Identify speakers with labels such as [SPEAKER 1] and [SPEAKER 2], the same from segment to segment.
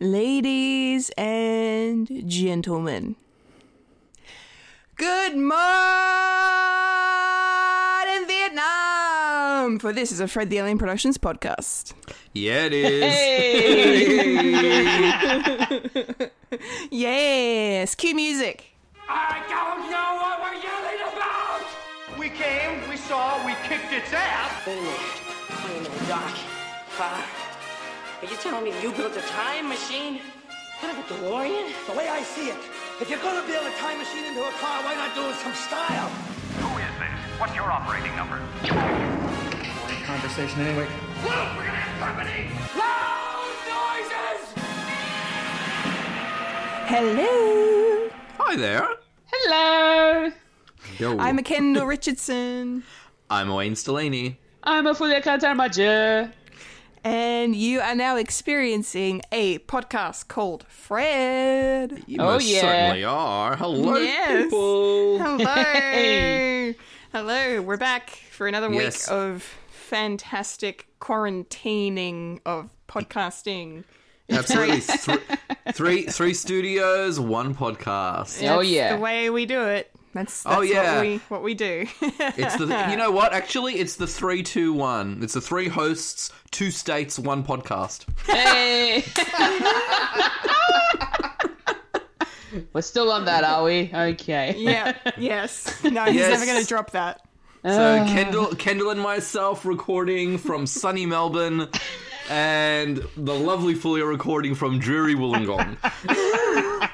[SPEAKER 1] ladies and gentlemen. Good morning, Vietnam! For this is a Fred the Alien Productions podcast.
[SPEAKER 2] Yeah, it is.
[SPEAKER 3] Hey!
[SPEAKER 1] Yes, cue music.
[SPEAKER 4] I don't know what we're yelling about! We came, we saw, we kicked its ass!
[SPEAKER 5] Wait a minute. Wait a minute, Doc. Are you telling me you built a time machine? Kind of a DeLorean?
[SPEAKER 6] The way I see it, if you're gonna build a time machine into a car, why not do it some style?
[SPEAKER 7] Who is this? What's your operating number?
[SPEAKER 6] Conversation anyway.
[SPEAKER 4] Luke, we're gonna have company! Loud noises!
[SPEAKER 1] Hello.
[SPEAKER 2] Hi there.
[SPEAKER 3] Hello!
[SPEAKER 2] Yo.
[SPEAKER 1] I'm a Kendall Richardson,
[SPEAKER 2] I'm Wayne Stellini.
[SPEAKER 3] I'm a Fulia Katarmaja.
[SPEAKER 1] And you are now experiencing a podcast called Fred.
[SPEAKER 2] You
[SPEAKER 3] Oh,
[SPEAKER 2] most
[SPEAKER 3] yeah.
[SPEAKER 2] certainly are. Hello,
[SPEAKER 1] Yes.
[SPEAKER 2] people.
[SPEAKER 1] Hello. Hello. We're back for another
[SPEAKER 2] Yes.
[SPEAKER 1] week of fantastic quarantining of podcasting.
[SPEAKER 2] Absolutely. Thr- three, three studios, one podcast.
[SPEAKER 3] Oh, yeah.
[SPEAKER 1] the way we do it. That's, that's
[SPEAKER 2] Oh, yeah.
[SPEAKER 1] what we what we do.
[SPEAKER 2] It's the. You know what? Actually, it's the three, two, one. It's the three hosts, two states, one podcast.
[SPEAKER 3] Hey! We're still on that, are we? Okay.
[SPEAKER 1] yeah. Yes. No, he's
[SPEAKER 2] Yes.
[SPEAKER 1] never going to drop that.
[SPEAKER 2] So Kendall, Kendall, and myself recording from sunny Melbourne, and the lovely Fulia recording from dreary Wollongong.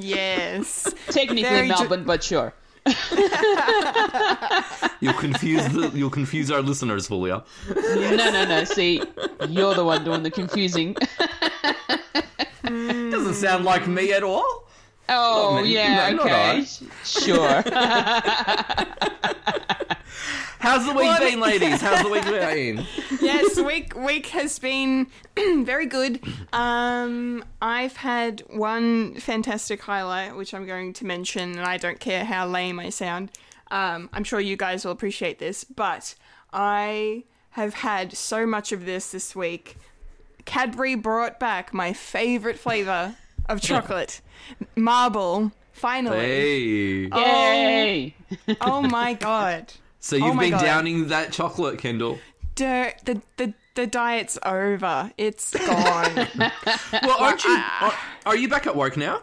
[SPEAKER 1] Yes.
[SPEAKER 3] Technically
[SPEAKER 1] Very dr-
[SPEAKER 3] Melbourne, but sure.
[SPEAKER 2] You'll confuse the. You'll confuse our listeners, Fulia.
[SPEAKER 3] No, no, no. See, you're the one doing the confusing. Hmm.
[SPEAKER 2] Doesn't sound like me at all.
[SPEAKER 3] Oh, yeah,
[SPEAKER 2] No,
[SPEAKER 3] okay. Sure.
[SPEAKER 2] How's the week been, ladies? How's the week been?
[SPEAKER 1] yes, week week has been very good. Um, I've had one fantastic highlight, which I'm going to mention, and I don't care how lame I sound. Um, I'm sure you guys will appreciate this, but I have had so much of this this week. Cadbury brought back my favorite flavor of chocolate, marble. Finally,
[SPEAKER 2] Hey.
[SPEAKER 3] Yay!
[SPEAKER 1] oh my god!
[SPEAKER 2] So you've
[SPEAKER 1] Oh
[SPEAKER 2] been
[SPEAKER 1] God.
[SPEAKER 2] downing that chocolate, Kendall.
[SPEAKER 1] the the the the diet's over. It's gone.
[SPEAKER 2] Well, aren't you? Ah. Are, are you back at work now?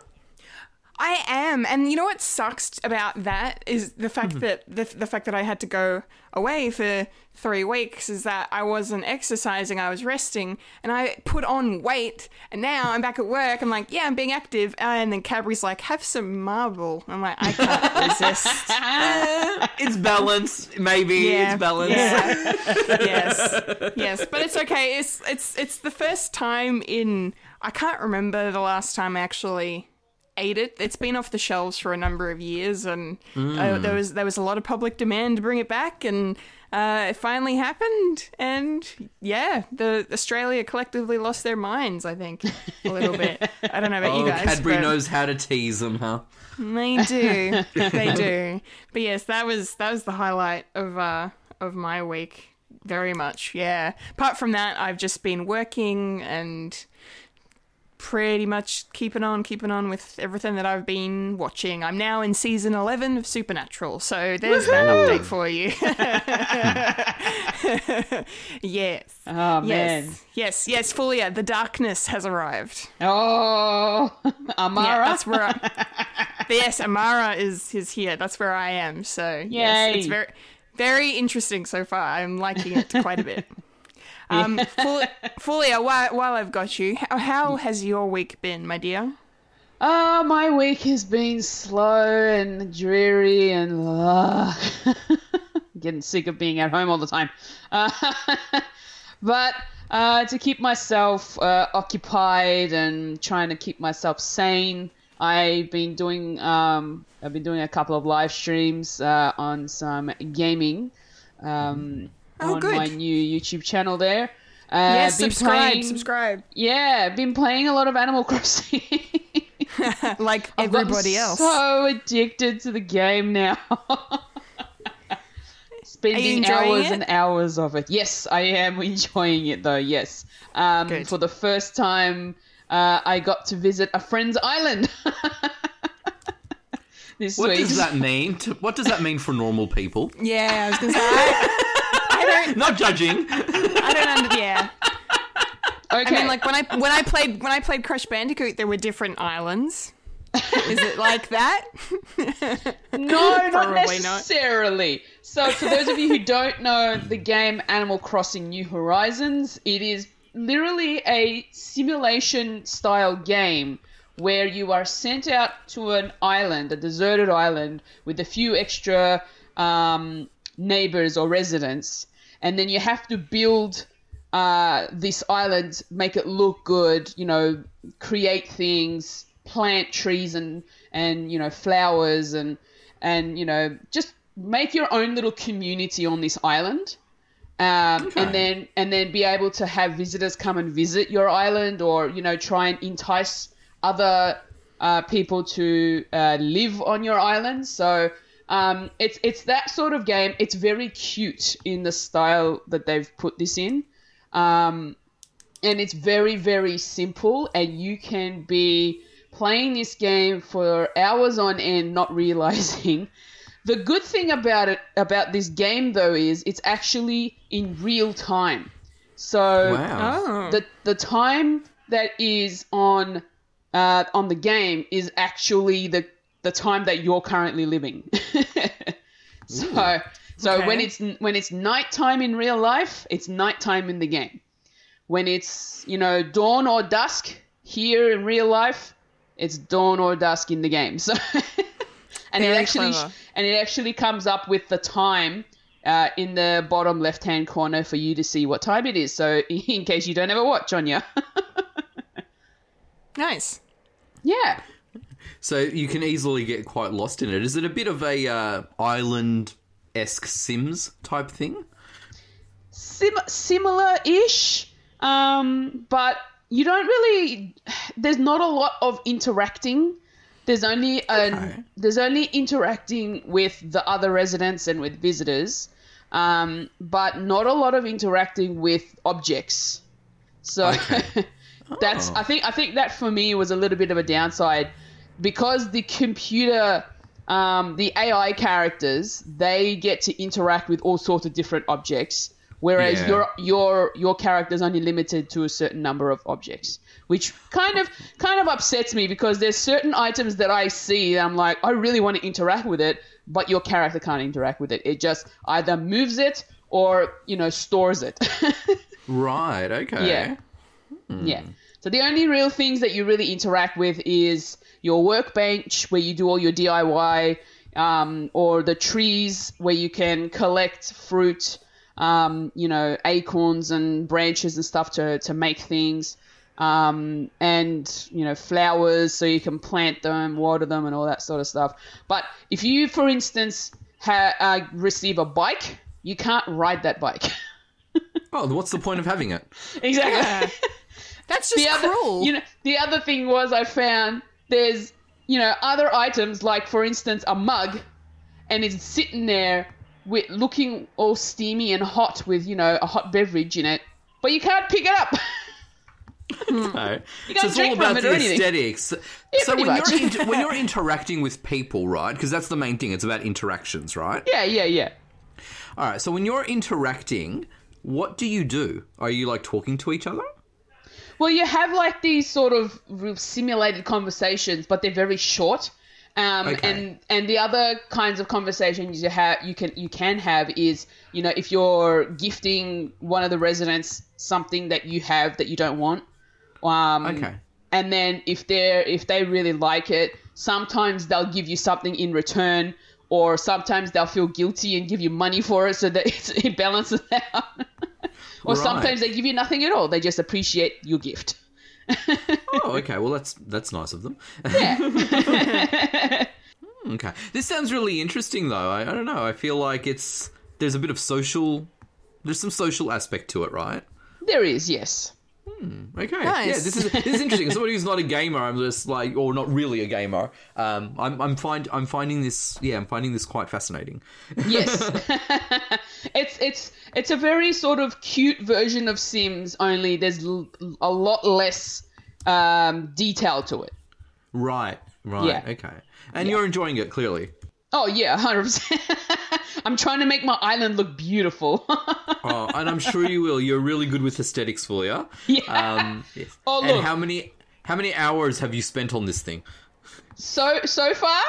[SPEAKER 1] I am, and you know what sucks about that is the fact mm-hmm. that the, the fact that I had to go away for three weeks is that I wasn't exercising, I was resting, and I put on weight, and now I'm back at work. I'm like, yeah, I'm being active, and then Cadbury's like, have some marble. I'm like, I can't resist.
[SPEAKER 2] It's balance, maybe.
[SPEAKER 1] Yeah,
[SPEAKER 2] It's balance.
[SPEAKER 1] yeah. yes, yes, but it's okay. It's it's it's the first time in I can't remember the last time I actually ate it. It's been off the shelves for a number of years, and uh, there was there was a lot of public demand to bring it back, and uh, it finally happened. And yeah, the Australia collectively lost their minds. I think a little bit. I don't know about
[SPEAKER 2] Oh,
[SPEAKER 1] you guys.
[SPEAKER 2] Cadbury knows how to tease them, huh?
[SPEAKER 1] they do. they do. But yes, that was that was the highlight of uh of my week. Very much, yeah. Apart from that, I've just been working and pretty much keeping on, keeping on with everything that I've been watching. I'm now in season 11 of Supernatural, so there's that update for you. yes.
[SPEAKER 3] Oh, man.
[SPEAKER 1] Yes. Yes, yes, Fulia, the darkness has arrived.
[SPEAKER 3] Oh, Amara.
[SPEAKER 1] Yeah, that's where I. yes, Amara is is here. That's where I am. So yes, it's
[SPEAKER 3] Yay.
[SPEAKER 1] very very interesting so far. I'm liking it quite a bit. Um, Ful- Fulia, while, while I've got you, how, how has your week been, my dear?
[SPEAKER 3] Oh, my week has been slow and dreary and uh, getting sick of being at home all the time. Uh, but uh, to keep myself uh, occupied and trying to keep myself sane, I've been doing um, I've been doing a couple of live streams uh, on some gaming um,
[SPEAKER 1] Oh,
[SPEAKER 3] on
[SPEAKER 1] good.
[SPEAKER 3] my new YouTube channel there. Uh,
[SPEAKER 1] yes, subscribe,
[SPEAKER 3] playing-
[SPEAKER 1] subscribe.
[SPEAKER 3] Yeah, been playing a lot of Animal Crossing.
[SPEAKER 1] Like
[SPEAKER 3] I've
[SPEAKER 1] everybody else.
[SPEAKER 3] So addicted to the game now. Spending hours
[SPEAKER 1] it?
[SPEAKER 3] and hours of it. Yes, I am enjoying it though. Yes. Um,
[SPEAKER 1] Good.
[SPEAKER 3] for the first time, uh, I got to visit a friend's island. this
[SPEAKER 2] What
[SPEAKER 3] week.
[SPEAKER 2] does that mean? To, what does that mean for normal people?
[SPEAKER 1] Yeah, I was gonna say. I, I don't.
[SPEAKER 2] Not judging.
[SPEAKER 1] I don't under. Yeah.
[SPEAKER 3] Okay.
[SPEAKER 1] I mean, like when I when I played when I played Crash Bandicoot, there were different islands. Is it like that?
[SPEAKER 3] No, not
[SPEAKER 1] Probably not.
[SPEAKER 3] necessarily. So, for those of you who don't know the game Animal Crossing New Horizons, it is literally a simulation style game where you are sent out to an island, a deserted island, with a few extra um, neighbors or residents, and then you have to build uh, this island, make it look good, you know, create things, plant trees and and you know flowers and and you know just make your own little community on this island. Um,
[SPEAKER 2] Okay.
[SPEAKER 3] and then and then be able to have visitors come and visit your island, or you know try and entice other uh, people to uh, live on your island. So um, it's it's that sort of game. It's very cute in the style that they've put this in, um, and it's very very simple. And you can be playing this game for hours on end, not realizing. The good thing about it about this game though is it's actually in real time. So
[SPEAKER 2] Wow.
[SPEAKER 1] Oh.
[SPEAKER 3] the the time that is on uh, on the game is actually the the time that you're currently living. so so
[SPEAKER 1] Okay.
[SPEAKER 3] when it's when it's nighttime in real life, it's nighttime in the game. When it's you know dawn or dusk here in real life, it's dawn or dusk in the game. So and it actually
[SPEAKER 1] clever.
[SPEAKER 3] and it actually comes up with the time uh, in the bottom left hand corner for you to see what time it is. So in case you don't ever watch on you.
[SPEAKER 1] Nice.
[SPEAKER 3] yeah.
[SPEAKER 2] So you can easily get quite lost in it. Is it a bit of a uh, island esque Sims type thing?
[SPEAKER 3] Sim- similar ish, um, but you don't really. There's not a lot of interacting. There's only an,
[SPEAKER 2] Okay.
[SPEAKER 3] there's only interacting with the other residents and with visitors, um, but not a lot of interacting with objects. So
[SPEAKER 2] Okay.
[SPEAKER 3] that's I think I think that for me was a little bit of a downside because the computer um, the AI characters they get to interact with all sorts of different objects whereas
[SPEAKER 2] Yeah.
[SPEAKER 3] your your your character's only limited to a certain number of objects which kind of kind of upsets me because there's certain items that I see that I'm like I really want to interact with it but your character can't interact with it it just either moves it or you know stores it
[SPEAKER 2] Right. Okay.
[SPEAKER 3] Yeah. Yeah. So the only real things that you really interact with is your workbench where you do all your DIY, um, or the trees where you can collect fruit, um, you know, acorns and branches and stuff to, to make things, um, and, you know, flowers so you can plant them, water them, and all that sort of stuff. But if you, for instance, ha- uh, receive a bike, you can't ride that bike.
[SPEAKER 2] Oh, what's the point of having it?
[SPEAKER 3] exactly.
[SPEAKER 1] Yeah. That's just
[SPEAKER 3] the other,
[SPEAKER 1] cruel.
[SPEAKER 3] you know, the other thing was I found there's, you know, other items like, for instance, a mug, and it's sitting there with looking all steamy and hot with, you know, a hot beverage in it, but you can't pick it up. Hmm.
[SPEAKER 2] No.
[SPEAKER 3] You
[SPEAKER 2] so it's all about
[SPEAKER 3] it
[SPEAKER 2] the
[SPEAKER 3] or anything.
[SPEAKER 2] aesthetics. so when
[SPEAKER 3] much.
[SPEAKER 2] you're inter- when you're interacting with people, right? Because that's the main thing. It's about interactions, right?
[SPEAKER 3] yeah, yeah, yeah.
[SPEAKER 2] All right. So when you're interacting, what do you do? Are you like talking to each other?
[SPEAKER 3] Well, you have like these sort of simulated conversations, but they're very short. Um,
[SPEAKER 2] Okay.
[SPEAKER 3] And and the other kinds of conversations you have you can you can have is you know if you're gifting one of the residents something that you have that you don't want. Um,
[SPEAKER 2] Okay.
[SPEAKER 3] And then if they're if they really like it, sometimes they'll give you something in return, or sometimes they'll feel guilty and give you money for it so that it's, it balances out. or
[SPEAKER 2] Right.
[SPEAKER 3] sometimes they give you nothing at all. They just appreciate your gift.
[SPEAKER 2] Oh, okay. Well, that's that's nice of them. Hmm, okay. This sounds really interesting, though. I, I don't know. I feel like it's there's a bit of social. There's some social aspect to it, right?
[SPEAKER 3] There is, yes.
[SPEAKER 2] Okay.
[SPEAKER 1] Nice.
[SPEAKER 2] Yeah, this is this is interesting. As Somebody who's not a gamer, I'm just like, or not really a gamer. Um, I'm I'm find I'm finding this. Yeah, I'm finding this quite fascinating.
[SPEAKER 3] Yes. it's it's it's a very sort of cute version of Sims. Only there's l- a lot less um, detail to it.
[SPEAKER 2] Right, right,
[SPEAKER 3] Yeah.
[SPEAKER 2] okay. And you're enjoying it clearly.
[SPEAKER 3] Oh yeah, hundred percent. I'm trying to make my island look beautiful.
[SPEAKER 2] Oh, and I'm sure you will. You're really good with aesthetics, Fulia.
[SPEAKER 3] Yeah.
[SPEAKER 2] Um, yes.
[SPEAKER 3] Oh,
[SPEAKER 2] and
[SPEAKER 3] look.
[SPEAKER 2] how many how many hours have you spent on this thing?
[SPEAKER 3] so so far,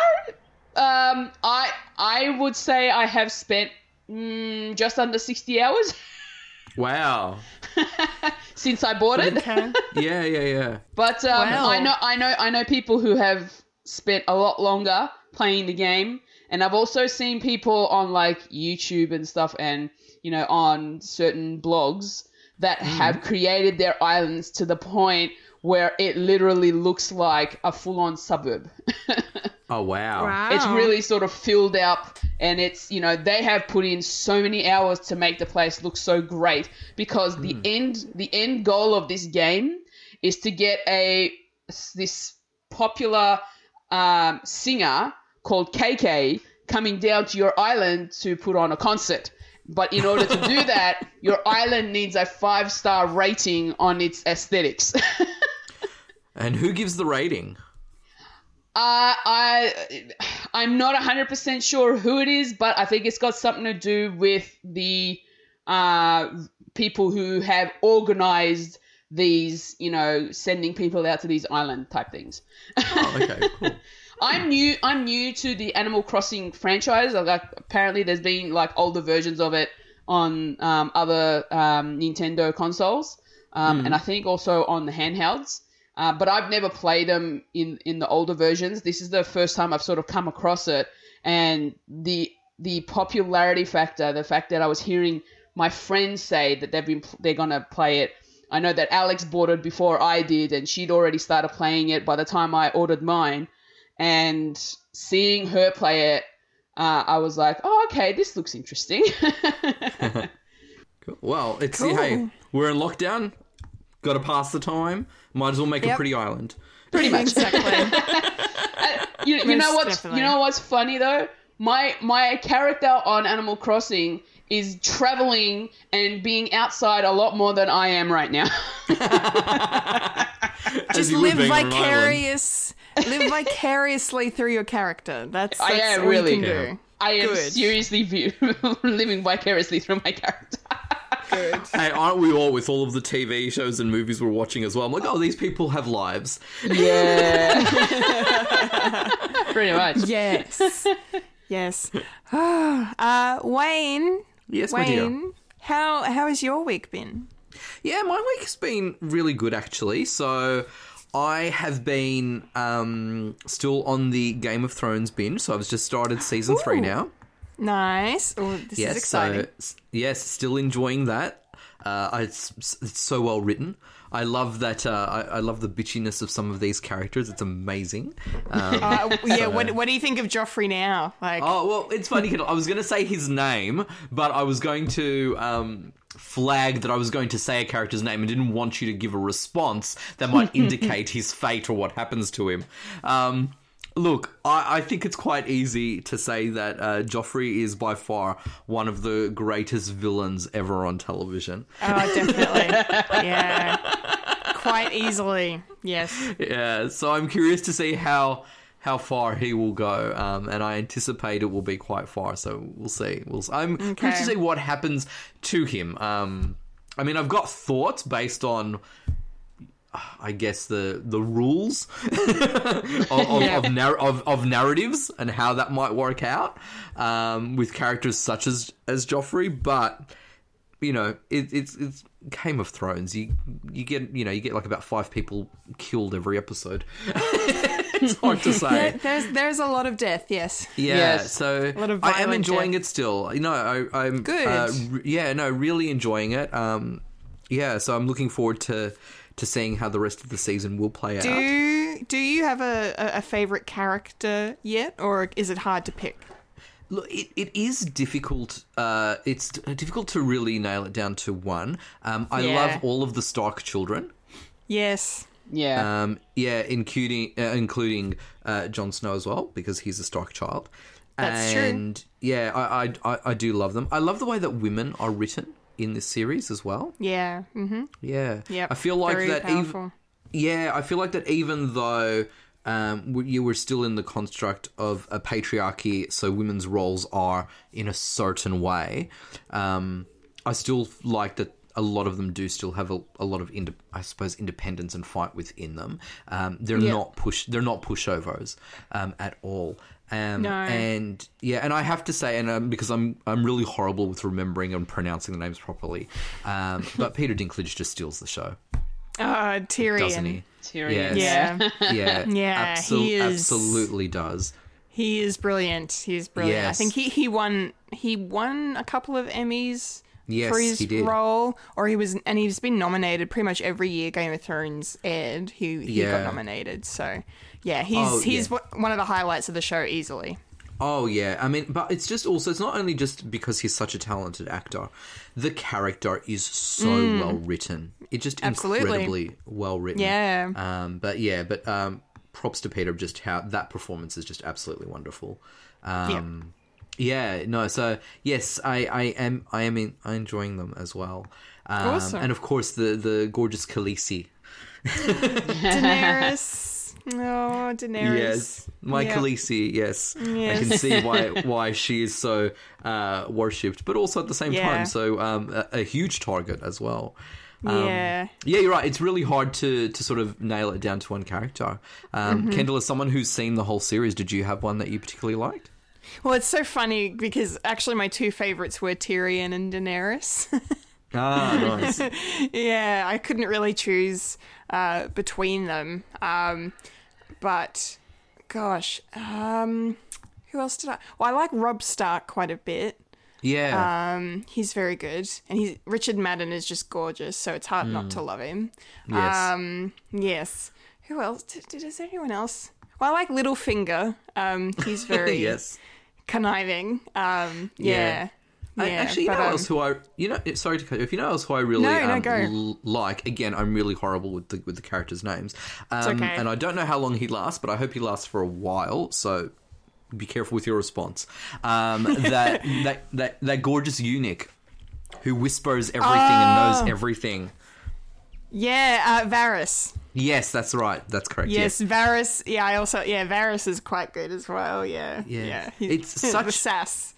[SPEAKER 3] um, I I would say I have spent mm, just under sixty hours
[SPEAKER 2] Wow.
[SPEAKER 3] since I bought it.
[SPEAKER 1] Okay.
[SPEAKER 2] Yeah, yeah, yeah.
[SPEAKER 3] But um,
[SPEAKER 1] Wow.
[SPEAKER 3] I know, I know, I know people who have spent a lot longer playing the game, and I've also seen people on like YouTube and stuff, and you know, on certain blogs that have created their islands to the point where it literally looks like a full-on suburb.
[SPEAKER 2] Oh wow.
[SPEAKER 1] Wow.
[SPEAKER 3] it's really sort of filled up and it's you know they have put in so many hours to make the place look so great because the end the end goal of this game is to get a this popular um, singer called KK coming down to your island to put on a concert. But in order to do that, your island needs a five star rating on its aesthetics.
[SPEAKER 2] And who gives the rating?
[SPEAKER 3] Uh, I I'm not 100% sure who it is, but I think it's got something to do with the uh, people who have organized these, you know, sending people out to these island type things.
[SPEAKER 2] Oh, okay, cool.
[SPEAKER 3] I'm new. I'm new to the Animal Crossing franchise. Like, apparently, there's been like older versions of it on um, other um, Nintendo consoles, um, and I think also on the handhelds. Uh, but I've never played them in in the older versions. This is the first time I've sort of come across it, and the the popularity factor, the fact that I was hearing my friends say that they've been they're gonna play it. I know that Alex bought it before I did, and she'd already started playing it by the time I ordered mine. And seeing her play it, uh, I was like, "Oh, okay, this looks interesting."
[SPEAKER 2] Cool. Well, it's
[SPEAKER 1] Cool.
[SPEAKER 2] hey, we're in lockdown. Got to pass the time. Might as well make a pretty island.
[SPEAKER 3] Pretty much.
[SPEAKER 1] exactly.
[SPEAKER 3] you, you know
[SPEAKER 1] Most
[SPEAKER 3] what's
[SPEAKER 1] definitely.
[SPEAKER 3] you know what's funny though my my character on animal crossing is traveling and being outside a lot more than i am right now
[SPEAKER 1] Just live
[SPEAKER 2] being on an island.
[SPEAKER 1] vicarious, live vicariously through your character. That's,
[SPEAKER 3] I am
[SPEAKER 1] all
[SPEAKER 3] really
[SPEAKER 1] you can
[SPEAKER 2] good.
[SPEAKER 1] do.
[SPEAKER 3] i am
[SPEAKER 1] Good.
[SPEAKER 3] seriously view, living vicariously through my character
[SPEAKER 1] Good.
[SPEAKER 2] Hey, aren't we all with all of the TV shows and movies we're watching as well? I'm like, oh, these people have lives.
[SPEAKER 3] yeah pretty much
[SPEAKER 1] Yes. yes. uh, Wayne.
[SPEAKER 2] Yes, my dear.
[SPEAKER 1] Wayne, how how has your week been?
[SPEAKER 2] Yeah, my week has been really good actually. So I have been um, still on the Game of Thrones binge. So I've just started season three now.
[SPEAKER 1] Nice. Oh, this
[SPEAKER 2] yes,
[SPEAKER 1] is exciting.
[SPEAKER 2] So, yes, still enjoying that. Uh, it's, it's so well written. I love that. Uh, I, I love the bitchiness of some of these characters. It's amazing. Um,
[SPEAKER 1] Uh, yeah. What What do you think of Joffrey now? Like,
[SPEAKER 2] Oh well, it's funny. I was going to say his name, but I was going to um, flag that I was going to say a character's name and didn't want you to give a response that might indicate his fate or what happens to him. Um, look, I, I think it's quite easy to say that uh, Joffrey is by far one of the greatest villains ever on television.
[SPEAKER 1] oh, definitely. yeah. Quite easily. Yes.
[SPEAKER 2] Yeah, so I'm curious to see how how far he will go, um, and I anticipate it will be quite far. So we'll see. We'll. s- I'm curious to see what happens to him. Um, I mean, I've got thoughts based on. I guess the the rules of of,
[SPEAKER 1] Yeah.
[SPEAKER 2] of, nar- of of narratives and how that might work out um, with characters such as as Joffrey, but you know, it, it's it's Game of Thrones. You you get you know you get like about five people killed every episode. it's hard to
[SPEAKER 1] There,
[SPEAKER 2] say.
[SPEAKER 1] there's there's a lot of death. Yes.
[SPEAKER 2] Yeah,
[SPEAKER 3] Yes.
[SPEAKER 2] so I am enjoying
[SPEAKER 1] death.
[SPEAKER 2] it still. You know, I, I'm
[SPEAKER 1] Good.
[SPEAKER 2] Uh, re- yeah, no, really enjoying it. Um, yeah, so I'm looking forward to to seeing how the rest of the season will play out.
[SPEAKER 1] Do Do you have a, a, a favorite character yet, or is it hard to pick?
[SPEAKER 2] Look, it, it is difficult. Uh, it's difficult to really nail it down to one. Um, I
[SPEAKER 1] Yeah.
[SPEAKER 2] love all of the Stark children.
[SPEAKER 1] Yes.
[SPEAKER 3] yeah
[SPEAKER 2] Um, yeah, including uh, including uh, Jon Snow as well because he's a Stark child.
[SPEAKER 1] That's true.
[SPEAKER 2] and yeah, I, I I I do love them. I love the way that women are written in this series as well.
[SPEAKER 1] Yeah. Mm-hmm.
[SPEAKER 2] Yeah,
[SPEAKER 1] Yep.
[SPEAKER 2] I feel like
[SPEAKER 1] Very
[SPEAKER 2] that
[SPEAKER 1] powerful.
[SPEAKER 2] yeah, I feel like that even though um, w- you were still in the construct of a patriarchy, so women's roles are in a certain way, um, I still like that a lot of them do still have a, a lot of, ind- I suppose, independence and fight within them. Um, they're
[SPEAKER 1] Yeah.
[SPEAKER 2] not push, they're not pushovers um, at all. Um,
[SPEAKER 1] No.
[SPEAKER 2] And yeah, and I have to say, and um, because I'm I'm really horrible with remembering and pronouncing the names properly, um, but Peter Dinklage just steals the show,
[SPEAKER 1] Uh, Tyrion.
[SPEAKER 2] doesn't he?
[SPEAKER 3] Tyrion.
[SPEAKER 2] Yes.
[SPEAKER 1] Yeah,
[SPEAKER 2] Yeah,
[SPEAKER 1] Yeah,
[SPEAKER 2] abso-
[SPEAKER 1] he is-
[SPEAKER 2] absolutely does.
[SPEAKER 1] he is brilliant. He's brilliant. I think he, he won he won a couple of Emmys
[SPEAKER 2] Yes,
[SPEAKER 1] for his
[SPEAKER 2] he did.
[SPEAKER 1] role, or he was and he's been nominated pretty much every year Game of Thrones aired. He he got nominated. So yeah, he's
[SPEAKER 2] Oh,
[SPEAKER 1] he's
[SPEAKER 2] yeah.
[SPEAKER 1] one of the highlights of the show easily.
[SPEAKER 2] Oh yeah, I mean, but it's just also it's not only just because he's such a talented actor, the character is so well written. It's just
[SPEAKER 1] Mm. Absolutely.
[SPEAKER 2] incredibly well written.
[SPEAKER 1] Yeah.
[SPEAKER 2] Um, but yeah, but um, props to Peter just how that performance is just absolutely wonderful. Um, yeah. Yeah, no. So yes, I, I am I am in, I enjoying them as well. Um,
[SPEAKER 1] Awesome.
[SPEAKER 2] And of course the the gorgeous Khaleesi.
[SPEAKER 1] Daenerys. oh, Daenerys.
[SPEAKER 2] Yes, my
[SPEAKER 1] Yeah.
[SPEAKER 2] Khaleesi. Yes,
[SPEAKER 1] yes.
[SPEAKER 2] I can see why why she is so uh, worshipped, but also at the same
[SPEAKER 1] Yeah.
[SPEAKER 2] time, so um, a, a huge target as well. Um,
[SPEAKER 1] Yeah.
[SPEAKER 2] yeah, you're right. It's really hard to to sort of nail it down to one character. Um,
[SPEAKER 1] Mm-hmm.
[SPEAKER 2] Kendall, as someone who's seen the whole series, did you have one that you particularly liked?
[SPEAKER 1] Well, it's so funny because actually my two favorites were Tyrion and Daenerys.
[SPEAKER 2] Ah, nice.
[SPEAKER 1] yeah, I couldn't really choose uh, between them. Um, but gosh, um, who else did I? Well, I like Robb Stark quite a bit.
[SPEAKER 2] Yeah,
[SPEAKER 1] Um, he's very good, and he's Richard Madden is just gorgeous, so it's hard not to love him.
[SPEAKER 2] yes.
[SPEAKER 1] Um, yes. Who else? Did, did is anyone else? Well, I like Littlefinger. Um, he's very
[SPEAKER 2] yes.
[SPEAKER 1] Conniving. Um,
[SPEAKER 2] Yeah.
[SPEAKER 1] yeah.
[SPEAKER 2] I-
[SPEAKER 1] Yeah,
[SPEAKER 2] actually, you
[SPEAKER 1] but,
[SPEAKER 2] know
[SPEAKER 1] um,
[SPEAKER 2] else who I you know sorry to cut you. If you know else who I really
[SPEAKER 1] No, no,
[SPEAKER 2] um, l- like again, I'm really horrible with the with the characters' names. Um,
[SPEAKER 1] okay.
[SPEAKER 2] And I don't know how long he lasts, but I hope he lasts for a while. So be careful with your response. Um, that that that that gorgeous eunuch who whispers everything and knows
[SPEAKER 1] Oh.
[SPEAKER 2] everything.
[SPEAKER 1] Yeah, uh, Varys.
[SPEAKER 2] Yes, that's right. That's correct.
[SPEAKER 1] Yes, Varys. Yeah, I also yeah, Varys is quite good as well. Yeah,
[SPEAKER 2] Yeah.
[SPEAKER 1] yeah.
[SPEAKER 2] It's
[SPEAKER 1] the
[SPEAKER 2] such-
[SPEAKER 1] sass.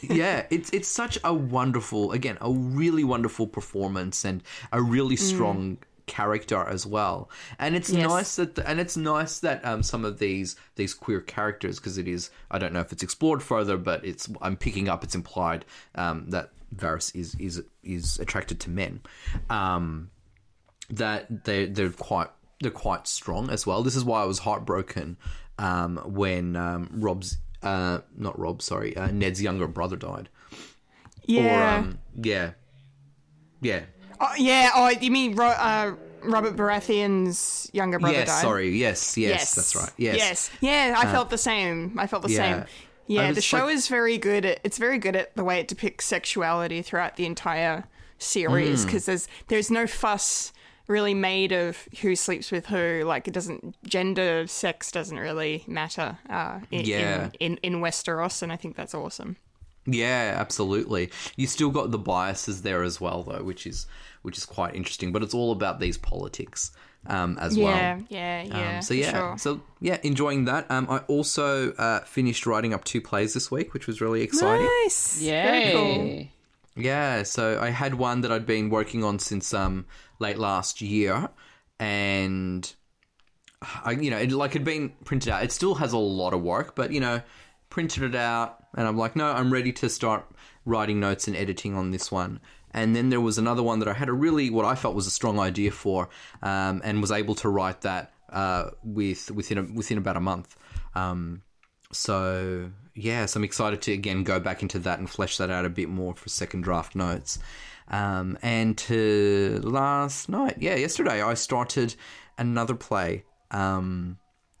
[SPEAKER 2] yeah, it's it's such a wonderful, again, a really wonderful performance and a really strong character as well. And it's
[SPEAKER 1] Yes.
[SPEAKER 2] nice that, and it's nice that um, some of these these queer characters, because it is, I don't know if it's explored further, but it's I'm picking up, it's implied um, that Varys is is is attracted to men. Um, that they they're quite they're quite strong as well. This is why I was heartbroken um, when um, Rob's uh, not Rob, sorry, uh, Ned's younger brother died.
[SPEAKER 1] Yeah.
[SPEAKER 2] Or um, yeah, yeah,
[SPEAKER 1] oh, yeah. Oh, you mean Ro- uh, Robert Baratheon's younger brother
[SPEAKER 2] yes.
[SPEAKER 1] died?
[SPEAKER 2] Sorry, yes, yes, that's right. Yes, Uh,
[SPEAKER 1] Yes. Yeah, I felt the same. I felt the
[SPEAKER 2] yeah.
[SPEAKER 1] same. Yeah, the show
[SPEAKER 2] like-
[SPEAKER 1] is very good. At, it's very good at the way it depicts sexuality throughout the entire series
[SPEAKER 2] Mm.
[SPEAKER 1] because there's there's no fuss really made of who sleeps with who. Like it doesn't gender, sex doesn't really matter. Uh, in,
[SPEAKER 2] Yeah.
[SPEAKER 1] in, in in Westeros, and I think that's awesome.
[SPEAKER 2] Yeah, absolutely. You still got the biases there as well, though, which is which is quite interesting. But it's all about these politics um, as
[SPEAKER 1] Yeah,
[SPEAKER 2] well.
[SPEAKER 1] yeah, yeah.
[SPEAKER 2] Um, so yeah,
[SPEAKER 1] sure.
[SPEAKER 2] so yeah, enjoying that. Um, I also uh, finished writing up two plays this week, which was really exciting.
[SPEAKER 1] nice. Very cool.
[SPEAKER 2] Yeah, so I had one that I'd been working on since um late last year, and I, you know, it like had been printed out. It still has a lot of work, but you know, printed it out, and I'm like, no, I'm ready to start writing notes and editing on this one. And then there was another one that I had a really what I felt was a strong idea for, um, and was able to write that uh, with within a, within about a month. Um, so yes, I'm excited to again go back into that and flesh that out a bit more for second draft notes. Um, and to last night, yeah, yesterday I started another play, um,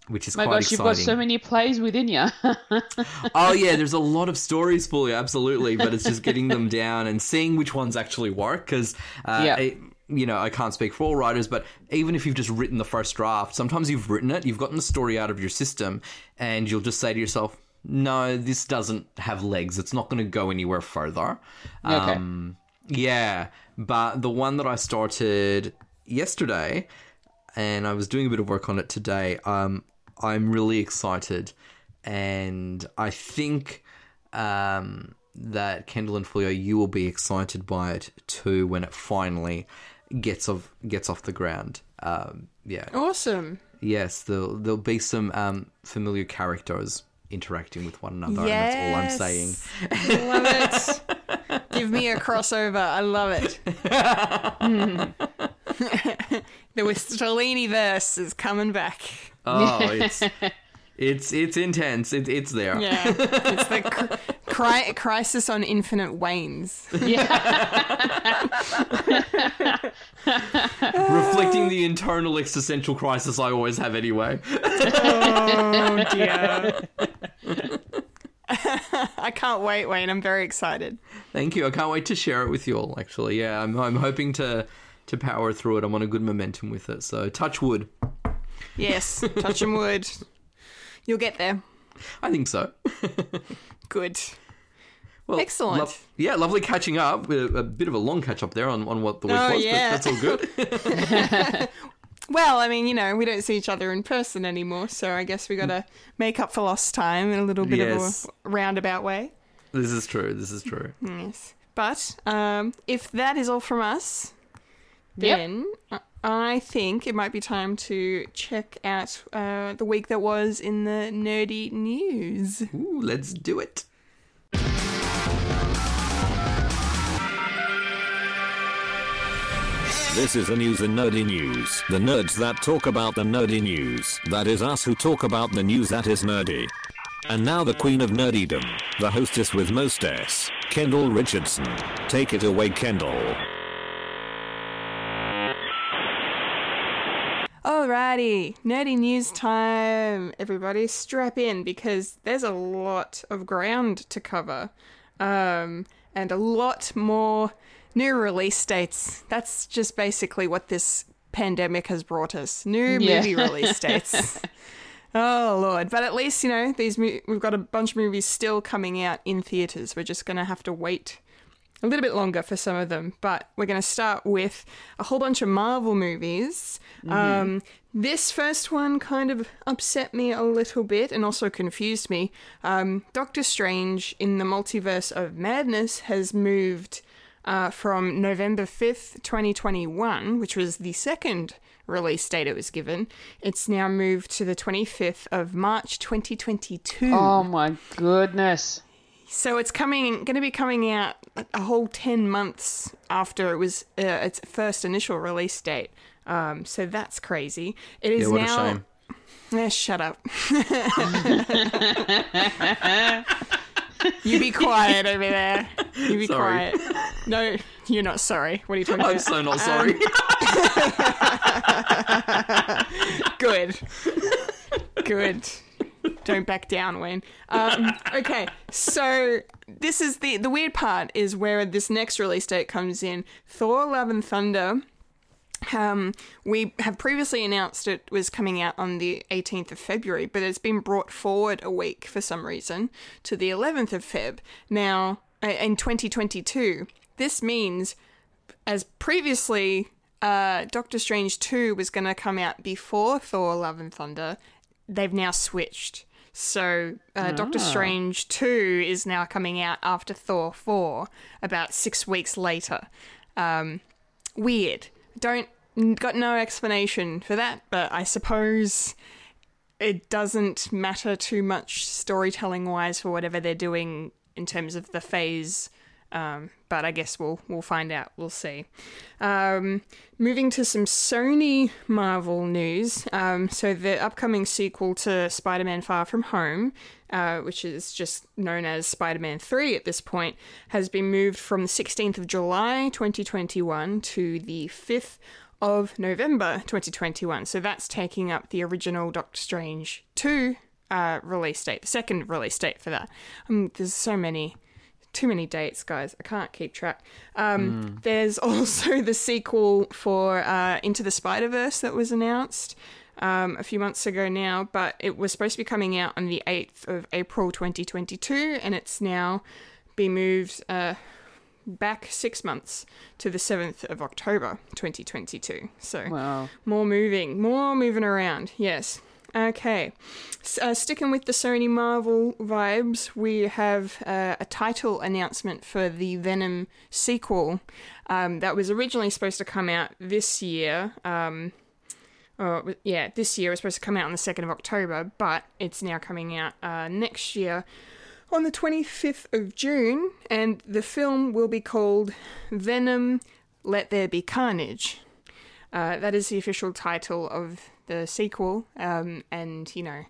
[SPEAKER 2] which is
[SPEAKER 3] My
[SPEAKER 2] quite
[SPEAKER 3] gosh, you've got so many plays within you.
[SPEAKER 2] oh yeah, there's a lot of stories for you, absolutely. But it's just getting them down and seeing which ones actually work because, uh,
[SPEAKER 3] Yeah.
[SPEAKER 2] it- you know, I can't speak for all writers, but even if you've just written the first draft, sometimes you've written it, you've gotten the story out of your system, and you'll just say to yourself, "No, this doesn't have legs. It's not going to go anywhere further."
[SPEAKER 3] Okay.
[SPEAKER 2] Um, yeah, but the one that I started yesterday and I was doing a bit of work on it today. Um, I'm really excited, and I think um, that Kendall and Fulia, you will be excited by it too when it finally gets off gets off the ground. Um, yeah.
[SPEAKER 1] Awesome.
[SPEAKER 2] Yes, there'll there'll be some um, familiar characters interacting with one another,
[SPEAKER 1] yes.
[SPEAKER 2] and that's all I'm saying.
[SPEAKER 1] Love it. Give me a crossover. I love it. the Wistolini verse is coming back.
[SPEAKER 2] Oh, it's it's it's intense. It, it's there.
[SPEAKER 1] Yeah, it's the cr- cri- crisis on Infinite Waynes. Yeah.
[SPEAKER 2] Reflecting the internal existential crisis I always have anyway.
[SPEAKER 1] Oh dear. I can't wait, Wayne. I'm very excited.
[SPEAKER 2] Thank you. I can't wait to share it with you all. Actually, yeah, I'm I'm hoping to to power through it. I'm on a good momentum with it. So touch wood.
[SPEAKER 1] Yes, touch and wood. You'll get there.
[SPEAKER 2] I think so.
[SPEAKER 1] Good.
[SPEAKER 2] Well,
[SPEAKER 1] Excellent.
[SPEAKER 2] lo- yeah, lovely catching up. A, a bit of a long catch up there on, on what the week
[SPEAKER 1] Oh,
[SPEAKER 2] was,
[SPEAKER 1] yeah.
[SPEAKER 2] but that's all good.
[SPEAKER 1] Well, I mean, you know, we don't see each other in person anymore, so I guess we got to make up for lost time in a little bit
[SPEAKER 2] Yes.
[SPEAKER 1] of a roundabout way.
[SPEAKER 2] this is true. This is true.
[SPEAKER 1] Yes. But um, if that is all from us, then I- I think it might be time to check out uh, the week that was in the nerdy news.
[SPEAKER 2] Ooh, let's do it.
[SPEAKER 8] This is the news in nerdy news. The nerds that talk about the nerdy news. That is us who talk about the news that is nerdy. And now the queen of nerdydom, the hostess with most S, Kendall Richardson. Take it away, Kendall.
[SPEAKER 1] Alrighty, nerdy news time, everybody. Strap in because there's a lot of ground to cover, um, and a lot more new release dates. That's just basically what this pandemic has brought us: new
[SPEAKER 3] Yeah.
[SPEAKER 1] movie release dates. Oh lord! But at least you know these. Mo- we've got a bunch of movies still coming out in theaters. We're just gonna have to wait a little bit longer for some of them, but we're going to start with a whole bunch of Marvel movies. Um, this first one kind of upset me a little bit and also confused me. Um, Doctor Strange in the Multiverse of Madness has moved uh, from November 5th, 2021, which was the second release date it was given. It's now moved to the 25th of March 2022.
[SPEAKER 3] Oh my goodness.
[SPEAKER 1] So it's coming, going to be coming out a whole ten months after it was uh, its first initial release date. Um, so that's crazy. It is
[SPEAKER 2] Yeah, what a
[SPEAKER 1] now.
[SPEAKER 2] shame.
[SPEAKER 1] Eh, shut up. you be quiet over there. You be
[SPEAKER 2] Sorry.
[SPEAKER 1] quiet. No, you're not sorry. What are you talking about?
[SPEAKER 2] I'm so not sorry.
[SPEAKER 1] Good. Good. Don't back down, Wayne. Um, okay, so this is the the weird part is where this next release date comes in. Thor: Love and Thunder. Um, we have previously announced it was coming out on the 18th of February, but it's been brought forward a week for some reason to the 11th of Feb. Now, uh, in 2022, this means as previously uh, Doctor Strange 2 was going to come out before Thor Love and Thunder, they've now switched. So uh, Doctor Strange 2 is now coming out after Thor 4, about six weeks later. Um, weird. Don't got no explanation for that, but I suppose it doesn't matter too much storytelling wise for whatever they're doing in terms of the phase. Um, but I guess we'll we'll find out. We'll see. Um, moving to some Sony Marvel news. Um, so the upcoming sequel to Spider-Man: Far From Home, uh, which is just known as Spider-Man 3 at this point, has been moved from the 16th of July 2021 to the 5th of November 2021. So that's taking up the original Doctor Strange 2 uh, release date, the second release date for that. Um, there's so many, too many dates, guys. I can't keep track. Um, There's also the sequel for uh, Into the Spider Verse that was announced um, a few months ago now, but it was supposed to be coming out on the 8th of April 2022, and it's now been moved. Uh, back six months to the 7th of October 2022. So
[SPEAKER 3] Wow.
[SPEAKER 1] more moving, more moving around. Yes. Okay. Uh, sticking with the Sony Marvel vibes, we have uh, a title announcement for the Venom sequel um, that was originally supposed to come out this year. Um, oh, yeah, this year it was supposed to come out on the 2nd of October, but it's now coming out uh, next year on the 25th of June, and the film will be called Venom Let There Be Carnage. Uh, that is the official title of the sequel, um, and you know,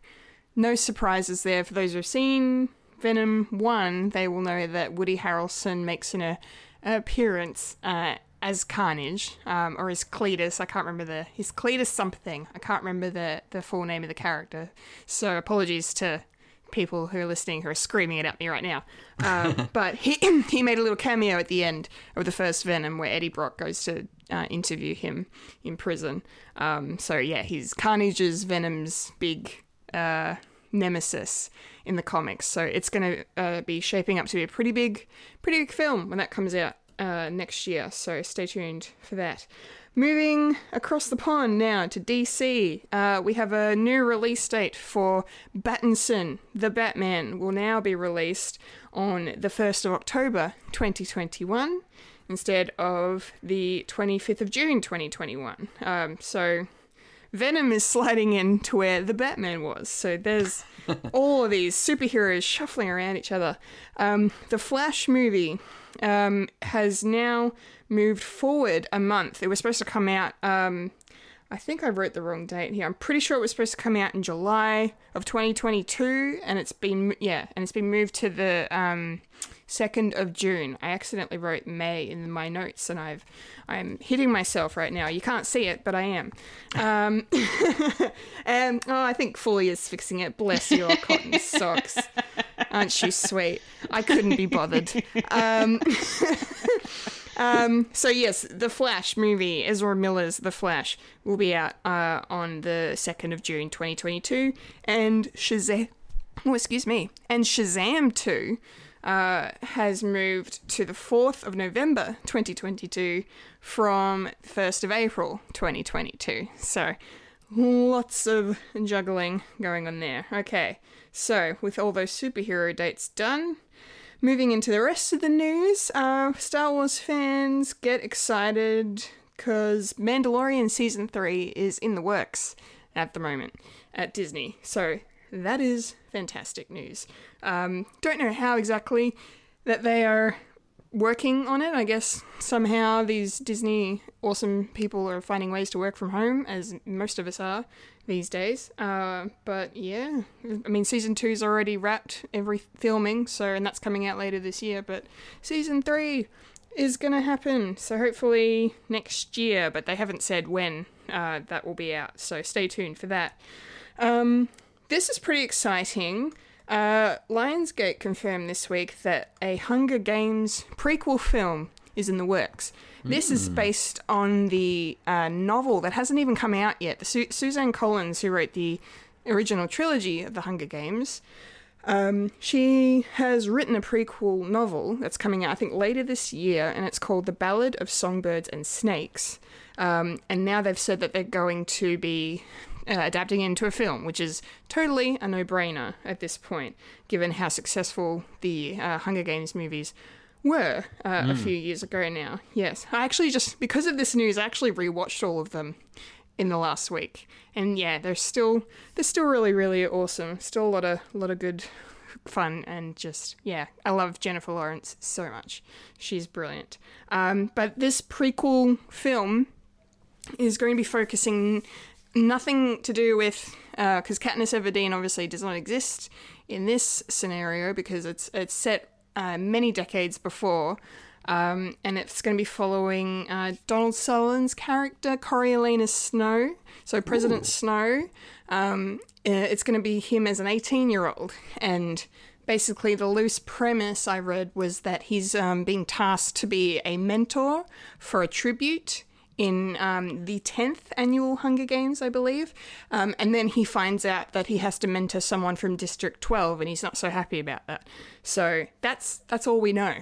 [SPEAKER 1] no surprises there. For those who've seen Venom 1, they will know that Woody Harrelson makes an uh, appearance uh, as Carnage, um, or as Cletus. I can't remember the. he's Cletus something. I can't remember the, the full name of the character. So apologies to people who are listening who are screaming it at me right now. Um, but he he made a little cameo at the end of the first Venom where Eddie Brock goes to uh, interview him in prison. Um, so yeah, he's Carnage's Venom's big uh, nemesis in the comics. So it's going to uh, be shaping up to be a pretty big, pretty big film when that comes out uh, next year. So stay tuned for that. Moving across the pond now to DC, uh, we have a new release date for Battinson, the Batman, will now be released on the 1st of October 2021 instead of the 25th of June 2021. Um, so Venom is sliding in to where the Batman was. So there's all of these superheroes shuffling around each other. Um, the Flash movie um, has now moved forward a month. It was supposed to come out. Um, I think I wrote the wrong date here. I'm pretty sure it was supposed to come out in July of 2022, and it's been yeah, and it's been moved to the um, second of June. I accidentally wrote May in my notes, and I've I'm hitting myself right now. You can't see it, but I am. Um, and oh, I think Fulia is fixing it. Bless your cotton socks. Aren't you sweet? I couldn't be bothered. Um, um, so yes, the Flash movie, Ezra Miller's The Flash, will be out uh, on the second of June, 2022, and Shazam. Oh, excuse me, and Shazam 2 uh, has moved to the 4th of November 2022 from 1st of April 2022. So lots of juggling going on there. Okay, so with all those superhero dates done, moving into the rest of the news, uh, Star Wars fans get excited because Mandalorian Season 3 is in the works at the moment at Disney. So that is fantastic news. Um, don't know how exactly that they are working on it. I guess somehow these Disney awesome people are finding ways to work from home, as most of us are these days. Uh, but yeah, I mean, season two's already wrapped every filming, so and that's coming out later this year. But season three is gonna happen, so hopefully next year. But they haven't said when uh, that will be out, so stay tuned for that. Um, this is pretty exciting. Uh, Lionsgate confirmed this week that a Hunger Games prequel film is in the works. This is based on the uh, novel that hasn't even come out yet. The Su- Suzanne Collins, who wrote the original trilogy of the Hunger Games, um, she has written a prequel novel that's coming out, I think, later this year, and it's called The Ballad of Songbirds and Snakes. Um, and now they've said that they're going to be uh, adapting into a film, which is totally a no brainer at this point, given how successful the uh, Hunger Games movies were uh, a few years ago now. Yes, I actually just, because of this news, I actually rewatched all of them in the last week, and yeah, they're still they're still really really awesome. Still a lot of a lot of good fun and just yeah, I love Jennifer Lawrence so much. She's brilliant. Um, but this prequel film is going to be focusing nothing to do with because Katniss Everdeen obviously does not exist in this scenario because it's it's set uh, many decades before. Um, and it's going to be following uh, Donald Sutherland's character, Coriolanus Snow. So President Snow, um, uh, it's going to be him as an 18 year old. And basically, the loose premise I read was that he's um, being tasked to be a mentor for a tribute in um, the 10th annual Hunger Games, I believe. Um, and then he finds out that he has to mentor someone from District 12 and he's not so happy about that. So that's that's all we know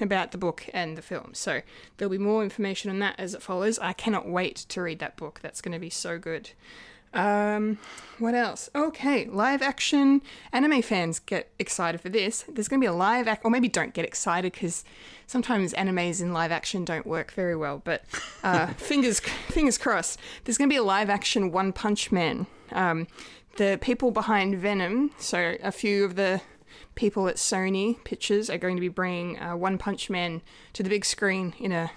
[SPEAKER 1] about the book and the film. So there'll be more information on that as it follows. I cannot wait to read that book. That's going to be so good. Um, what else? Okay, live action anime fans get excited for this. There's going to be a live act, or maybe don't get excited because sometimes animes in live action don't work very well. But uh, fingers fingers crossed. There's going to be a live action One Punch Man. Um, the people behind Venom, so a few of the people at Sony Pictures are going to be bringing uh, One Punch Man to the big screen in a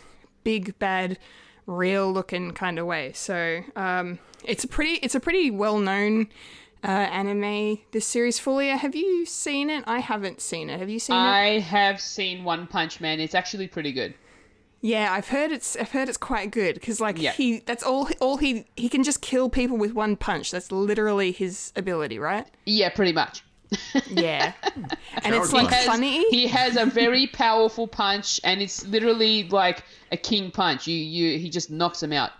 [SPEAKER 1] big bad real looking kind of way. So um, it's a pretty it's a pretty well known uh, anime. This series, Fulia, have you seen it? I haven't seen it. Have you seen it?
[SPEAKER 3] I have seen One Punch Man. It's actually pretty good.
[SPEAKER 1] Yeah, I've heard it's I've heard it's quite good because like
[SPEAKER 3] Yeah.
[SPEAKER 1] he that's all all he he can just kill people with one punch. That's literally his ability, right?
[SPEAKER 3] Yeah, pretty much.
[SPEAKER 1] Yeah, and it's like
[SPEAKER 3] has-
[SPEAKER 1] funny.
[SPEAKER 3] He has a very powerful punch, and it's literally like a king punch. You, you, he just knocks him out.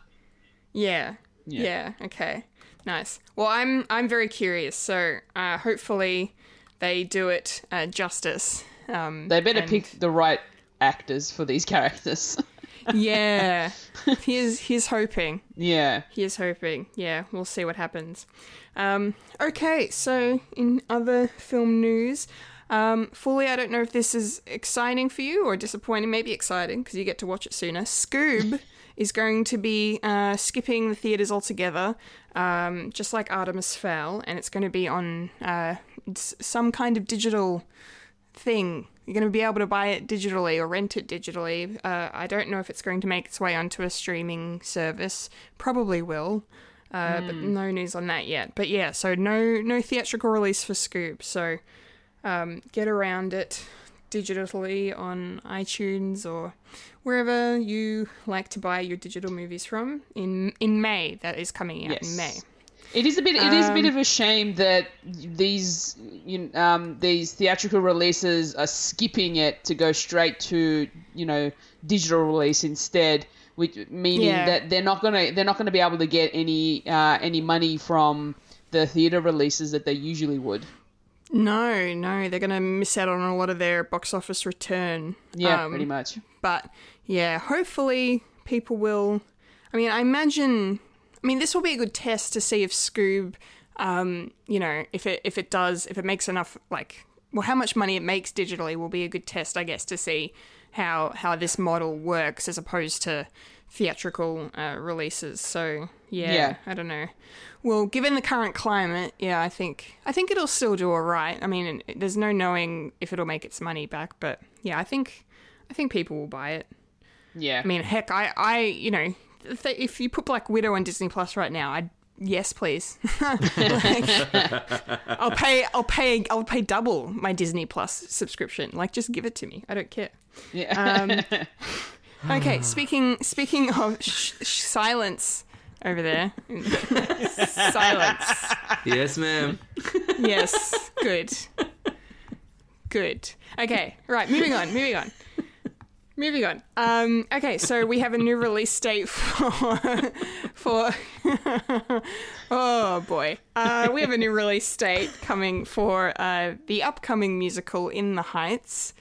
[SPEAKER 1] Yeah.
[SPEAKER 3] Yeah.
[SPEAKER 1] Yeah. Okay. Nice. Well, I'm I'm very curious. So uh, hopefully they do it uh, justice. Um,
[SPEAKER 3] They better
[SPEAKER 1] and-
[SPEAKER 3] pick the right actors for these characters.
[SPEAKER 1] Yeah. he's he's hoping.
[SPEAKER 3] yeah.
[SPEAKER 1] He is hoping. Yeah. We'll see what happens. Um, okay. So in other film news. Um, Fulia, I don't know if this is exciting for you or disappointing. Maybe exciting because you get to watch it sooner. Scoob is going to be uh, skipping the theaters altogether, um, just like Artemis Fowl, and it's going to be on uh, some kind of digital thing. You're going to be able to buy it digitally or rent it digitally. Uh, I don't know if it's going to make its way onto a streaming service. Probably will, uh, but no news on that yet. But yeah, so no no theatrical release for Scoob. So um, get around it digitally on iTunes or wherever you like to buy your digital movies from in in May. That is coming out in May.
[SPEAKER 3] It is a bit. It is a bit
[SPEAKER 1] Um,
[SPEAKER 3] of a shame that these, you um, these theatrical releases are skipping it to go straight to, you know, digital release instead. Which meaning
[SPEAKER 1] Yeah.
[SPEAKER 3] that they're not gonna they're not gonna be able to get any uh, any money from the theater releases that they usually would.
[SPEAKER 1] No, no, they're going to miss out on a lot of their box office return.
[SPEAKER 3] Yeah,
[SPEAKER 1] Um,
[SPEAKER 3] pretty much.
[SPEAKER 1] But yeah, hopefully people will. I mean, I imagine. I mean, this will be a good test to see if Scoob, um, you know, if it if it does, if it makes enough, like, well, how much money it makes digitally will be a good test, I guess, to see how how this model works as opposed to theatrical uh, releases. So yeah,
[SPEAKER 3] Yeah.
[SPEAKER 1] I don't know. Well, given the current climate, yeah, I think I think it'll still do all right. I mean, there's no knowing if it'll make its money back, but yeah, I think I think people will buy it.
[SPEAKER 3] Yeah.
[SPEAKER 1] I mean, heck, I, I, you know, if, they, if you put Black Widow on Disney Plus right now, I'd yes, please. Like, I'll pay, I'll pay, I'll pay double my Disney Plus subscription. Like, just give it to me. I don't care.
[SPEAKER 3] yeah.
[SPEAKER 1] Um, okay, speaking speaking of sh- sh- silence over there, silence.
[SPEAKER 2] Yes, ma'am.
[SPEAKER 1] Yes, good, good. Okay, right. Moving on. Moving on. Moving on. Um, okay, so we have a new release date for for. oh boy, uh, we have a new release date coming for uh, the upcoming musical In the Heights.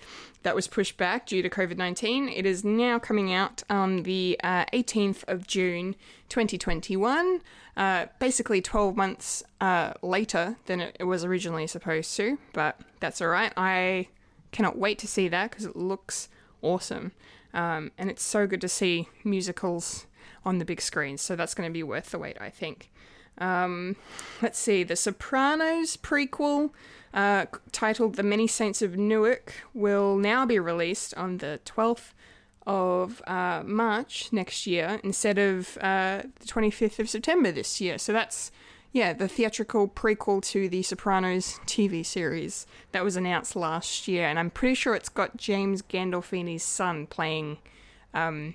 [SPEAKER 1] That was pushed back due to COVID nineteen. It is now coming out on the uh, eighteenth of June, twenty twenty one. Uh, basically, twelve months uh, later than it, it was originally supposed to, but that's all right. I cannot wait to see that because it looks awesome. Um, and it's so good to see musicals on the big screen. So that's going to be worth the wait, I think. Um, let's see. The Sopranos prequel, uh, titled The Many Saints of Newark, will now be released on the 12th of uh, March next year instead of uh, the 25th of September this year. So that's yeah, the theatrical prequel to the Sopranos TV series that was announced last year, and I'm pretty sure it's got James Gandolfini's son playing um,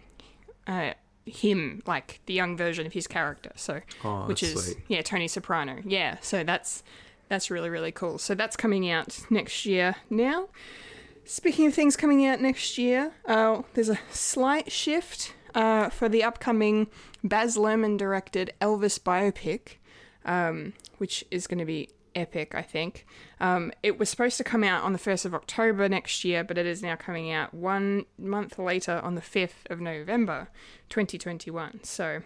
[SPEAKER 1] uh, him, like the young version of his character. So,
[SPEAKER 2] Oh,
[SPEAKER 1] which is
[SPEAKER 2] sweet.
[SPEAKER 1] yeah, Tony Soprano. Yeah, so that's that's really really cool. So that's coming out next year now. Speaking of things coming out next year, uh, there's a slight shift uh, for the upcoming Baz Luhrmann directed Elvis biopic, um, which is going to be epic, I think. Um, it was supposed to come out on the 1st of October next year, but it is now coming out one month later on the 5th of November 2021. So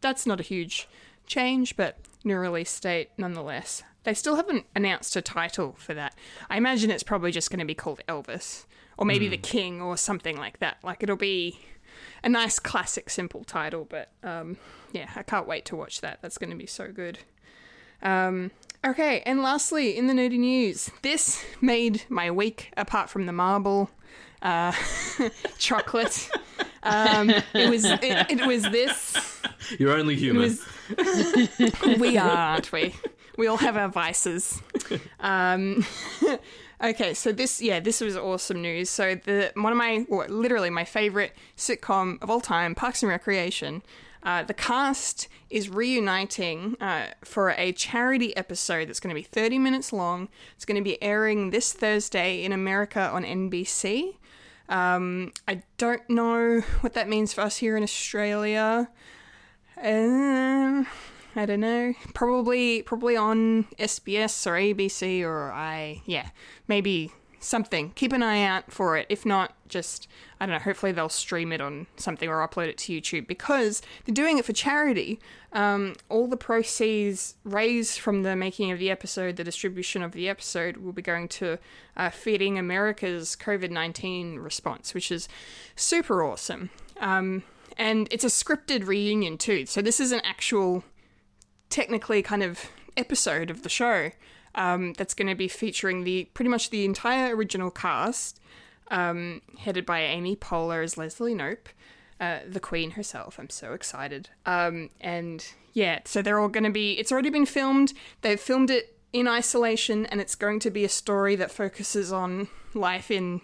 [SPEAKER 1] that's not a huge change, but new release date nonetheless. They still haven't announced a title for that. I imagine it's probably just going to be called Elvis, or maybe The King, or something like that. Like it'll be a nice, classic, simple title, but um, yeah, I can't wait to watch that. That's going to be so good. Um, okay, and lastly, in the nerdy news, this made my week apart from the marble uh, chocolate. Um, it was it, it was this.
[SPEAKER 2] You're only human.
[SPEAKER 1] was. we are, aren't we? We all have our vices. Um, okay, so this, yeah, this was awesome news. So the one of my, well, literally my favorite sitcom of all time, Parks and Recreation. Uh, the cast is reuniting uh, for a charity episode that's going to be 30 minutes long. It's going to be airing this Thursday in America on NBC. Um, I don't know what that means for us here in Australia. Um, I don't know. Probably, probably on SBS or ABC or I, yeah, maybe something. Keep an eye out for it. If not, just I don't know. Hopefully they'll stream it on something or upload it to YouTube because they're doing it for charity. Um, all the proceeds raised from the making of the episode, the distribution of the episode, will be going to uh, feeding America's COVID nineteen response, which is super awesome. Um, and it's a scripted reunion too. So this is an actual, technically kind of episode of the show um, that's going to be featuring the pretty much the entire original cast, um, headed by Amy Poehler as Leslie Knope, uh, the Queen herself. I'm so excited. Um, and yeah, so they're all going to be. It's already been filmed. They've filmed it in isolation, and it's going to be a story that focuses on life in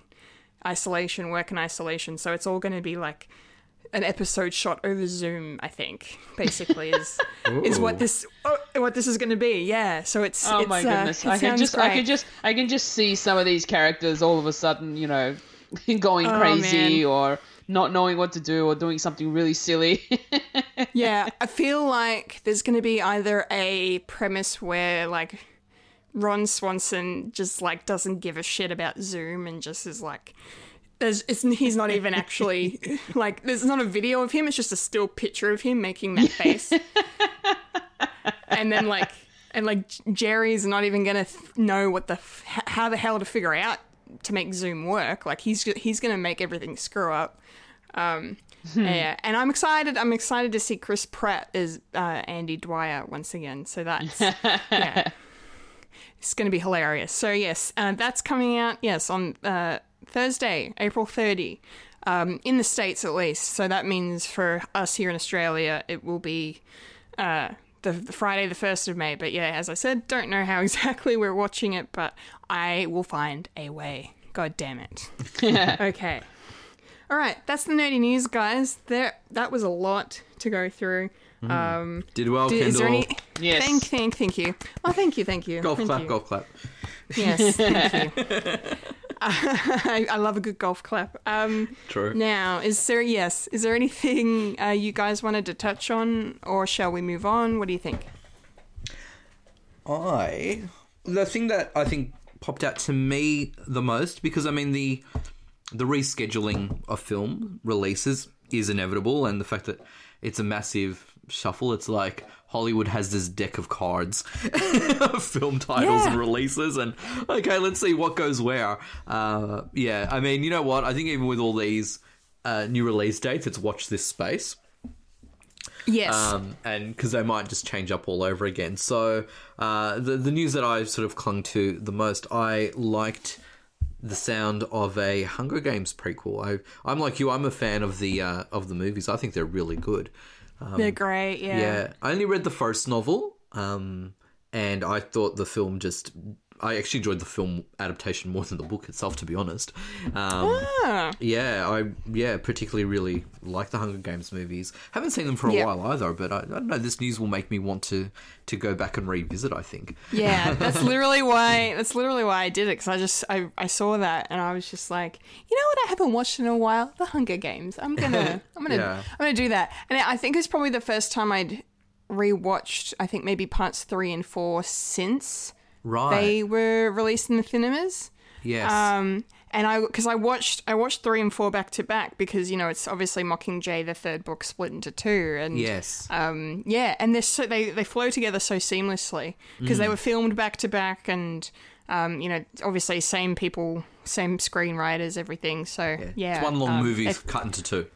[SPEAKER 1] isolation, work in isolation. So it's all going to be like an episode shot over Zoom. I think basically is is what this oh, what this is going to be. Yeah. So it's
[SPEAKER 3] Oh
[SPEAKER 1] it's,
[SPEAKER 3] my
[SPEAKER 1] uh,
[SPEAKER 3] goodness!
[SPEAKER 1] it
[SPEAKER 3] I can
[SPEAKER 1] sounds
[SPEAKER 3] just, I can just, I can just see some of these characters all of a sudden, you know, going
[SPEAKER 1] Oh,
[SPEAKER 3] crazy
[SPEAKER 1] man.
[SPEAKER 3] or not knowing what to do or doing something really silly.
[SPEAKER 1] yeah, I feel like there's going to be either a premise where like Ron Swanson just like doesn't give a shit about Zoom and just is like there's it's he's not even actually like there's not a video of him it's just a still picture of him making that face. and then like and like Jerry's not even going to th- know what the f- how the hell to figure out to make Zoom work. Like he's he's going to make everything screw up. Um, yeah, and I'm excited. I'm excited to see Chris Pratt as uh, Andy Dwyer once again. So that's yeah, it's going to be hilarious. So yes, uh, that's coming out. Yes, on uh, Thursday, April 30, um, in the states at least. So that means for us here in Australia, it will be uh, the, the Friday, the first of May. But yeah, as I said, don't know how exactly we're watching it, but I will find a way. God damn it. okay. All right, that's the nerdy news, guys. There, that was a lot to go through. Um,
[SPEAKER 2] Did well,
[SPEAKER 1] did-
[SPEAKER 2] Kendall.
[SPEAKER 1] is there any?
[SPEAKER 3] Yes.
[SPEAKER 1] Thank, thank, thank you. Oh, thank you, thank you.
[SPEAKER 2] golf
[SPEAKER 1] thank
[SPEAKER 2] clap,
[SPEAKER 1] you.
[SPEAKER 2] golf clap.
[SPEAKER 1] Yes, thank you. I, I love a good golf clap. Um,
[SPEAKER 2] True.
[SPEAKER 1] now, is there yes? Is there anything uh, you guys wanted to touch on, or shall we move on? What do you think?
[SPEAKER 2] I the thing that I think popped out to me the most because I mean the the rescheduling of film releases is inevitable, and the fact that it's a massive shuffle. It's like Hollywood has this deck of cards film titles
[SPEAKER 1] Yeah.
[SPEAKER 2] and releases, and okay, let's see what goes where. Uh, yeah, I mean, you know what? I think even with all these uh, new release dates, it's watch this space
[SPEAKER 1] Yes.
[SPEAKER 2] um, and because they might just change up all over again. So uh, the the news that I sort of clung to the most, I liked the sound of a Hunger Games prequel. I I'm like you, I'm a fan of the uh, of the movies. I think they're really good.
[SPEAKER 1] They're great. Yeah.
[SPEAKER 2] Yeah, I only read the first novel, um, and I thought the film just I actually enjoyed the film adaptation more than the book itself, to be honest. Um,
[SPEAKER 1] Ah.
[SPEAKER 2] Yeah, I yeah particularly really like the Hunger Games movies. Haven't seen them for a
[SPEAKER 1] Yeah.
[SPEAKER 2] while either, but I, I don't know. This news will make me want to to go back and revisit. I think.
[SPEAKER 1] Yeah, that's literally why. That's literally why I did it because I just I, I saw that and I was just like, you know what? I haven't watched in a while. The Hunger Games. I'm gonna I'm gonna
[SPEAKER 2] Yeah.
[SPEAKER 1] I'm gonna do that. And I think it's probably the first time I'd rewatched. I think maybe parts three and four since
[SPEAKER 2] Right.
[SPEAKER 1] they were released in the cinemas.
[SPEAKER 2] yes.
[SPEAKER 1] Um, and I because I watched I watched three and four back to back because you know it's obviously mocking Mockingjay the third book split into two and
[SPEAKER 2] yes.
[SPEAKER 1] um, yeah, and they're so, they they flow together so seamlessly because
[SPEAKER 2] Mm.
[SPEAKER 1] they were filmed back to back, and um, you know, obviously same people, same screenwriters, everything. So yeah,
[SPEAKER 2] it's one long
[SPEAKER 1] um,
[SPEAKER 2] movie cut into two.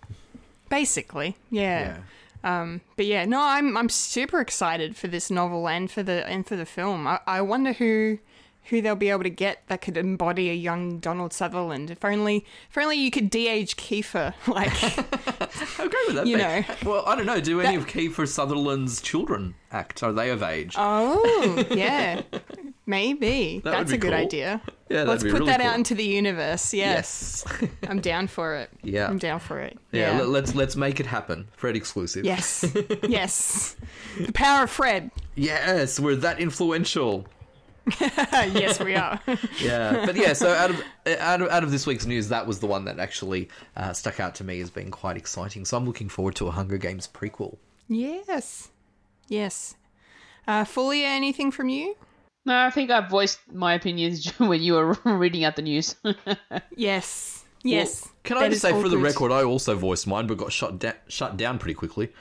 [SPEAKER 1] basically, yeah. Um, but yeah, no, I'm I'm super excited for this novel and for the and for the film. I, I wonder who who they'll be able to get that could embody a young Donald Sutherland. If only if only you could de-age Kiefer, like
[SPEAKER 2] great would that
[SPEAKER 1] You know.
[SPEAKER 2] Well, I don't know. Do any
[SPEAKER 1] That-
[SPEAKER 2] of Kiefer Sutherland's children act? Are they of age?
[SPEAKER 1] oh yeah, maybe
[SPEAKER 2] That
[SPEAKER 1] that's a good
[SPEAKER 2] cool.
[SPEAKER 1] idea.
[SPEAKER 2] Yeah,
[SPEAKER 1] Let's put
[SPEAKER 2] really
[SPEAKER 1] that
[SPEAKER 2] cool.
[SPEAKER 1] out into the universe. Yes,
[SPEAKER 2] yes.
[SPEAKER 1] I'm down for it.
[SPEAKER 2] Yeah.
[SPEAKER 1] I'm down for it.
[SPEAKER 2] yeah.
[SPEAKER 1] Yeah.
[SPEAKER 2] Let, let's let's make it happen. Fred exclusive.
[SPEAKER 1] yes. yes. The power of Fred.
[SPEAKER 2] Yes, we're that influential.
[SPEAKER 1] yes, we are.
[SPEAKER 2] Yeah, but yeah. So out of out of out of this week's news, that was the one that actually uh, stuck out to me as being quite exciting. So I'm looking forward to a Hunger Games prequel.
[SPEAKER 1] yes. Yes. Uh, Fulia, anything from you?
[SPEAKER 3] No, I think I voiced my opinions when you were reading out the news.
[SPEAKER 1] Yes. Yes.
[SPEAKER 2] Well, can I just say,
[SPEAKER 1] all
[SPEAKER 2] for the record, I also voiced mine, but got shut da- shut down pretty quickly.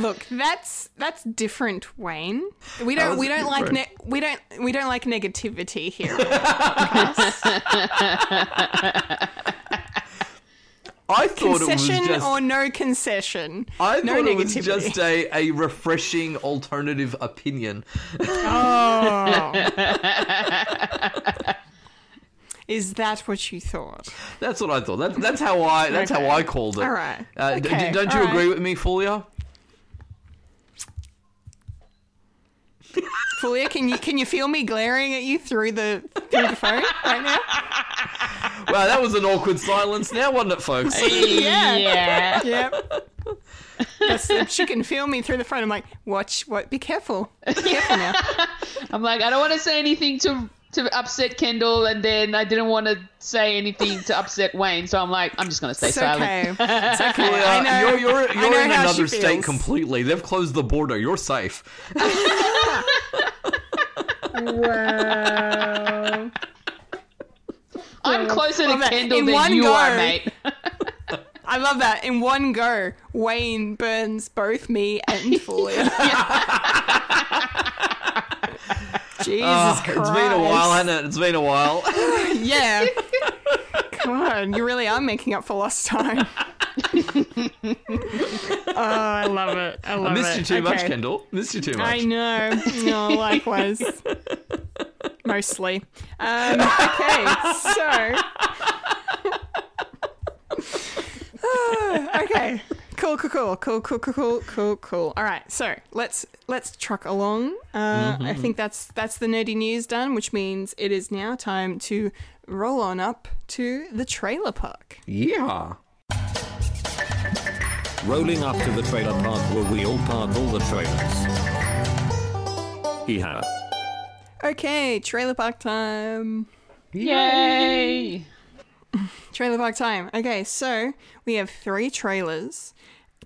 [SPEAKER 1] Look, that's that's different, Wayne. We don't we don't like ne- we don't we don't like negativity here.
[SPEAKER 2] I thought it was
[SPEAKER 1] concession
[SPEAKER 2] just.
[SPEAKER 1] or no concession.
[SPEAKER 2] I
[SPEAKER 1] no
[SPEAKER 2] thought it was just a, a refreshing alternative opinion.
[SPEAKER 1] Oh. Is that what you thought?
[SPEAKER 2] That's what I thought. That, that's how I. That's
[SPEAKER 1] Okay.
[SPEAKER 2] how I called it.
[SPEAKER 1] All right.
[SPEAKER 2] Uh,
[SPEAKER 1] Okay.
[SPEAKER 2] d- don't you
[SPEAKER 1] All
[SPEAKER 2] agree
[SPEAKER 1] right.
[SPEAKER 2] with me, Fulia?
[SPEAKER 1] Fulia, can you can you feel me glaring at you through the through the phone right now?
[SPEAKER 2] Wow, that was an awkward silence. Now, wasn't it, folks?
[SPEAKER 1] Yeah.
[SPEAKER 3] yeah.
[SPEAKER 1] Yep. That's, she can feel me through the phone. I'm like, watch, what? Be careful. Be careful now.
[SPEAKER 3] I'm like, I don't want to say anything to to upset Kendall, and then I didn't want to say anything to upset Wayne, so I'm like, I'm just gonna stay
[SPEAKER 1] It's
[SPEAKER 3] silent.
[SPEAKER 1] okay. It's okay.
[SPEAKER 2] Fulia,
[SPEAKER 1] I know.
[SPEAKER 2] You're, you're, you're
[SPEAKER 1] know
[SPEAKER 2] in another state
[SPEAKER 1] feels.
[SPEAKER 2] completely. They've closed the border. You're safe.
[SPEAKER 1] Wow.
[SPEAKER 3] I'm closer to Kendall
[SPEAKER 1] In
[SPEAKER 3] than
[SPEAKER 1] one
[SPEAKER 3] you
[SPEAKER 1] go.
[SPEAKER 3] are, mate.
[SPEAKER 1] I love that. In one go, Wayne burns both me and Fulia. Jesus
[SPEAKER 2] Ah,
[SPEAKER 1] Christ.
[SPEAKER 2] it's been a while, hasn't it? It's been a while.
[SPEAKER 1] Yeah. God, you really are making up for lost time. oh, I love it. I love it.
[SPEAKER 2] I missed
[SPEAKER 1] it.
[SPEAKER 2] you too much, Kendall. Missed you too much.
[SPEAKER 1] I know. No, likewise. Mostly. Um, okay, so. okay cool, cool, cool, cool, cool, cool, cool, cool. All right, so let's let's truck along. Uh, mm-hmm. I think that's that's the nerdy news done, which means it is now time to roll on up to the trailer park.
[SPEAKER 2] Yeah.
[SPEAKER 8] Rolling up to the trailer park where we all park all the trailers. Yeah.
[SPEAKER 1] Okay, trailer park time.
[SPEAKER 3] Yay!
[SPEAKER 1] Trailer park time. Okay, so we have three trailers.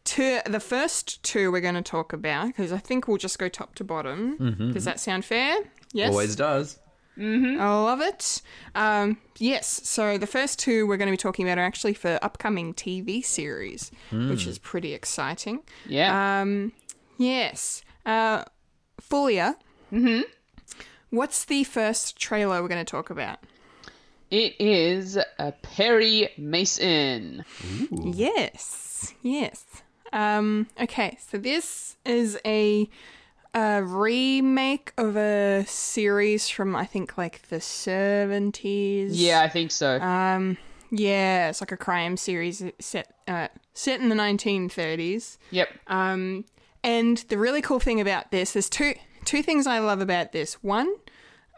[SPEAKER 1] Two, the first two we're going to talk about because I think we'll just go top to bottom. Does that sound fair? Yes.
[SPEAKER 2] Always does.
[SPEAKER 1] I love it. Um, yes. So the first two we're going to be talking about are actually for upcoming TV series, which is pretty exciting.
[SPEAKER 3] Yeah.
[SPEAKER 1] Um, yes. Uh, Fulia. Mm-hmm. What's the first trailer we're going to talk about?
[SPEAKER 3] It is a Perry Mason.
[SPEAKER 1] Yes, yes. Um, okay, so this is a, a remake of a series from I think like the seventies.
[SPEAKER 3] Yeah, I think so.
[SPEAKER 1] Um, yeah, it's like a crime series set uh, set in the nineteen thirties.
[SPEAKER 3] yep.
[SPEAKER 1] Um, and the really cool thing about this, there's two two things I love about this. One,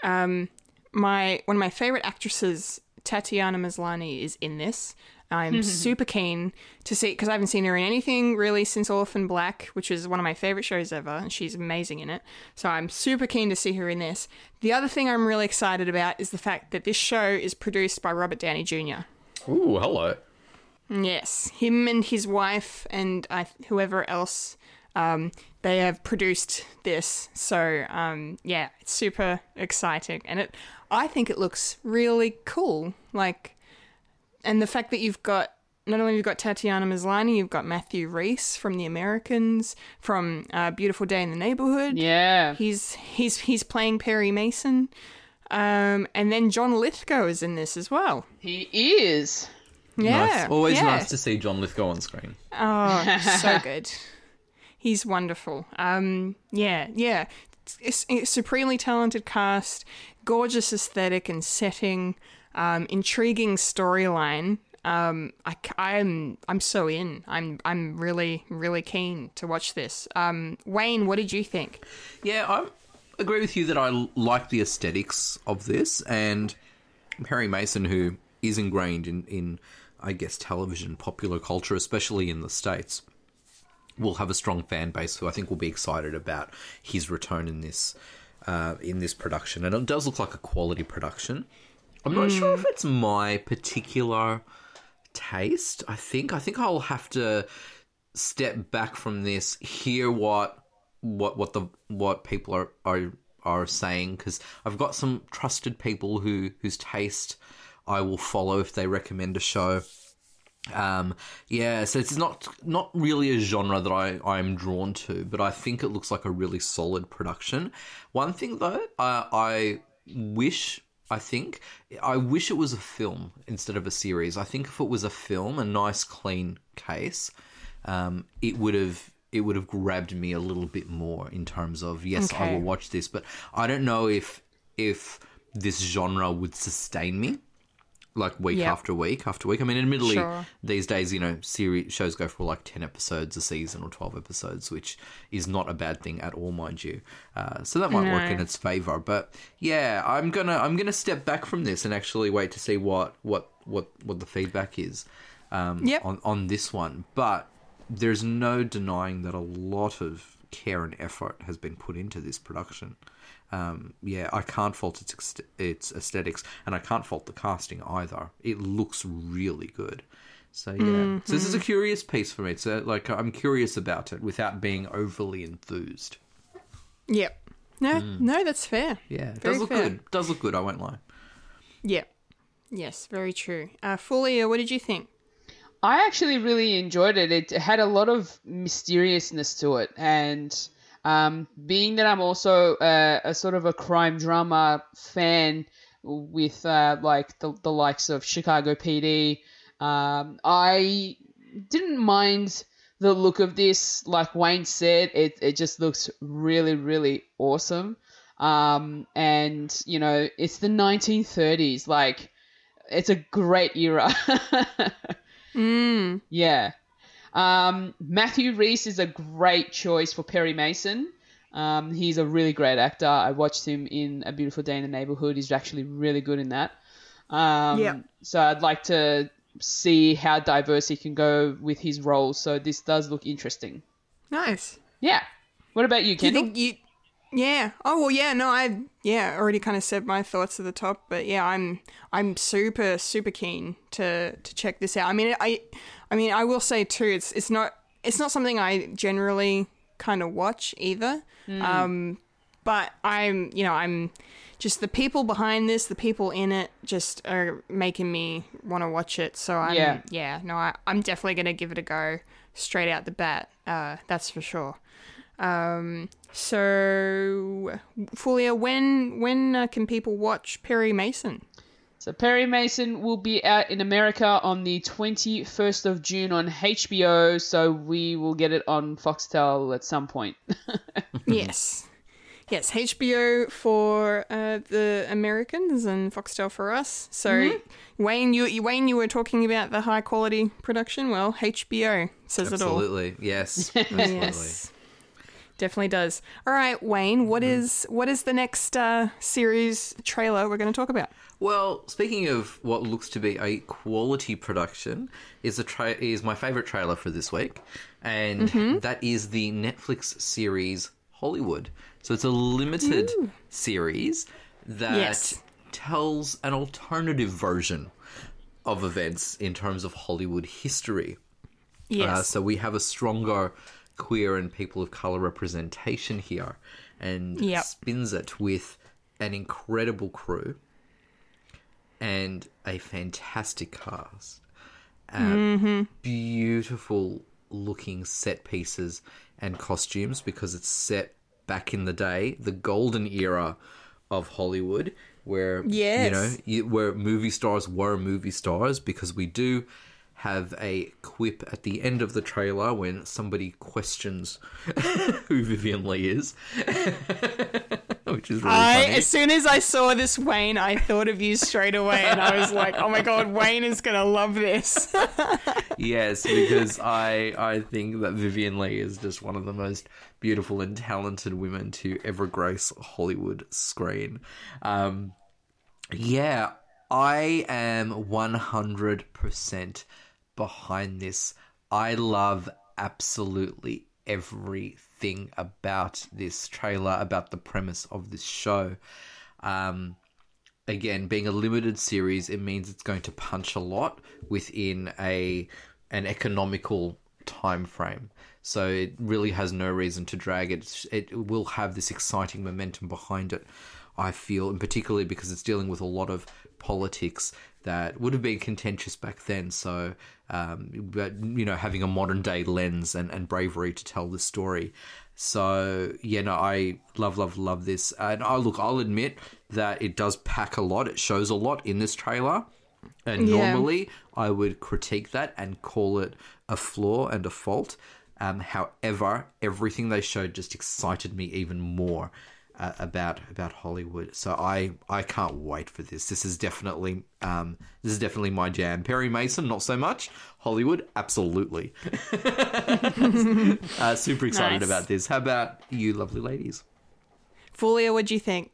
[SPEAKER 1] um, my one of my favorite actresses, Tatiana Maslany, is in this. I'm super keen to see because I haven't seen her in anything really since Orphan Black, which is one of my favorite shows ever, and she's amazing in it. So I'm super keen to see her in this. The other thing I'm really excited about is the fact that this show is produced by Robert Downey Jr.
[SPEAKER 2] Ooh, hello.
[SPEAKER 1] Yes, him and his wife and uh, whoever else, um, they have produced this. So um, yeah, it's super exciting, and it. I think it looks really cool. Like, and the fact that you've got not only you've got Tatiana Maslany, you've got Matthew Rhys from The Americans, from uh, Beautiful Day in the Neighborhood.
[SPEAKER 3] Yeah.
[SPEAKER 1] He's he's he's playing Perry Mason, um, and then John Lithgow is in this as well.
[SPEAKER 3] He is.
[SPEAKER 1] Yeah,
[SPEAKER 2] nice. Always
[SPEAKER 1] yeah.
[SPEAKER 2] nice to see John Lithgow on screen.
[SPEAKER 1] Oh, so good. He's wonderful. Um, yeah, yeah. It's, it's supremely talented cast, gorgeous aesthetic and setting, um, intriguing storyline. Um, I, am I'm so in. I'm I'm really really keen to watch this. Um, Wayne, what did you think?
[SPEAKER 2] Yeah, I agree with you that I like the aesthetics of this, and Harry Mason, who is ingrained in, in I guess, television popular culture, especially in the States, will have a strong fan base who I think will be excited about his return in this uh, in this production. And it does look like a quality production. I'm not sure if it's my particular taste. I think I think I'll have to step back from this, hear what what what the what people are are are saying because I've got some trusted people who whose taste I will follow if they recommend a show. Um, yeah, so it's not not really a genre that I I'm drawn to, but I think it looks like a really solid production. One thing though, uh, I wish I think I wish it was a film instead of a series. I think if it was a film, a nice clean case, um, it would have it would have grabbed me a little bit more in terms of yes, I will watch this, but I don't know if if this genre would sustain me like week
[SPEAKER 1] Yep.
[SPEAKER 2] after week after week. I mean, admittedly,
[SPEAKER 1] Sure.
[SPEAKER 2] these days, you know, series shows go for like ten episodes a season or twelve episodes, which is not a bad thing at all, mind you. Uh, so that might work in its favor. But yeah, I'm gonna I'm gonna step back from this and actually wait to see what what what what the feedback is um,
[SPEAKER 1] Yep.
[SPEAKER 2] on on this one. But there's no denying that a lot of care and effort has been put into this production. Um, yeah, I can't fault its its aesthetics, and I can't fault the casting either. It looks really good. So yeah, so this is a curious piece for me. So like, I'm curious about it without being overly enthused.
[SPEAKER 1] Yep. No, no, that's fair.
[SPEAKER 2] Yeah,
[SPEAKER 1] Very
[SPEAKER 2] does look
[SPEAKER 1] fair.
[SPEAKER 2] good. Does look good. I won't lie.
[SPEAKER 1] Yep. Yes, very true. Uh, Fulia, what did you think?
[SPEAKER 3] I actually really enjoyed it. It had a lot of mysteriousness to it, and um, being that I'm also a, a sort of a crime drama fan with uh, like the, the likes of Chicago PD, um, I didn't mind the look of this. Like Wayne said, it it just looks really really awesome. Um, and you know, it's the 1930s. Like, it's a great era. Yeah. Um, Matthew Rhys is a great choice for Perry Mason. Um, he's a really great actor. I watched him in A Beautiful Day in the Neighborhood. He's actually really good in that. Um,
[SPEAKER 1] Yeah.
[SPEAKER 3] So I'd like to see how diverse he can go with his roles. So this does look interesting.
[SPEAKER 1] Nice.
[SPEAKER 3] Yeah. What about you,
[SPEAKER 1] Do you
[SPEAKER 3] Kendall?
[SPEAKER 1] think you? Yeah. Oh well. Yeah. No. I. Yeah. Already kind of said my thoughts at the top, but yeah, I'm. I'm super super keen to to check this out. I mean, I. I mean, I will say too. It's it's not. It's not something I generally kind of watch either. Um, but I'm. You know, I'm. Just the people behind this, the people in it, just are making me want to watch it. So I'm.
[SPEAKER 3] Yeah.
[SPEAKER 1] Yeah. No, I, I'm definitely gonna give it a go straight out the bat. Uh, that's for sure. Um, so, Fulia, when when uh, can people watch Perry Mason?
[SPEAKER 3] So Perry Mason will be out in America on the 21st of June on HBO. So we will get it on Foxtel at some point.
[SPEAKER 1] yes, yes, HBO for uh, the Americans and Foxtel for us. So, Wayne, you, you Wayne, you were talking about the high quality production. Well, HBO says it all.
[SPEAKER 2] Absolutely, yes, absolutely.
[SPEAKER 1] Yes. Definitely does. All right, Wayne, what
[SPEAKER 2] Mm-hmm.
[SPEAKER 1] is what is the next uh, series trailer we're going to talk about?
[SPEAKER 2] Well, speaking of what looks to be a quality production, is a tra- is my favorite trailer for this week, and that is the Netflix series Hollywood. So it's a limited series that
[SPEAKER 1] Yes.
[SPEAKER 2] tells an alternative version of events in terms of Hollywood history.
[SPEAKER 1] Yes.
[SPEAKER 2] Uh, so we have a stronger queer and people of color representation here, and
[SPEAKER 1] Yep.
[SPEAKER 2] spins it with an incredible crew and a fantastic cast. Uh, Beautiful looking set pieces and costumes because it's set back in the day, the golden era of Hollywood, where you know you- where movie stars were movie stars because we do have a quip at the end of the trailer when somebody questions who Vivien Leigh is, which is really
[SPEAKER 1] I,
[SPEAKER 2] funny.
[SPEAKER 1] as soon as I saw this Wayne, I thought of you straight away, and I was like, "Oh my god, Wayne is gonna love this."
[SPEAKER 2] Yes, because I I think that Vivien Leigh is just one of the most beautiful and talented women to ever grace Hollywood screen. Um, yeah, I am one hundred percent behind this. I love absolutely everything about this trailer, about the premise of this show. Um, again, being a limited series, it means it's going to punch a lot within a an economical time frame. So it really has no reason to drag it. It will have this exciting momentum behind it. I feel, and particularly because it's dealing with a lot of politics that would have been contentious back then. So, um, but you know, having a modern day lens and, and bravery to tell the story. So yeah, no, I love, love, love this. And I look, I'll admit that it does pack a lot. It shows a lot in this trailer. And
[SPEAKER 1] Yeah.
[SPEAKER 2] normally I would critique that and call it a flaw and a fault. Um, however, everything they showed just excited me even more uh, about about Hollywood. So I I can't wait for this. This is definitely um, this is definitely my jam. Perry Mason, not so much. Hollywood, absolutely. uh, super excited
[SPEAKER 1] Nice.
[SPEAKER 2] about this. How about you, lovely ladies?
[SPEAKER 1] Fulia, what do you think?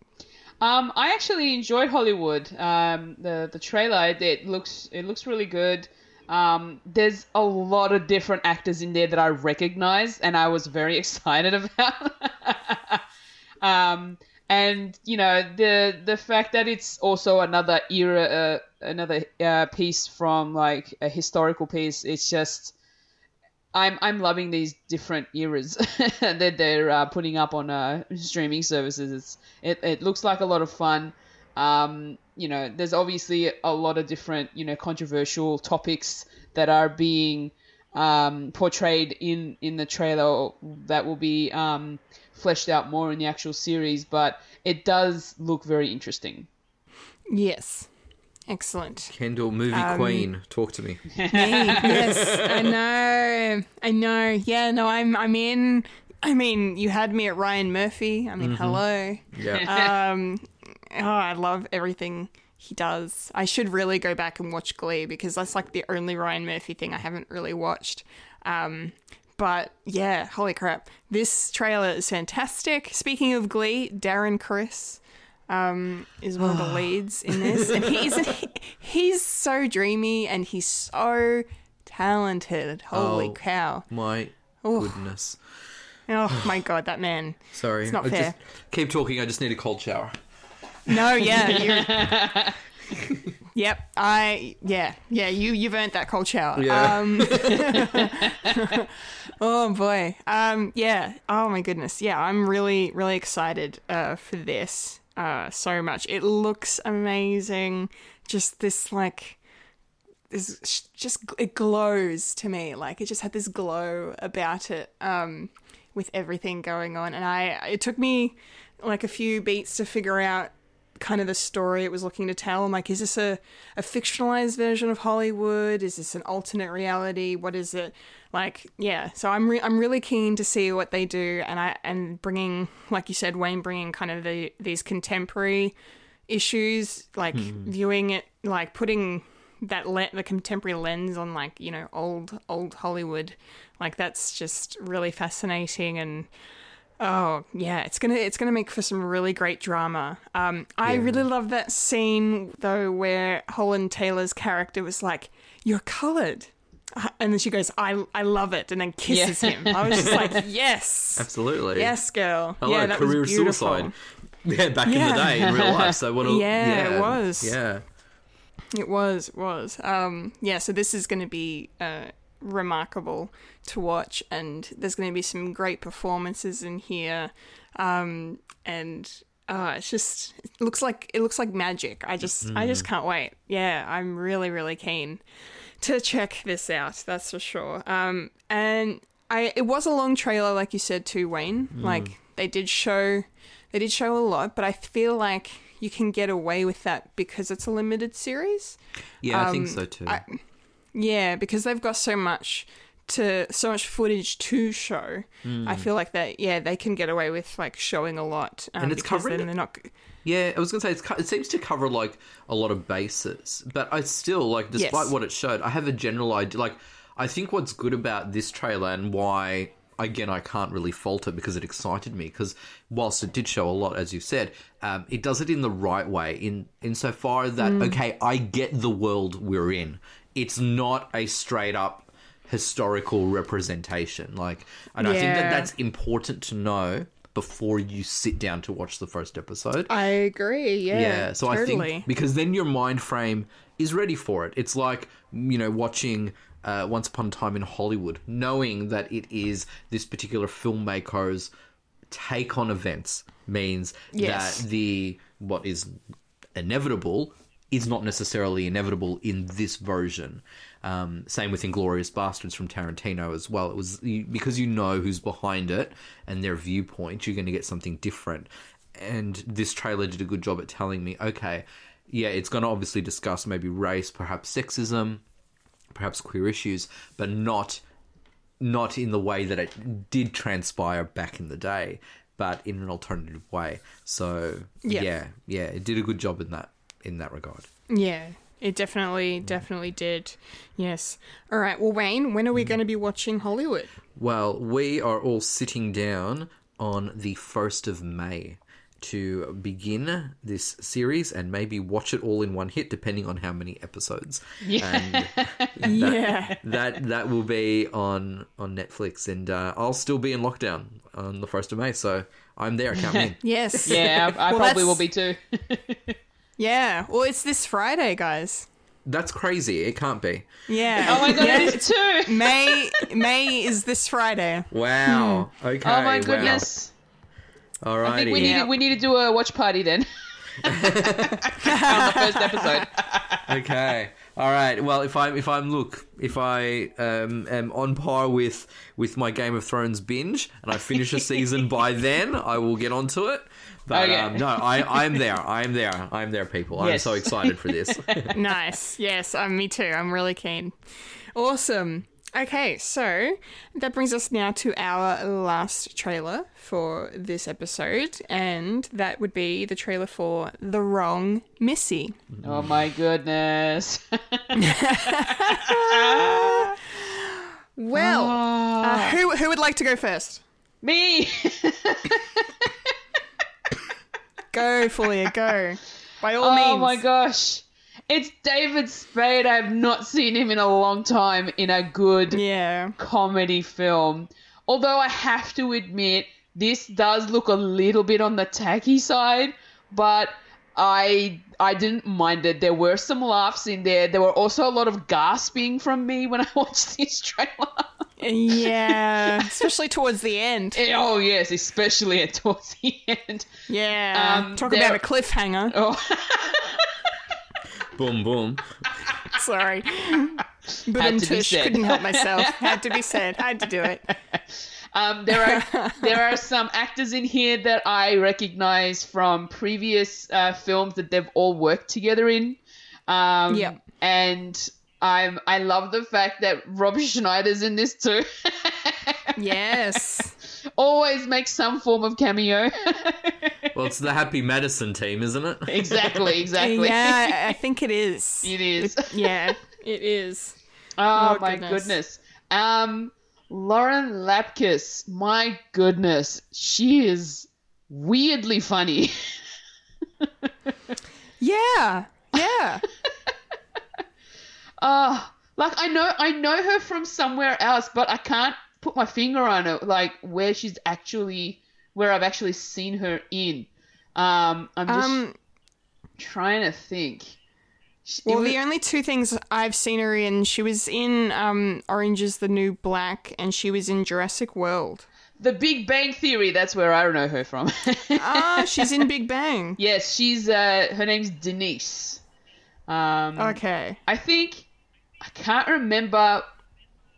[SPEAKER 3] Um, I actually enjoyed Hollywood. Um, the the trailer it, it looks it looks really good. Um, there's a lot of different actors in there that I recognize, and I was very excited about. um, and you know the the fact that it's also another era, uh, another uh, piece from like a historical piece. It's just I'm I'm loving these different eras that they're uh, putting up on uh, streaming services. It's it, it looks like a lot of fun. Um, you know, there's obviously a lot of different you know controversial topics that are being um, portrayed in in the trailer that will be um, fleshed out more in the actual series. But it does look very interesting.
[SPEAKER 1] Yes, excellent.
[SPEAKER 2] Kendall, movie queen, talk to me.
[SPEAKER 1] Me, yes, I know, I know. Yeah, no, I'm, I'm in. I mean, you had me at Ryan Murphy. I mean, hello.
[SPEAKER 2] Yeah.
[SPEAKER 1] Um, oh, I love everything he does. I should really go back and watch Glee because that's like the only Ryan Murphy thing I haven't really watched. Um, but yeah, holy crap. This trailer is fantastic. Speaking of Glee, Darren Criss um, is one of the leads in this. And he's, he's so dreamy and he's so talented. Holy
[SPEAKER 2] Oh.
[SPEAKER 1] cow.
[SPEAKER 2] My goodness.
[SPEAKER 1] Oh my god, that man.
[SPEAKER 2] Sorry.
[SPEAKER 1] It's not
[SPEAKER 2] I
[SPEAKER 1] fair.
[SPEAKER 2] Just keep talking. I just need a cold shower.
[SPEAKER 1] No, yeah. yep, I yeah yeah you you've earned that cold shower.
[SPEAKER 2] Yeah.
[SPEAKER 1] Um, oh boy. Um. Yeah. Oh my goodness. Yeah. I'm really really excited uh, for this. Uh, so much. It looks amazing. Just this like. This just it glows to me. Like it just had this glow about it. Um, with everything going on, and I it took me like a few beats to figure out kind of the story it was looking to tell. I'm like, is this a, a fictionalized version of Hollywood? Is this an alternate reality? What is it? Like, yeah. So I'm re- I'm really keen to see what they do, and I and bringing, like you said, Wayne, bringing kind of the these contemporary issues, like hmm. viewing it, like putting that le- the contemporary lens on like you know old old Hollywood, like that's just really fascinating and Oh yeah, it's gonna it's gonna make for some really great drama. Um, I really love that scene though where Holland Taylor's character was like, "You're coloured," Uh, and then she goes, "I I love it," and then kisses
[SPEAKER 3] Yeah.
[SPEAKER 1] him. I was just like, "Yes,
[SPEAKER 2] Absolutely.
[SPEAKER 1] yes, girl,
[SPEAKER 2] Hello,
[SPEAKER 1] yeah, that
[SPEAKER 2] career
[SPEAKER 1] was beautiful."
[SPEAKER 2] suicide. Yeah, back in the day in real life. So what? A,
[SPEAKER 1] Yeah, it was.
[SPEAKER 2] Yeah.
[SPEAKER 1] It was, it was. Um, yeah, so this is going to be uh, remarkable to watch, and there's going to be some great performances in here, um, and uh, it's just it looks like it looks like magic. I just I just can't wait. Yeah, I'm really really keen to check this out. That's for sure. Um, and I it was a long trailer, like you said too, Wayne. Like they did show they did show a lot, but I feel like you can get away with that because it's a limited series.
[SPEAKER 2] Yeah, I think
[SPEAKER 1] Um,
[SPEAKER 2] so too.
[SPEAKER 1] I- Yeah, because they've got so much to so much footage to show.
[SPEAKER 2] Hmm.
[SPEAKER 1] I feel like that. Yeah, they can get away with like showing a lot, um,
[SPEAKER 2] And it's covering-
[SPEAKER 1] then they're not.
[SPEAKER 2] Yeah, I was gonna say it's, it seems to cover like a lot of bases, but I still like, despite
[SPEAKER 1] Yes.
[SPEAKER 2] what it showed, I have a general idea. Like, I think what's good about this trailer and why, again, I can't really fault it because it excited me. Because whilst it did show a lot, as you said, um, it does it in the right way. In insofar that okay, I get the world we're in. It's not a straight up historical representation. Like, and I think that that's important to know before you sit down to watch the first episode.
[SPEAKER 1] I agree. Yeah.
[SPEAKER 2] Yeah, so I
[SPEAKER 1] totally.
[SPEAKER 2] think because then your mind frame is ready for it. It's like you know watching uh, Once Upon a Time in Hollywood, knowing that it is this particular filmmaker's take on events means
[SPEAKER 1] Yes.
[SPEAKER 2] that the what is inevitable is not necessarily inevitable in this version. Um, same with Inglourious Basterds from Tarantino as well. It was you- because you know who's behind it and their viewpoint, you're going to get something different. And this trailer did a good job at telling me, okay, yeah, it's going to obviously discuss maybe race, perhaps sexism, perhaps queer issues, but not not in the way that it did transpire back in the day, but in an alternative way. So
[SPEAKER 1] Yeah.
[SPEAKER 2] yeah, yeah, it did a good job in that in that regard.
[SPEAKER 1] Yeah, it definitely, definitely did. Yes. All right. Well, Wayne, when are
[SPEAKER 2] Mm.
[SPEAKER 1] we going to be watching Hollywood?
[SPEAKER 2] Well, we are all sitting down on the 1st of May to begin this series and maybe watch it all in one hit depending on how many episodes. Yeah. And
[SPEAKER 1] yeah.
[SPEAKER 2] that that will be on on Netflix and uh, I'll still be in lockdown on the 1st of May, so I'm there, count me in.
[SPEAKER 1] Yes.
[SPEAKER 3] Yeah, I, I
[SPEAKER 1] Well,
[SPEAKER 3] probably
[SPEAKER 1] that's-
[SPEAKER 3] will be too.
[SPEAKER 1] Yeah. Well, it's this Friday, guys.
[SPEAKER 2] That's crazy. It can't be.
[SPEAKER 1] Yeah.
[SPEAKER 3] Oh my god,
[SPEAKER 1] Yeah.
[SPEAKER 3] it is too.
[SPEAKER 1] May May is this Friday.
[SPEAKER 2] Wow. Okay.
[SPEAKER 3] Oh my
[SPEAKER 2] wow.
[SPEAKER 3] goodness.
[SPEAKER 2] Alrighty.
[SPEAKER 3] I think we need
[SPEAKER 1] Yeah.
[SPEAKER 3] to, we need to do a watch party then. on the first episode.
[SPEAKER 2] okay. All right. Well, if I'm if I'm look if I um, am on par with with my Game of Thrones binge and I finish a season by then, I will get onto it. But
[SPEAKER 3] Okay.
[SPEAKER 2] um, no, I I'm there. I'm there. I'm there, people. I'm
[SPEAKER 3] Yes.
[SPEAKER 2] so excited for this.
[SPEAKER 1] Nice. Yes, um, me too. I'm really keen. Awesome. Okay, so that brings us now to our last trailer for this episode, and that would be the trailer for The Wrong Missy.
[SPEAKER 3] Oh my goodness.
[SPEAKER 1] Well,
[SPEAKER 3] Ah.
[SPEAKER 1] uh, who who would like to go first?
[SPEAKER 3] Me.
[SPEAKER 1] Go, Fulia, go. By all
[SPEAKER 3] oh
[SPEAKER 1] means.
[SPEAKER 3] Oh my gosh. It's David Spade. I have not seen him in a long time in a good
[SPEAKER 1] Yeah.
[SPEAKER 3] comedy film. Although I have to admit, this does look a little bit on the tacky side, but I I didn't mind it. There were some laughs in there. There were also a lot of gasping from me when I watched this trailer.
[SPEAKER 1] Yeah. Especially towards the end.
[SPEAKER 3] oh yes, especially at towards the end.
[SPEAKER 1] Yeah.
[SPEAKER 3] Um,
[SPEAKER 1] Talk
[SPEAKER 3] there-
[SPEAKER 1] about a cliffhanger.
[SPEAKER 3] Oh,
[SPEAKER 2] boom, boom.
[SPEAKER 1] Sorry. But
[SPEAKER 3] Had to be
[SPEAKER 1] tush,
[SPEAKER 3] said.
[SPEAKER 1] couldn't help myself. Had to be said. Had to do it.
[SPEAKER 3] Um, there are there are some actors in here that I recognize from previous uh, films that they've all worked together in. Um,
[SPEAKER 1] Yep.
[SPEAKER 3] And I'm I love the fact that Rob Schneider's in this too.
[SPEAKER 1] Yes.
[SPEAKER 3] Always makes some form of cameo.
[SPEAKER 2] Well, it's the Happy Madison team, isn't it?
[SPEAKER 3] exactly, exactly.
[SPEAKER 1] Yeah, I think it is.
[SPEAKER 3] it is.
[SPEAKER 1] Yeah, it is.
[SPEAKER 3] Oh,
[SPEAKER 1] Oh,
[SPEAKER 3] my
[SPEAKER 1] goodness.
[SPEAKER 3] goodness. Um, Lauren Lapkus, my goodness, she is weirdly funny.
[SPEAKER 1] Yeah, yeah.
[SPEAKER 3] Uh like I know I know her from somewhere else, but I can't put my finger on it, like where she's actually where I've actually seen her in. Um I'm just
[SPEAKER 1] Um,
[SPEAKER 3] trying to think.
[SPEAKER 1] Well,
[SPEAKER 3] was-
[SPEAKER 1] the only two things I've seen her in, she was in um, Orange is the New Black, and she was in Jurassic World.
[SPEAKER 3] the Big Bang Theory, that's where I know her from.
[SPEAKER 1] Ah, she's in Big Bang.
[SPEAKER 3] yes, she's uh her name's Denise. Um
[SPEAKER 1] Okay.
[SPEAKER 3] I think I can't remember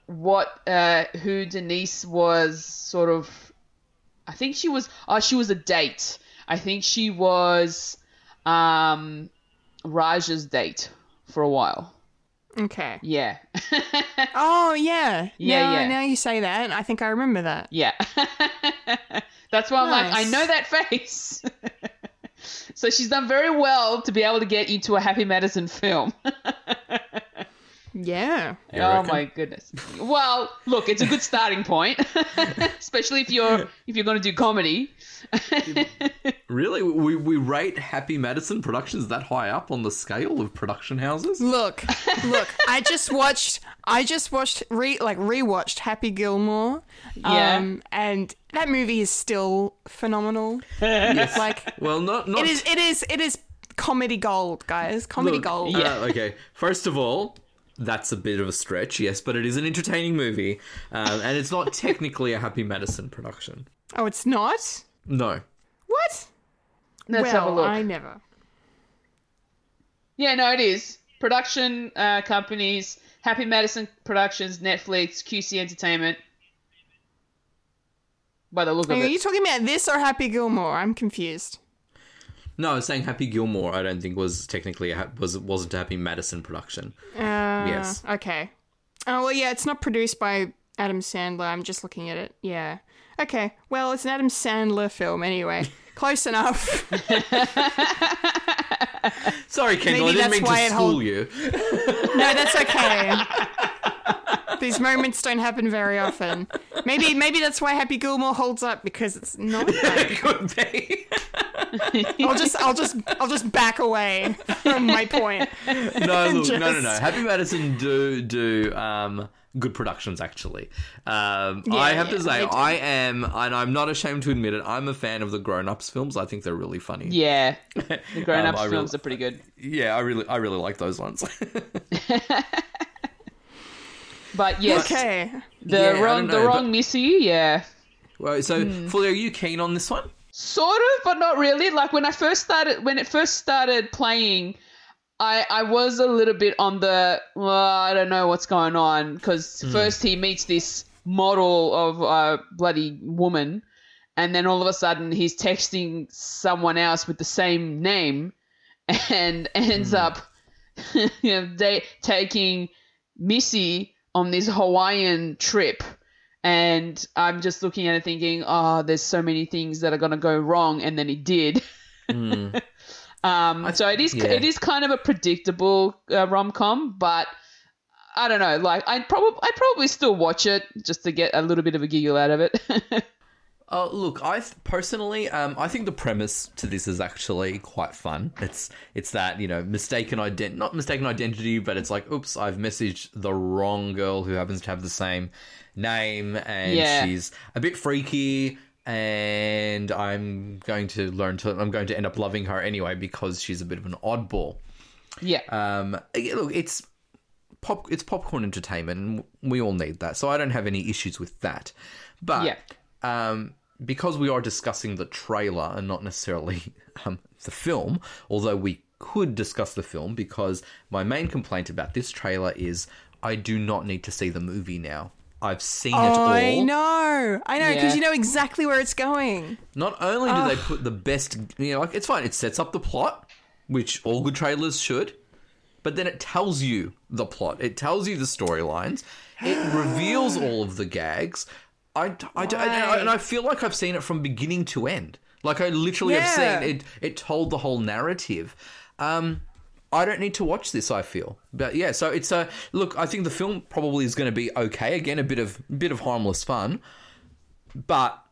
[SPEAKER 3] what uh who Denise was sort of I think she was oh she was a date. I think she was um Raj's date for a while.
[SPEAKER 1] Okay.
[SPEAKER 3] Yeah.
[SPEAKER 1] Oh, yeah.
[SPEAKER 3] Yeah,
[SPEAKER 1] now,
[SPEAKER 3] yeah.
[SPEAKER 1] Now you say that, I think I remember that.
[SPEAKER 3] yeah. That's why I'm like I know that face. so she's done very well to be able to get into a Happy Madison film.
[SPEAKER 1] Yeah.
[SPEAKER 3] Oh my goodness. Well, look, it's a good starting point, especially if you're if you're going to do comedy.
[SPEAKER 2] Really? We, we rate Happy Madison Productions that high up on the scale of production houses?
[SPEAKER 1] Look, look. I just watched. I just watched re like rewatched Happy Gilmore.
[SPEAKER 3] Yeah.
[SPEAKER 1] Um, and that movie is still phenomenal.
[SPEAKER 2] Yes.
[SPEAKER 1] Like
[SPEAKER 2] Well, not not
[SPEAKER 1] it is. It is. It is comedy gold, guys. Comedy
[SPEAKER 2] Look,
[SPEAKER 1] gold.
[SPEAKER 2] uh, okay. First of all, that's a bit of a stretch, yes, but it is an entertaining movie, um, and it's not technically a Happy Madison production.
[SPEAKER 1] Oh, it's not.
[SPEAKER 2] No.
[SPEAKER 1] What?
[SPEAKER 3] Let's
[SPEAKER 1] well,
[SPEAKER 3] have a look.
[SPEAKER 1] I never.
[SPEAKER 3] Yeah, no, it is. Production uh, companies: Happy Madison Productions, Netflix, QC Entertainment. By the look of it, Are
[SPEAKER 1] you talking about this or Happy Gilmore? I'm confused.
[SPEAKER 2] No, I was saying Happy Gilmore. I don't think was technically a, was wasn't a Happy Madison production.
[SPEAKER 1] Uh,
[SPEAKER 2] Yes.
[SPEAKER 1] Okay. Oh well, yeah. It's not produced by Adam Sandler. I'm just looking at it. Yeah. Okay. Well, it's an Adam Sandler film anyway. Close enough.
[SPEAKER 2] Sorry, Kendall,
[SPEAKER 1] Maybe
[SPEAKER 2] I didn't mean to
[SPEAKER 1] it
[SPEAKER 2] school
[SPEAKER 1] hold-
[SPEAKER 2] you.
[SPEAKER 1] No, that's okay. These moments don't happen very often. Maybe, maybe that's why Happy Gilmore holds up because it's not.
[SPEAKER 2] It could be.
[SPEAKER 1] I'll just, I'll just, I'll just back away from my point.
[SPEAKER 2] No, look, no, no, no. Happy Madison do do um, good productions actually. Um, I have to say. I am, and I'm not ashamed to admit it. I'm a fan of the Grown Ups films. I think they're really funny.
[SPEAKER 3] yeah, the grown-ups
[SPEAKER 2] Um, I
[SPEAKER 3] films
[SPEAKER 2] really-
[SPEAKER 3] are pretty good.
[SPEAKER 2] Yeah, I really, I really like those ones.
[SPEAKER 3] But yes,
[SPEAKER 1] Okay.
[SPEAKER 3] the
[SPEAKER 2] Yeah,
[SPEAKER 3] wrong,
[SPEAKER 2] don't
[SPEAKER 3] the wrong
[SPEAKER 2] but-
[SPEAKER 3] Missy, yeah.
[SPEAKER 2] well, so,
[SPEAKER 3] Hmm.
[SPEAKER 2] Fulia, are you keen on this one?
[SPEAKER 3] Sort of, but not really. Like when I first started, when it first started playing, I I was a little bit on the well, I don't know what's going on because first he meets this model of a bloody woman, and then all of a sudden he's texting someone else with the same name, and ends up, you know, they taking Missy on this Hawaiian trip. And I'm just looking at it thinking, oh, there's so many things that are going to go wrong. And then it did. um, so it is,
[SPEAKER 2] yeah.
[SPEAKER 3] it is kind of a predictable uh, rom com, but I don't know. Like, I'd probably, I'd probably still watch it just to get a little bit of a giggle out of it.
[SPEAKER 2] Uh, look, I th- personally, um, I think the premise to this is actually quite fun. It's it's that you know mistaken ident not mistaken identity, but it's like, oops, I've messaged the wrong girl who happens to have the same name, and
[SPEAKER 3] Yeah.
[SPEAKER 2] she's a bit freaky, and I'm going to learn to I'm going to end up loving her anyway because she's a bit of an oddball.
[SPEAKER 3] yeah.
[SPEAKER 2] Um, yeah, look, it's pop, it's popcorn entertainment, and we all need that. So I don't have any issues with that. But
[SPEAKER 3] Yeah.
[SPEAKER 2] Um, because we are discussing the trailer and not necessarily um, the film, although we could discuss the film, because my main complaint about this trailer is I do not need to see the movie now. I've seen it all.
[SPEAKER 1] I know. I know because
[SPEAKER 3] Yeah.
[SPEAKER 1] you know exactly where it's going.
[SPEAKER 2] Not only do they put the best, you know, like it's fine. It sets up the plot, which all good trailers should, but then it tells you the plot. It tells you the storylines. It reveals all of the gags. I, I, don't- and I, and I feel like I've seen it from beginning to end. Like I literally
[SPEAKER 1] Yeah.
[SPEAKER 2] have seen it. It told the whole narrative. Um, I don't need to watch this. I feel, but yeah. So it's a look. I think the film probably is going to be okay. Again, a bit of bit of harmless fun, but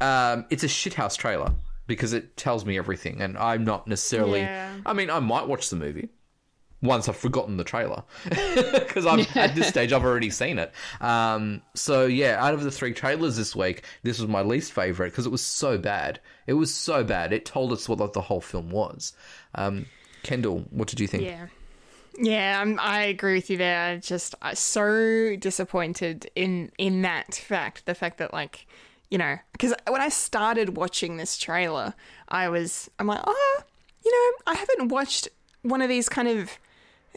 [SPEAKER 2] um, it's a shithouse trailer because it tells me everything, and I'm not necessarily.
[SPEAKER 1] Yeah.
[SPEAKER 2] I mean, I might watch the movie once I've forgotten the trailer because I'm at this stage I've already seen it. Um, so yeah, out of the three trailers this week, this was my least favorite because it was so bad. It was so bad. It told us what the whole film was. Um, Kendall, what did you think?
[SPEAKER 1] Yeah. Yeah, I'm, I agree with you there. Just I'm so disappointed in in that fact, the fact that like, you know, because when I started watching this trailer, I was I'm like, oh, you know, I haven't watched one of these kind of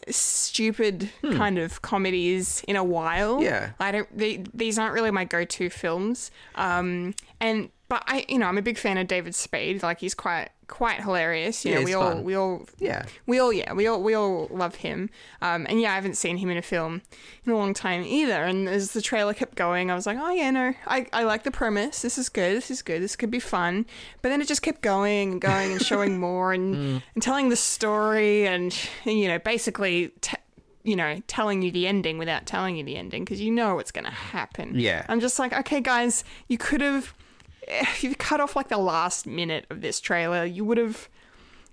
[SPEAKER 1] stupid kind of comedies in a while.
[SPEAKER 2] Hmm. Yeah.
[SPEAKER 1] I don't. They, these aren't really my go-to films. Um, and but I, you know, I'm a big fan of David Spade. Like he's quite quite hilarious. You
[SPEAKER 2] Yeah,
[SPEAKER 1] know, we all
[SPEAKER 2] fun.
[SPEAKER 1] we all
[SPEAKER 2] Yeah.
[SPEAKER 1] we all yeah we all we all love him. Um, and yeah, I haven't seen him in a film in a long time either. And as the trailer kept going, I was like, oh yeah, no, I I like the premise. This is good. This is good. This could be fun. But then it just kept going and going and showing more and
[SPEAKER 2] Mm.
[SPEAKER 1] and telling the story and you know basically. T- you know, telling you the ending without telling you the ending because you know what's going to happen.
[SPEAKER 2] Yeah.
[SPEAKER 1] I'm just like, okay, guys, you could have, if you cut off like the last minute of this trailer, you would have,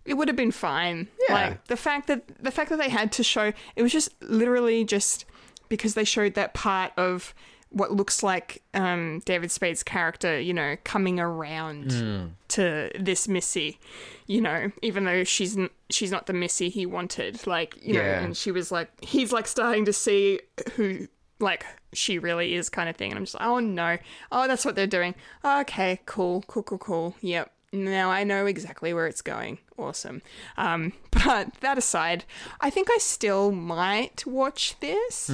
[SPEAKER 1] it would have been fine.
[SPEAKER 2] Yeah.
[SPEAKER 1] Like the fact that the fact that they had to show it was just literally just because they showed that part of what looks like um, David Spade's character, you know, coming around
[SPEAKER 2] Hmm.
[SPEAKER 1] to this Missy, you know, even though she's n- she's not the Missy he wanted, like you know, and she was like he's like starting to see who like she really is kind of thing, and I'm just like, oh no, oh that's what they're doing. Okay, cool, cool, cool, cool. Yep. Now I know exactly where it's going. Awesome. Um, but that aside, I think I still might watch this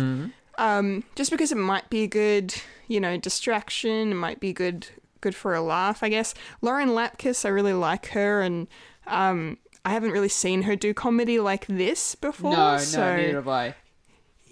[SPEAKER 1] um, just because it might be a good, you know, distraction. It might be good, good for a laugh, I guess. Lauren Lapkus, I really like her, and um, I haven't really seen her do comedy like this before.
[SPEAKER 3] No, no,
[SPEAKER 1] so
[SPEAKER 3] neither have I.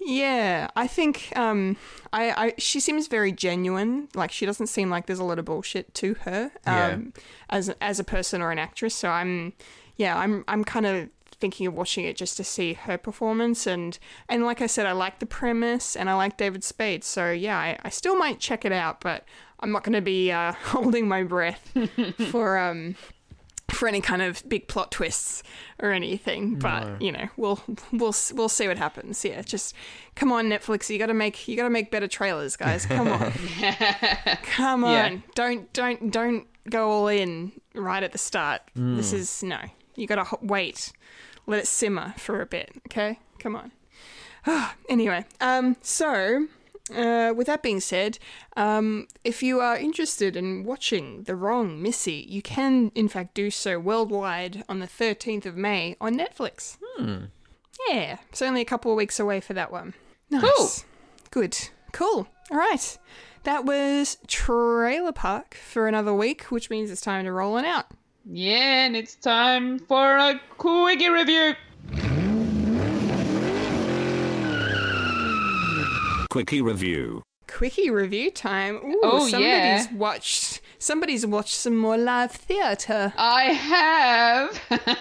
[SPEAKER 1] yeah, I think um, I, I she seems very genuine. Like she doesn't seem like there's a lot of bullshit to her um, as as a person or an actress. So I'm yeah, I'm I'm kind of thinking of watching it just to see her performance and and like I said, I like the premise and I like David Spade. So yeah, I, I still might check it out, but I'm not going to be uh, holding my breath for um for any kind of big plot twists or anything. But you know, we'll we'll we'll see what happens. Yeah, just come on, Netflix. You got to make you got to make better trailers, guys. Come on, come on.
[SPEAKER 3] Yeah.
[SPEAKER 1] Don't don't don't go all in right at the start. This is no. You got to wait. Let it simmer for a bit. Okay, come on. anyway, um, so uh, with that being said, um, if you are interested in watching The Wrong Missy, you can in fact do so worldwide on the 13th of May on Netflix. Yeah, it's only a couple of weeks away for that one. Nice.
[SPEAKER 3] Cool.
[SPEAKER 1] Good. Cool. All right. That was Trailer Park for another week, which means it's time to roll it out.
[SPEAKER 3] Yeah, and it's time for a quickie review.
[SPEAKER 8] Quickie review.
[SPEAKER 1] Quickie review time. Ooh,
[SPEAKER 3] Oh,
[SPEAKER 1] somebody's
[SPEAKER 3] yeah.
[SPEAKER 1] watched. Somebody's watched some more live theatre.
[SPEAKER 3] I have.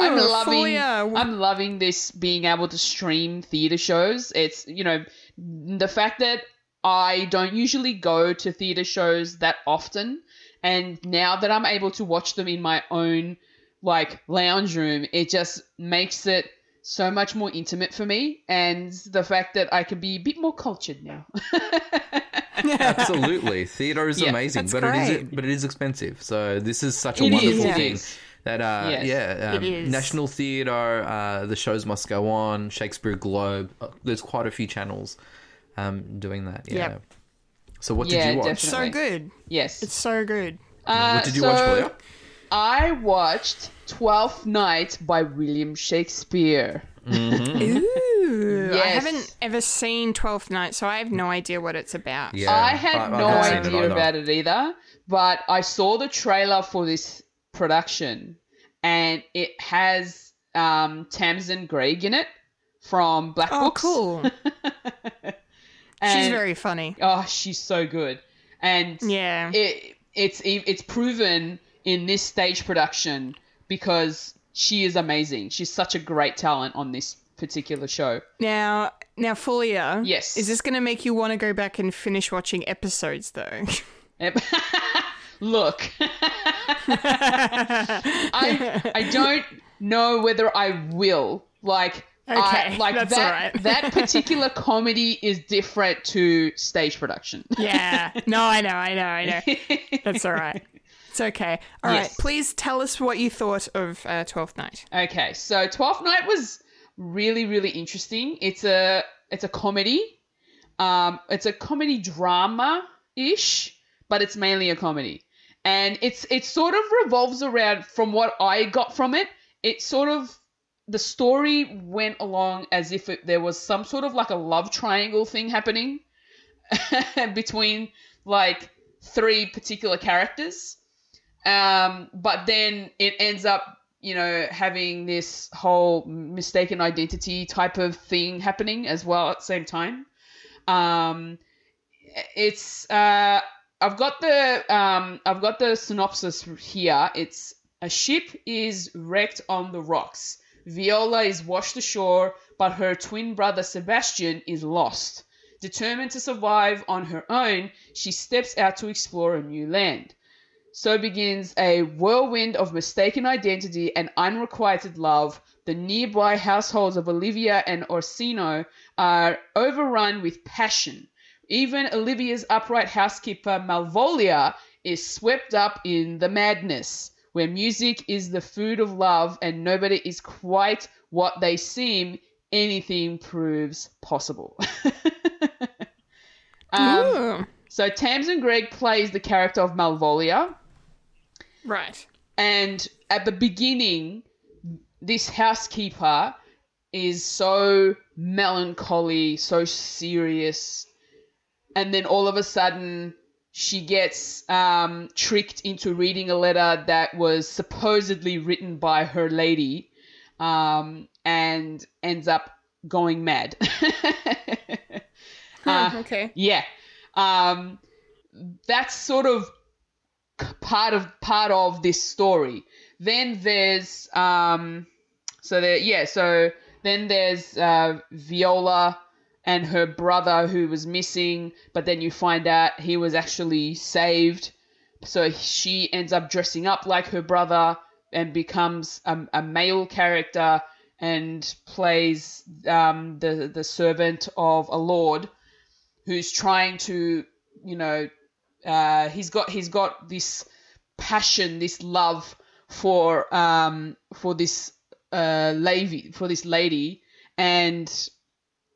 [SPEAKER 3] I'm loving.
[SPEAKER 1] Fulia.
[SPEAKER 3] I'm loving this being able to stream theater shows. It's you know the fact that I don't usually go to theater shows that often, and now that I'm able to watch them in my own like lounge room, it just makes it so much more intimate for me. And the fact that I can be a bit more cultured now.
[SPEAKER 2] Absolutely, theater is
[SPEAKER 3] Yeah,
[SPEAKER 2] amazing,
[SPEAKER 1] that's
[SPEAKER 2] but it is but it is expensive. So this is such a
[SPEAKER 3] It is,
[SPEAKER 2] wonderful
[SPEAKER 3] it
[SPEAKER 2] thing.
[SPEAKER 3] is.
[SPEAKER 2] That uh,
[SPEAKER 3] Yes.
[SPEAKER 2] yeah, um, National Theatre, uh, the shows must go on. Shakespeare Globe. Uh, there's quite a few channels um, doing that. Yeah.
[SPEAKER 1] Yep.
[SPEAKER 2] So what
[SPEAKER 3] Yeah,
[SPEAKER 2] did you watch?
[SPEAKER 3] definitely.
[SPEAKER 1] So good.
[SPEAKER 3] yes.
[SPEAKER 1] It's so good.
[SPEAKER 3] Uh,
[SPEAKER 2] What did you
[SPEAKER 3] so
[SPEAKER 2] watch, Fulia?
[SPEAKER 3] I watched Twelfth Night by William Shakespeare.
[SPEAKER 1] Ooh. I haven't ever seen Twelfth Night, so I have no idea what it's about.
[SPEAKER 2] Yeah,
[SPEAKER 3] I had
[SPEAKER 2] I- I
[SPEAKER 3] no
[SPEAKER 2] haven't seen it
[SPEAKER 3] idea about it either, but I saw the trailer for this production, and it has um, Tamsin Greig in it from Black
[SPEAKER 1] Oh,
[SPEAKER 3] Books.
[SPEAKER 1] cool. She's very funny.
[SPEAKER 3] Oh, she's so good, and
[SPEAKER 1] Yeah.
[SPEAKER 3] it it's it's proven in this stage production because she is amazing. She's such a great talent on this particular show.
[SPEAKER 1] Now, now, Fulia.
[SPEAKER 3] Yes.
[SPEAKER 1] Is this going to make you want to go back and finish watching episodes, though?
[SPEAKER 3] Look, I I don't know whether I will. Like, I,
[SPEAKER 1] Okay,
[SPEAKER 3] like
[SPEAKER 1] that's
[SPEAKER 3] that that particular comedy is different to stage production.
[SPEAKER 1] yeah. No, I know, I know, I know. That's all right. It's okay. All right.
[SPEAKER 3] Yes.
[SPEAKER 1] Please tell us what you thought of uh, Twelfth Night.
[SPEAKER 3] Okay, so Twelfth Night was really really interesting. It's a it's a comedy. Um, it's a comedy drama ish, but it's mainly a comedy, and it's it sort of revolves around from what I got from it. It sort of the story went along as if it, there was some sort of like a love triangle thing happening between like three particular characters. Um, but then it ends up, you know, having this whole mistaken identity type of thing happening as well at the same time. Um, it's uh, I've got the um, I've got the synopsis here. It's a ship is wrecked on the rocks. Viola is washed ashore, but her twin brother Sebastian is lost. Determined to survive on her own, she steps out to explore a new land. So begins a whirlwind of mistaken identity and unrequited love. The nearby households of Olivia and Orsino are overrun with passion. Even Olivia's upright housekeeper Malvolia is swept up in the madness, where music is the food of love and nobody is quite what they seem. Anything proves possible. um, so Tamsin Greig plays the character of Malvolia.
[SPEAKER 1] Right.
[SPEAKER 3] And at the beginning, this housekeeper is so melancholy, so serious. And then all of a sudden, she gets um, tricked into reading a letter that was supposedly written by her lady um, and ends up going mad. Uh,
[SPEAKER 1] okay.
[SPEAKER 3] yeah. Um, that's sort of part of part of this story. Then there's um, so there yeah so then there's uh, Viola and her brother who was missing, but then you find out he was actually saved. So she ends up dressing up like her brother and becomes a, a male character and plays um, the the servant of a lord who's trying to you know uh, he's got he's got this passion this love for um for this uh lady for this lady. And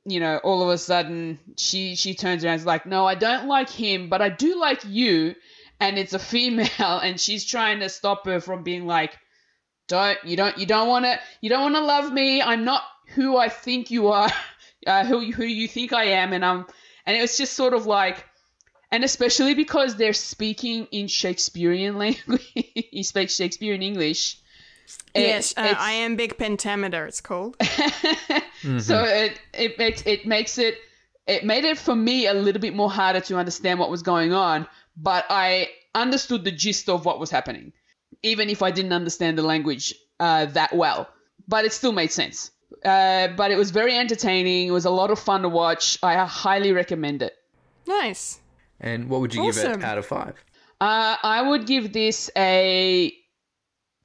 [SPEAKER 3] you know all of a sudden she she turns around and is like no i don't like him but i do like you. And it's a female and she's trying to stop her from being like don't you don't you don't want to you don't want to love me. I'm not who i think you are uh, who who you think i am. And i'm and it was just sort of like and especially because they're speaking in shakespearean language he speaks shakespearean english it-
[SPEAKER 1] yes, uh,
[SPEAKER 3] it's-
[SPEAKER 1] iambic pentameter. It's called.
[SPEAKER 3] so it it makes it makes it it made it for me a little bit more harder to understand what was going on, but I understood the gist of what was happening, even if I didn't understand the language uh, that well. But it still made sense. Uh, but it was very entertaining. It was a lot of fun to watch. I highly recommend it.
[SPEAKER 1] Nice.
[SPEAKER 2] And what would you give it out of five?
[SPEAKER 3] Uh, I would give this a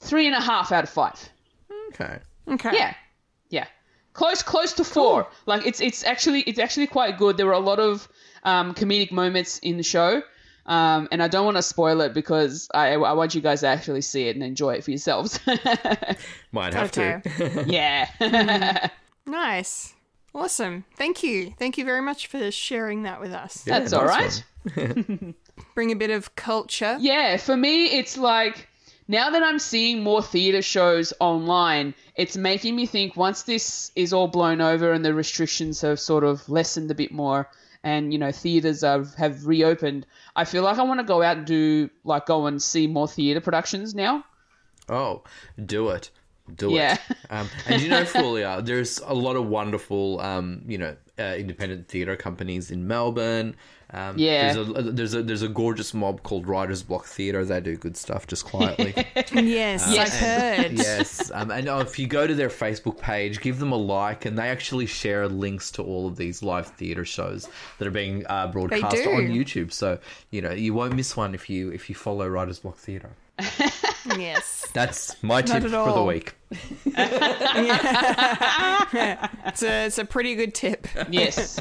[SPEAKER 3] three and a half out of five.
[SPEAKER 2] Okay.
[SPEAKER 1] Okay.
[SPEAKER 3] Yeah, yeah, close, close to four. Like it's it's actually it's actually quite good. There were a lot of um, comedic moments in the show, um, and I don't want to spoil it because I I want you guys to actually see it and enjoy it for yourselves.
[SPEAKER 2] Might have
[SPEAKER 1] Okay.
[SPEAKER 2] to.
[SPEAKER 3] yeah,
[SPEAKER 1] Nice. Awesome. Thank you. Thank you very much for sharing that with us.
[SPEAKER 2] Yeah,
[SPEAKER 3] that's
[SPEAKER 2] nice
[SPEAKER 3] all right.
[SPEAKER 1] Bring a bit of culture.
[SPEAKER 3] Yeah, for me, it's like now that I'm seeing more theater shows online, it's making me think once this is all blown over and the restrictions have sort of lessened a bit more and, you know, theaters have, have reopened, I feel like I want to go out and do, like, go and see more theater productions now.
[SPEAKER 2] Oh, do it. Do
[SPEAKER 3] Yeah.
[SPEAKER 2] it. Um, and you know, Fulia, there's a lot of wonderful, um, you know, uh, independent theatre companies in Melbourne. Um,
[SPEAKER 3] Yeah.
[SPEAKER 2] there's a, there's a there's a gorgeous mob called Writers Block Theatre. They do good stuff just quietly.
[SPEAKER 1] Yes,
[SPEAKER 3] Yes.
[SPEAKER 1] I've heard.
[SPEAKER 2] yes, um, and uh, if you go to their Facebook page, give them a like, and they actually share links to all of these live theatre shows that are being uh, broadcast on YouTube. So you know you won't miss one if you if you follow Writers Block Theatre.
[SPEAKER 1] Yes.
[SPEAKER 2] That's my tip
[SPEAKER 1] at
[SPEAKER 2] for the
[SPEAKER 1] all.
[SPEAKER 2] week.
[SPEAKER 1] It's a, it's a pretty good tip.
[SPEAKER 3] Yes.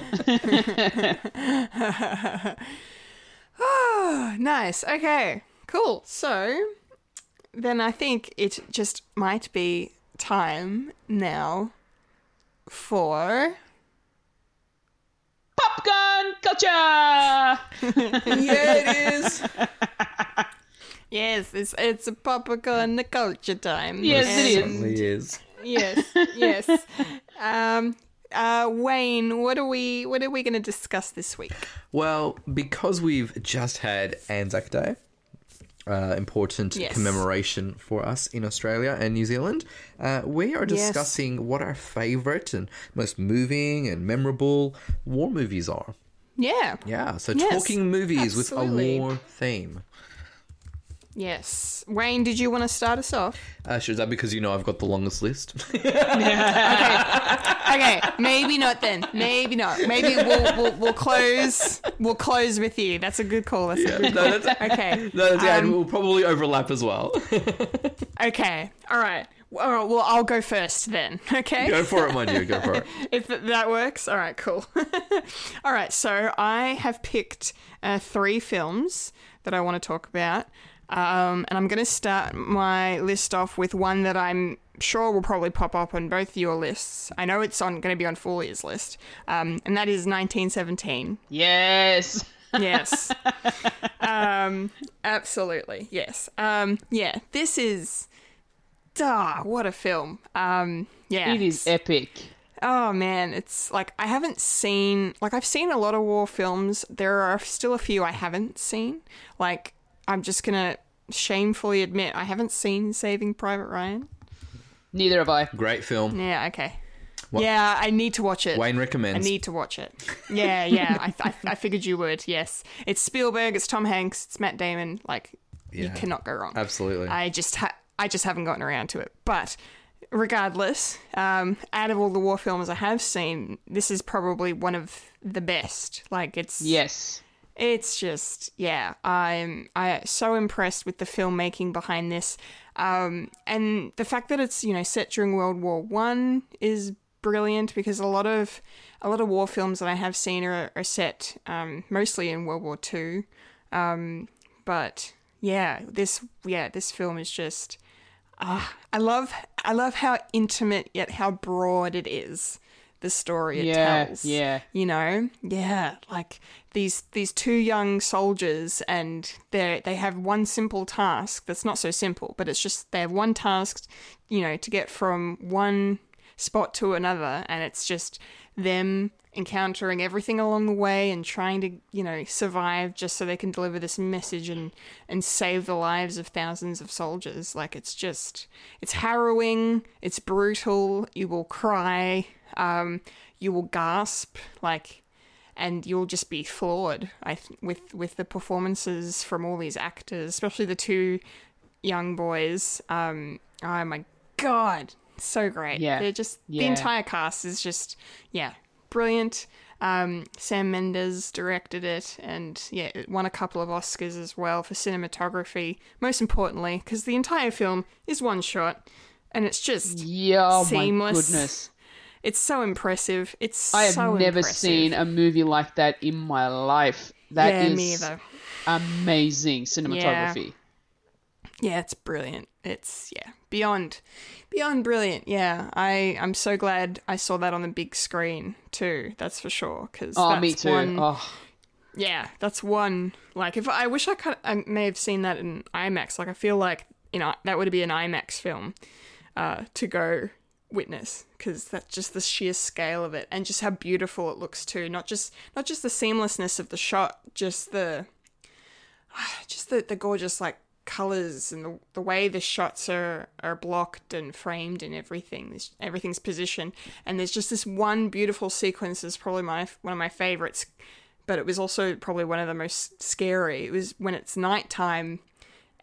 [SPEAKER 1] Oh, nice. Okay, cool. So then I think it just might be time now for.
[SPEAKER 3] Popcorn culture.
[SPEAKER 2] Yeah, it is.
[SPEAKER 1] Yes, it's it's a popcorn culture time.
[SPEAKER 3] Yes, it is.
[SPEAKER 1] And-
[SPEAKER 2] It is.
[SPEAKER 1] Yes, yes. um, uh, Wayne, what are we what are we going to discuss this week?
[SPEAKER 2] Well, because we've just had Anzac Day, uh, important
[SPEAKER 1] Yes.
[SPEAKER 2] commemoration for us in Australia and New Zealand, uh, we are
[SPEAKER 1] Yes.
[SPEAKER 2] discussing what our favourite and most moving and memorable war movies are.
[SPEAKER 1] Yeah.
[SPEAKER 2] Yeah, so
[SPEAKER 1] Yes,
[SPEAKER 2] talking movies
[SPEAKER 1] absolutely.
[SPEAKER 2] with a war theme.
[SPEAKER 1] Yes. Wayne, did you want to start us off?
[SPEAKER 2] Uh, sure, is that because you know I've got the longest list?
[SPEAKER 1] Okay, maybe not then. Maybe not. Maybe we'll we'll, we'll close. We'll close with you. That's a good call. That's a good
[SPEAKER 2] no, that's,
[SPEAKER 1] Okay.
[SPEAKER 2] no, that's, yeah, and
[SPEAKER 1] Um,
[SPEAKER 2] we'll probably overlap as well.
[SPEAKER 1] Okay. All right. All right. Well, I'll go first then. Okay.
[SPEAKER 2] go for it, my dear. Go for it.
[SPEAKER 1] if that works. All right, cool. All right, so I have picked uh, three films that I want to talk about. Um, and I'm going to start my list off with one that I'm sure will probably pop up on both your lists. I know it's on going to be on Fulia's list, um, and that is 1917.
[SPEAKER 3] Yes.
[SPEAKER 1] Yes. um, absolutely. Yes. Um, yeah. This is. Ah, what a film. Um, yeah.
[SPEAKER 3] It is epic.
[SPEAKER 1] Oh man, it's like I haven't seen like I've seen a lot of war films. There are still a few I haven't seen. Like I'm just gonna shamefully admit I haven't seen Saving Private Ryan.
[SPEAKER 3] Neither have I.
[SPEAKER 2] Great film.
[SPEAKER 1] Yeah, okay. Yeah, I need to watch it.
[SPEAKER 2] Wayne recommends.
[SPEAKER 1] I need to watch it. Yeah, yeah. I, I, I figured you would. Yes, it's Spielberg. It's Tom Hanks. It's Matt Damon. Like you cannot go wrong.
[SPEAKER 2] Absolutely.
[SPEAKER 1] I just ha- I just haven't gotten around to it. But regardless, um, out of all the war films I have seen, this is probably one of the best. Like it's
[SPEAKER 3] Yes.
[SPEAKER 1] It's just yeah i'm i so impressed with the filmmaking behind this. Um and the fact that it's you know set during world war one is brilliant because a lot of a lot of war films that i have seen are, are set um mostly in world war two. Um but yeah this yeah this film is just ah i love i love how intimate yet how broad it is the story it
[SPEAKER 3] Yeah,
[SPEAKER 1] tells
[SPEAKER 3] yeah.
[SPEAKER 1] you know yeah like these these two young soldiers and they they have one simple task that's not so simple but it's just they have one task you know to get from one spot to another and it's just them encountering everything along the way and trying to you know survive just so they can deliver this message and and save the lives of thousands of soldiers like it's just it's harrowing it's brutal you will cry um you will gasp like and you'll just be floored I th- with with the performances from all these actors, especially the two young boys. Um, oh my god, so great!
[SPEAKER 3] Yeah.
[SPEAKER 1] they're just
[SPEAKER 3] yeah.
[SPEAKER 1] the entire cast is just yeah brilliant. Um, Sam Mendes directed it, and yeah, it won a couple of Oscars as well for cinematography. Most importantly, because the entire film is one shot, and it's just
[SPEAKER 3] Yeah, oh
[SPEAKER 1] Seamless.
[SPEAKER 3] my goodness.
[SPEAKER 1] it's so impressive. It's
[SPEAKER 3] I have
[SPEAKER 1] so
[SPEAKER 3] never
[SPEAKER 1] impressive.
[SPEAKER 3] seen a movie like that in my life. That
[SPEAKER 1] yeah,
[SPEAKER 3] is amazing cinematography.
[SPEAKER 1] Yeah, it's brilliant. It's yeah, beyond beyond brilliant. Yeah, I I'm so glad I saw that on the big screen too. That's for sure. Because
[SPEAKER 3] Oh,
[SPEAKER 1] that's
[SPEAKER 3] me too.
[SPEAKER 1] One,
[SPEAKER 3] Oh,
[SPEAKER 1] Yeah, that's one. Like, if I wish I could, I may have seen that in IMAX. Like, I feel like you know that would be an IMAX film uh, to go witness because that's just the sheer scale of it and just how beautiful it looks too. Not just not just the seamlessness of the shot, just the just the the gorgeous like colors and the, the way the shots are are blocked and framed and everything. There's, everything's positioned, and there's just this one beautiful sequence. That's probably my one of my favorites, but it was also probably one of the most scary. It was when it's nighttime,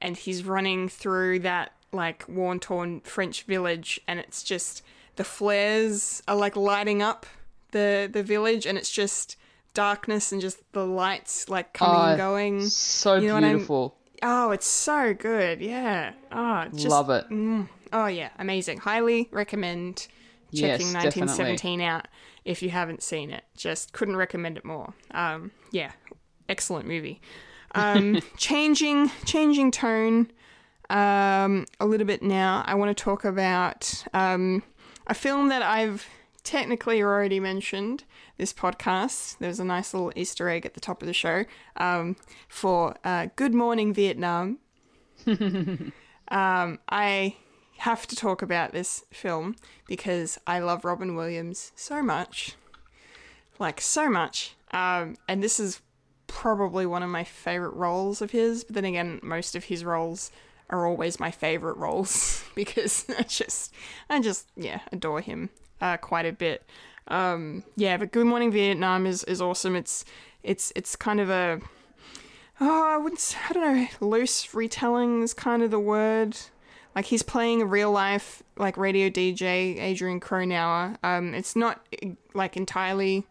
[SPEAKER 1] and he's running through that like worn torn French village, and it's just the flares are like lighting up the the village, and it's just darkness and just the lights like coming
[SPEAKER 3] Oh,
[SPEAKER 1] and going.
[SPEAKER 3] So
[SPEAKER 1] You know
[SPEAKER 3] beautiful.
[SPEAKER 1] Oh, it's so good. Yeah. Oh, just,
[SPEAKER 3] Love it.
[SPEAKER 1] Oh, yeah. Amazing. Highly recommend
[SPEAKER 3] Yes,
[SPEAKER 1] checking 1917 out if you haven't seen it. Just couldn't recommend it more. Um, yeah. Excellent movie. Um, changing, changing tone um, a little bit now. I want to talk about um, a film that I've technically already mentioned this podcast. There's a nice little Easter egg at the top of the show um, for uh, Good Morning Vietnam. um, I have to talk about this film because I love Robin Williams so much. Like, so much. Um, and this is probably one of my favorite roles of his, but then again, most of his roles are always my favorite roles because I just, I just, yeah, adore him uh, quite a bit. Um, yeah, but Good Morning Vietnam is, is awesome. It's, it's, it's kind of a, oh, I wouldn't, I don't know, loose retelling is kind of the word. Like he's playing a real life like radio DJ Adrian Cronauer. Um, it's not like entirely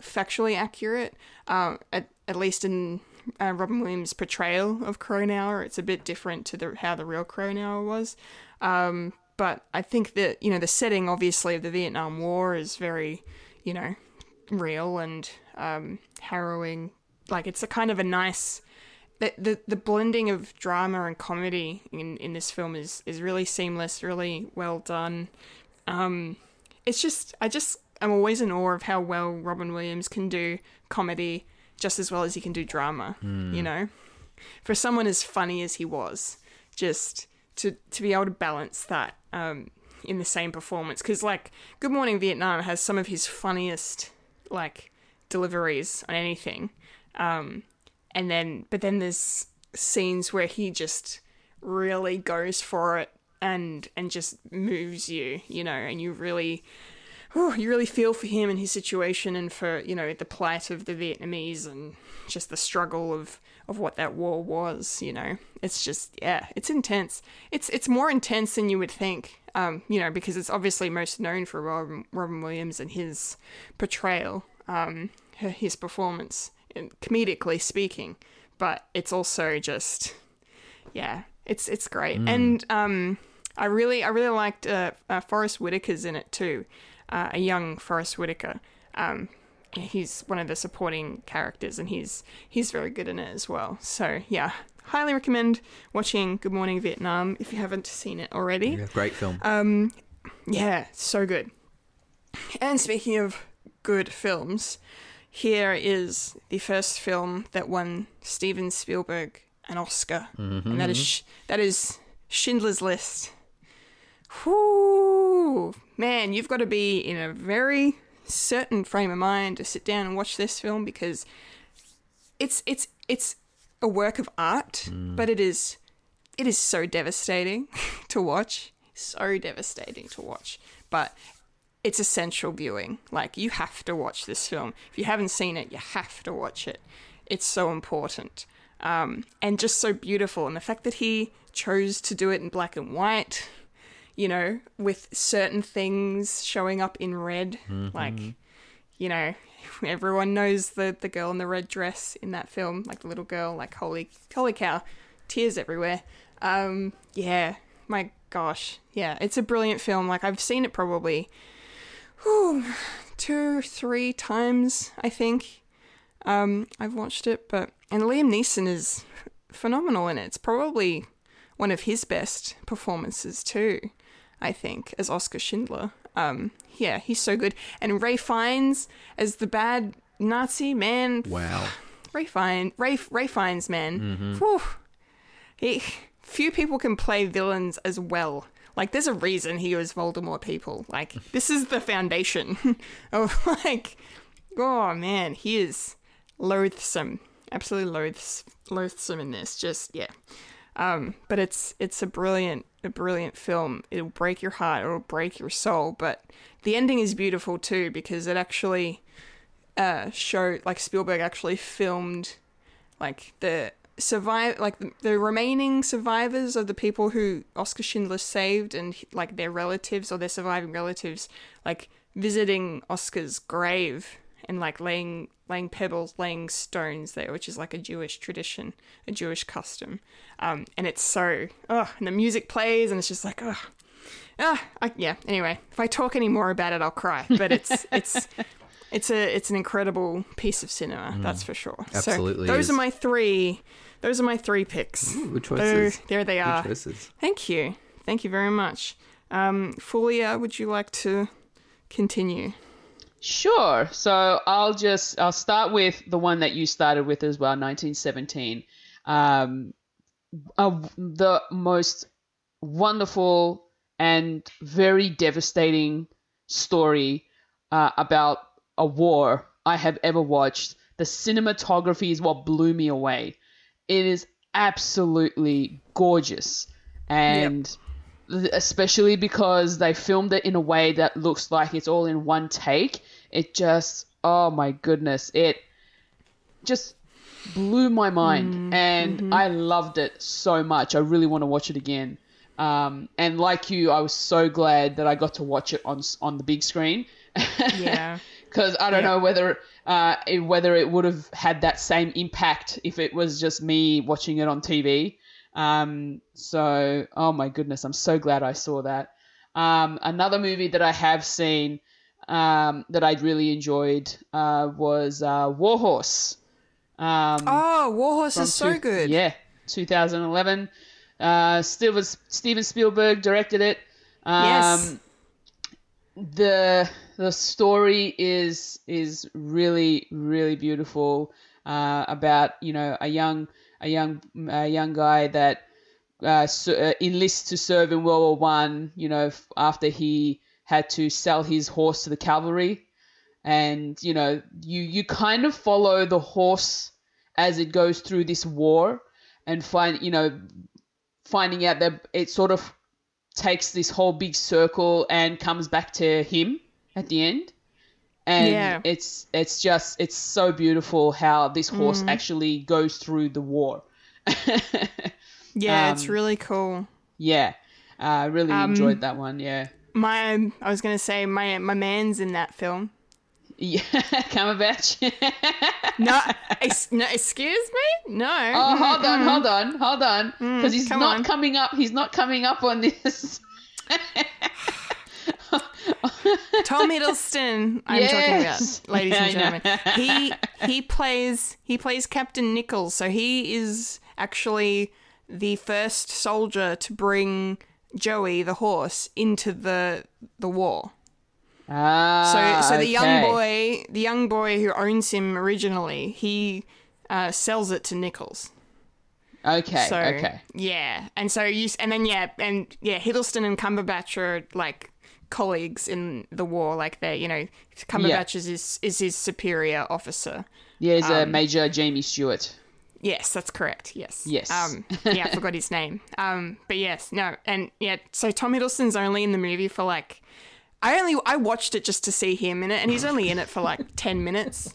[SPEAKER 1] factually accurate. Um, at at least in uh, Robin Williams' portrayal of Cronauer, it's a bit different to the how the real Cronauer was. Um, but I think that you know the setting, obviously, of the Vietnam War is very, you know, real and um, harrowing. Like it's a kind of a nice the, the the blending of drama and comedy in, in this film is is really seamless, really well done. Um, it's just I just I'm always in awe of how well Robin Williams can do comedy just as well as he can do drama. You know, for someone as funny as he was, just to to be able to balance that um, in the same performance. Because like Good Morning Vietnam has some of his funniest like deliveries on anything. Um, and then but then there's scenes where he just really goes for it and and just moves you you know and you really oh, you really feel for him and his situation and for you know the plight of the Vietnamese and just the struggle of of what that war was you know? It's just yeah it's intense. It's it's more intense than you would think um you know because it's obviously most known for Robin, Robin Williams and his portrayal um his performance comedically speaking. But it's also just yeah it's it's great. And um i really i really liked uh, uh forest whitaker's in it too uh, a young forest whitaker. Um he's one of the supporting characters and he's he's very good in it as well so yeah highly recommend watching good morning vietnam if you haven't seen it already
[SPEAKER 2] Yeah, great film.
[SPEAKER 1] um, yeah, so good. And speaking of good films, here is the first film that won Steven Spielberg an Oscar, and that is that is Schindler's List. Whoo, man, you've got to be in a very certain frame of mind to sit down and watch this film because it's it's it's a work of art, but it is it is so devastating to watch. So devastating to watch. But it's essential viewing. Like you have to watch this film. If you haven't seen it, you have to watch it. It's so important. Um, and just so beautiful. And the fact that he chose to do it in black and white, you know, with certain things showing up in red, like you know, everyone knows the the girl in the red dress in that film, like the little girl, like holy holy cow, tears everywhere. Um, yeah, my gosh, yeah, it's a brilliant film. Like I've seen it probably, whew, two, three times, I think. Um, I've watched it, but and Liam Neeson is phenomenal in it. It's probably one of his best performances too. I think as Oskar Schindler. Um, yeah, he's so good. And Ray Fiennes as the bad Nazi man.
[SPEAKER 2] wow.
[SPEAKER 1] Ray Fiennes, Ray Ray Fiennes, man. Whew. He, few people can play villains as well. Like, there's a reason he was Voldemort. People like this is the foundation of like, oh man, he is loathsome, absolutely loaths loathsome in this. Just yeah. Um, but it's it's a brilliant a brilliant film. It'll break your heart. It'll break your soul. But the ending is beautiful too because it actually uh, show like Spielberg actually filmed like the survive like the, the remaining survivors of the people who Oskar Schindler saved and like their relatives or their surviving relatives like visiting Oskar's grave and like laying laying pebbles laying stones there which is like a Jewish tradition a Jewish custom um and it's so oh and the music plays and it's just like oh ah I, yeah anyway if I talk any more about it I'll cry but it's it's it's a it's an incredible piece of cinema, that's for sure.
[SPEAKER 2] Absolutely
[SPEAKER 1] So those
[SPEAKER 2] is.
[SPEAKER 1] are my three. Those are my three picks.
[SPEAKER 2] Good
[SPEAKER 1] There,
[SPEAKER 2] choices.
[SPEAKER 1] there they
[SPEAKER 2] Good
[SPEAKER 1] are.
[SPEAKER 2] choices.
[SPEAKER 1] Thank you. Thank you very much. Um, Fulia, would you like to continue?
[SPEAKER 3] Sure. So I'll just I'll start with the one that you started with as well, 1917. Um, uh, the most wonderful and very devastating story uh, about a war I have ever watched. The cinematography is what blew me away. It is absolutely gorgeous, and especially because they filmed it in a way that looks like it's all in one take. It just, oh my goodness, it just blew my mind, and I loved it so much. I really want to watch it again. Um, and like you, I was so glad that I got to watch it on on the big screen.
[SPEAKER 1] Yeah.
[SPEAKER 3] because I don't
[SPEAKER 1] Yeah.
[SPEAKER 3] know whether uh, whether it would have had that same impact if it was just me watching it on TV. Um, so, oh my goodness, I'm so glad I saw that. Um, another movie that I have seen um, that I really enjoyed uh, was uh, Warhorse. Um,
[SPEAKER 1] Oh, Warhorse is so
[SPEAKER 3] two-
[SPEAKER 1] good.
[SPEAKER 3] Yeah, 2011. Uh, Steven, Steven Spielberg directed it. Um,
[SPEAKER 1] Yes.
[SPEAKER 3] The the story is is really really beautiful uh, about you know a young a young a young guy that uh, uh, enlists to serve in World War One. You know after he had to sell his horse to the cavalry, and you know you you kind of follow the horse as it goes through this war and find you know finding out that it sort of takes this whole big circle and comes back to him at the end and
[SPEAKER 1] Yeah.
[SPEAKER 3] it's it's just it's so beautiful how this horse
[SPEAKER 1] Mm.
[SPEAKER 3] actually goes through the war
[SPEAKER 1] Yeah, it's
[SPEAKER 3] Um,
[SPEAKER 1] really cool.
[SPEAKER 3] yeah uh, i really
[SPEAKER 1] Um,
[SPEAKER 3] enjoyed that one yeah
[SPEAKER 1] My, I was gonna say my my man's in that film.
[SPEAKER 3] yeah Cumberbatch.
[SPEAKER 1] No, ex- no excuse me. No.
[SPEAKER 3] oh hold on hold on hold on because he's
[SPEAKER 1] Mm, come
[SPEAKER 3] not
[SPEAKER 1] on.
[SPEAKER 3] coming up he's not coming up on this
[SPEAKER 1] Tom Hiddleston. I'm
[SPEAKER 3] Yes.
[SPEAKER 1] talking about, ladies and
[SPEAKER 3] Yeah, I know.
[SPEAKER 1] gentlemen. He he plays he plays Captain Nichols, so he is actually the first soldier to bring Joey the horse into the the war.
[SPEAKER 3] ah,
[SPEAKER 1] So so the young boy, the young boy who owns him originally, he uh, sells it to Nichols.
[SPEAKER 3] okay
[SPEAKER 1] So
[SPEAKER 3] okay
[SPEAKER 1] yeah, and so you and then yeah, and yeah, Hiddleston and Cumberbatch are like colleagues in the war. Like they, you know, Cumberbatch is his is his superior officer.
[SPEAKER 3] yeah he's a
[SPEAKER 1] Um,
[SPEAKER 3] major jamie stewart
[SPEAKER 1] Yes, that's correct. Yes.
[SPEAKER 3] Yes.
[SPEAKER 1] Um, yeah, I forgot his name. Um, but yes, no, and yeah. So Tom Hiddleston's only in the movie for like, I only I watched it just to see him in it, and he's only in it for like ten minutes,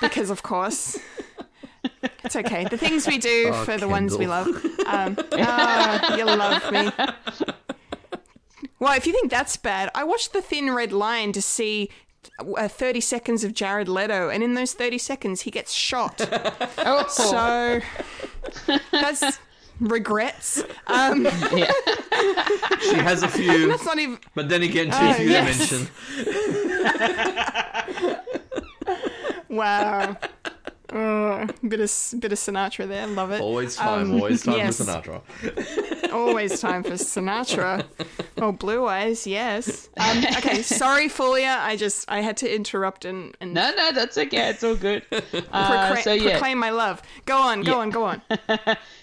[SPEAKER 1] because of course. It's okay. The things we do
[SPEAKER 2] Oh,
[SPEAKER 1] for the ones we love. Um, oh, you love me. Well, if you think that's bad, I watched The Thin Red Line to see uh, 30 seconds of Jared Leto, and in those 30 seconds, he gets shot.
[SPEAKER 3] oh
[SPEAKER 1] So that's regrets. Um,
[SPEAKER 3] yeah
[SPEAKER 2] She has a few,
[SPEAKER 1] that's not even.
[SPEAKER 2] but then again, too
[SPEAKER 1] Oh,
[SPEAKER 2] few
[SPEAKER 1] yes.
[SPEAKER 2] to mention.
[SPEAKER 1] Wow. Oh, bit of bit of Sinatra there. Love it.
[SPEAKER 2] Always time,
[SPEAKER 1] Um,
[SPEAKER 2] always time
[SPEAKER 1] yes.
[SPEAKER 2] for Sinatra.
[SPEAKER 1] Always time for Sinatra. Oh, Blue Eyes. Yes. Um, okay. Sorry, Fulia. I just I had to interrupt and and
[SPEAKER 3] no no that's okay it's all good uh,
[SPEAKER 1] procra-
[SPEAKER 3] so yeah
[SPEAKER 1] proclaim my love. Go on. Go
[SPEAKER 3] Yeah.
[SPEAKER 1] on. Go on.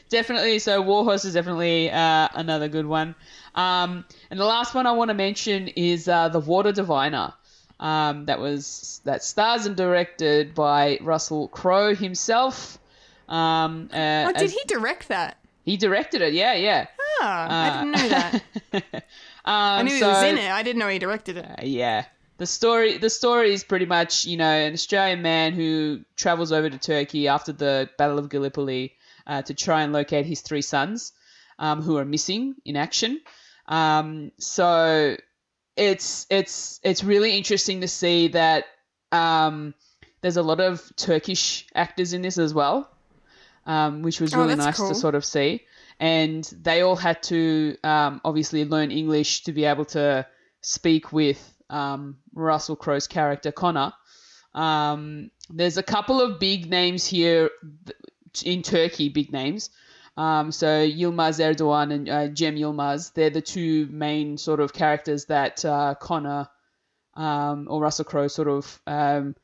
[SPEAKER 3] definitely. So Warhorse is definitely uh, another good one. Um, and the last one I want to mention is uh, the Water Diviner. Um, that was that stars and directed by Russell Crowe himself. Um, uh,
[SPEAKER 1] Oh, did he direct that?
[SPEAKER 3] He directed it. Yeah, yeah.
[SPEAKER 1] Ah, I didn't know that. I
[SPEAKER 3] Um,
[SPEAKER 1] knew
[SPEAKER 3] so,
[SPEAKER 1] he was in it. I didn't know he directed it.
[SPEAKER 3] uh, yeah. The story the story is pretty much, you know, an Australian man who travels over to Turkey after the Battle of Gallipoli uh, to try and locate his three sons um, who are missing in action. Um, so it's it's it's really interesting to see that um, there's a lot of Turkish actors in this as well, um, which was
[SPEAKER 1] Oh,
[SPEAKER 3] really
[SPEAKER 1] that's
[SPEAKER 3] nice
[SPEAKER 1] cool.
[SPEAKER 3] to sort of see. And they all had to um, obviously learn English to be able to speak with um, Russell Crowe's character Connor. Um, there's a couple of big names here in Turkey, big names. Um, so Yilmaz Erdogan and uh, Yilmaz, they're the two main sort of characters that uh, Connor um, or Russell Crowe sort of um,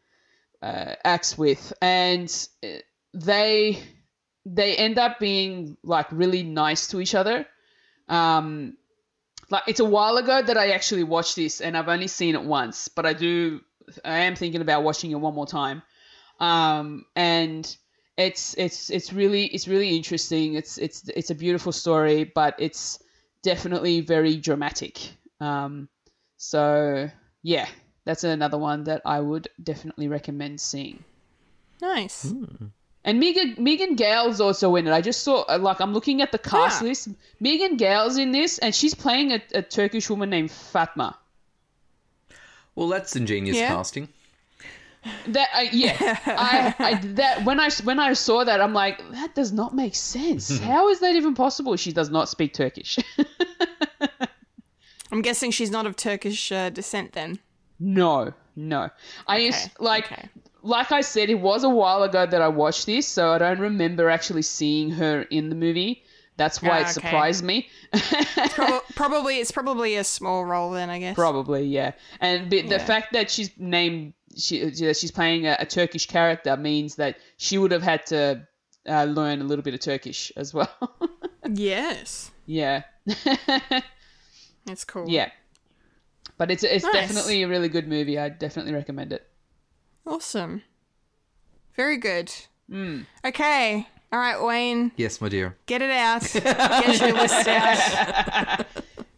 [SPEAKER 3] uh, acts with, and uh, they they end up being like really nice to each other. Um, like it's a while ago that I actually watched this, and I've only seen it once, but I do I am thinking about watching it one more time. Um, and it's it's it's really it's really interesting. It's it's it's a beautiful story, but it's definitely very dramatic. Um, so yeah, that's another one that I would definitely recommend seeing.
[SPEAKER 1] Nice.
[SPEAKER 3] And Megan Megan Gale's also in it. I just saw uh, like I'm looking at the cast
[SPEAKER 1] Ah.
[SPEAKER 3] list. Megan Gale's in this, and she's playing a, a Turkish woman named Fatma.
[SPEAKER 2] Well, that's ingenious
[SPEAKER 1] Yeah.
[SPEAKER 2] casting.
[SPEAKER 3] That uh, yeah, I, I that when I when I saw that, I'm like, that does not make sense. How is that even possible? She does not speak Turkish.
[SPEAKER 1] I'm guessing she's not of Turkish uh, descent then.
[SPEAKER 3] no, no. I used like
[SPEAKER 1] okay.
[SPEAKER 3] like I said, it was a while ago that I watched this, so I don't remember actually seeing her in the movie. That's why
[SPEAKER 1] Ah,
[SPEAKER 3] it
[SPEAKER 1] okay.
[SPEAKER 3] surprised me.
[SPEAKER 1] Prob- probably it's probably a small role then, I guess.
[SPEAKER 3] Probably, yeah. And the, the
[SPEAKER 1] Yeah.
[SPEAKER 3] fact that she's named, she, she's playing a, a Turkish character means that she would have had to uh, learn a little bit of Turkish as well.
[SPEAKER 1] Yes.
[SPEAKER 3] yeah,
[SPEAKER 1] It's cool.
[SPEAKER 3] yeah. But it's it's
[SPEAKER 1] Nice.
[SPEAKER 3] definitely a really good movie. I definitely recommend it.
[SPEAKER 1] Awesome. Very good.
[SPEAKER 3] Hmm.
[SPEAKER 1] Okay. All right, Wayne,
[SPEAKER 2] Yes, my dear.
[SPEAKER 1] get it out. Get your list out.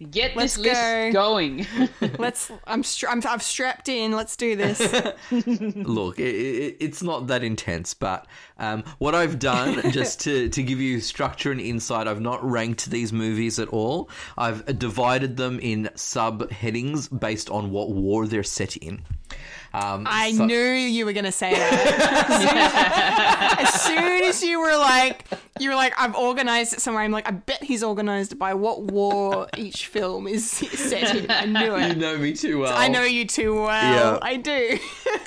[SPEAKER 3] Get
[SPEAKER 1] Let's
[SPEAKER 3] this list
[SPEAKER 1] go.
[SPEAKER 3] going.
[SPEAKER 1] Let's. I'm. Stra- I'm. I've strapped in. Let's do this.
[SPEAKER 2] Look, it, it, it's not that intense, but um, what I've done, just to, to give you structure and insight, I've not ranked these movies at all. I've divided them in subheadings based on what war they're set in. Um,
[SPEAKER 1] I
[SPEAKER 2] so-
[SPEAKER 1] knew you were going to say that. as soon as you were like, you were like, I've organized it somewhere. I'm like, I bet he's organized by what war each film is set in. I knew it.
[SPEAKER 2] You know me too well.
[SPEAKER 1] I know you too well.
[SPEAKER 2] Yeah.
[SPEAKER 1] I do.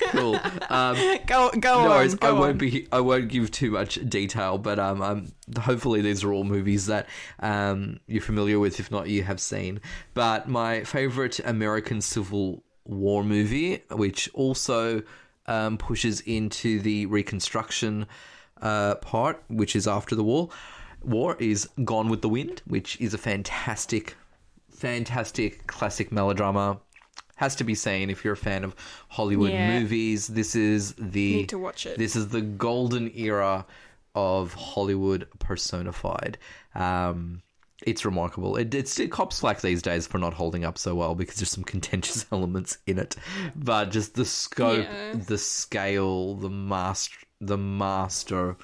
[SPEAKER 2] Cool. Um,
[SPEAKER 1] go go
[SPEAKER 2] no
[SPEAKER 1] on. Go
[SPEAKER 2] I won't be. I won't give too much detail, but um, um, hopefully these are all movies that um you're familiar with. If not, you have seen. But my favorite American Civil War movie, which also um, pushes into the Reconstruction uh, part, which is after the war. War is Gone with the Wind, which is a fantastic, fantastic classic melodrama. Has to be seen if you're a fan of Hollywood
[SPEAKER 1] Yeah.
[SPEAKER 2] movies. This is the
[SPEAKER 1] Need to watch it.
[SPEAKER 2] This is the golden era of Hollywood personified. Um, it's remarkable. It, it's it cops slack these days for not holding up so well because there's some contentious elements in it, but just the scope,
[SPEAKER 1] Yeah.
[SPEAKER 2] the scale, the master, the master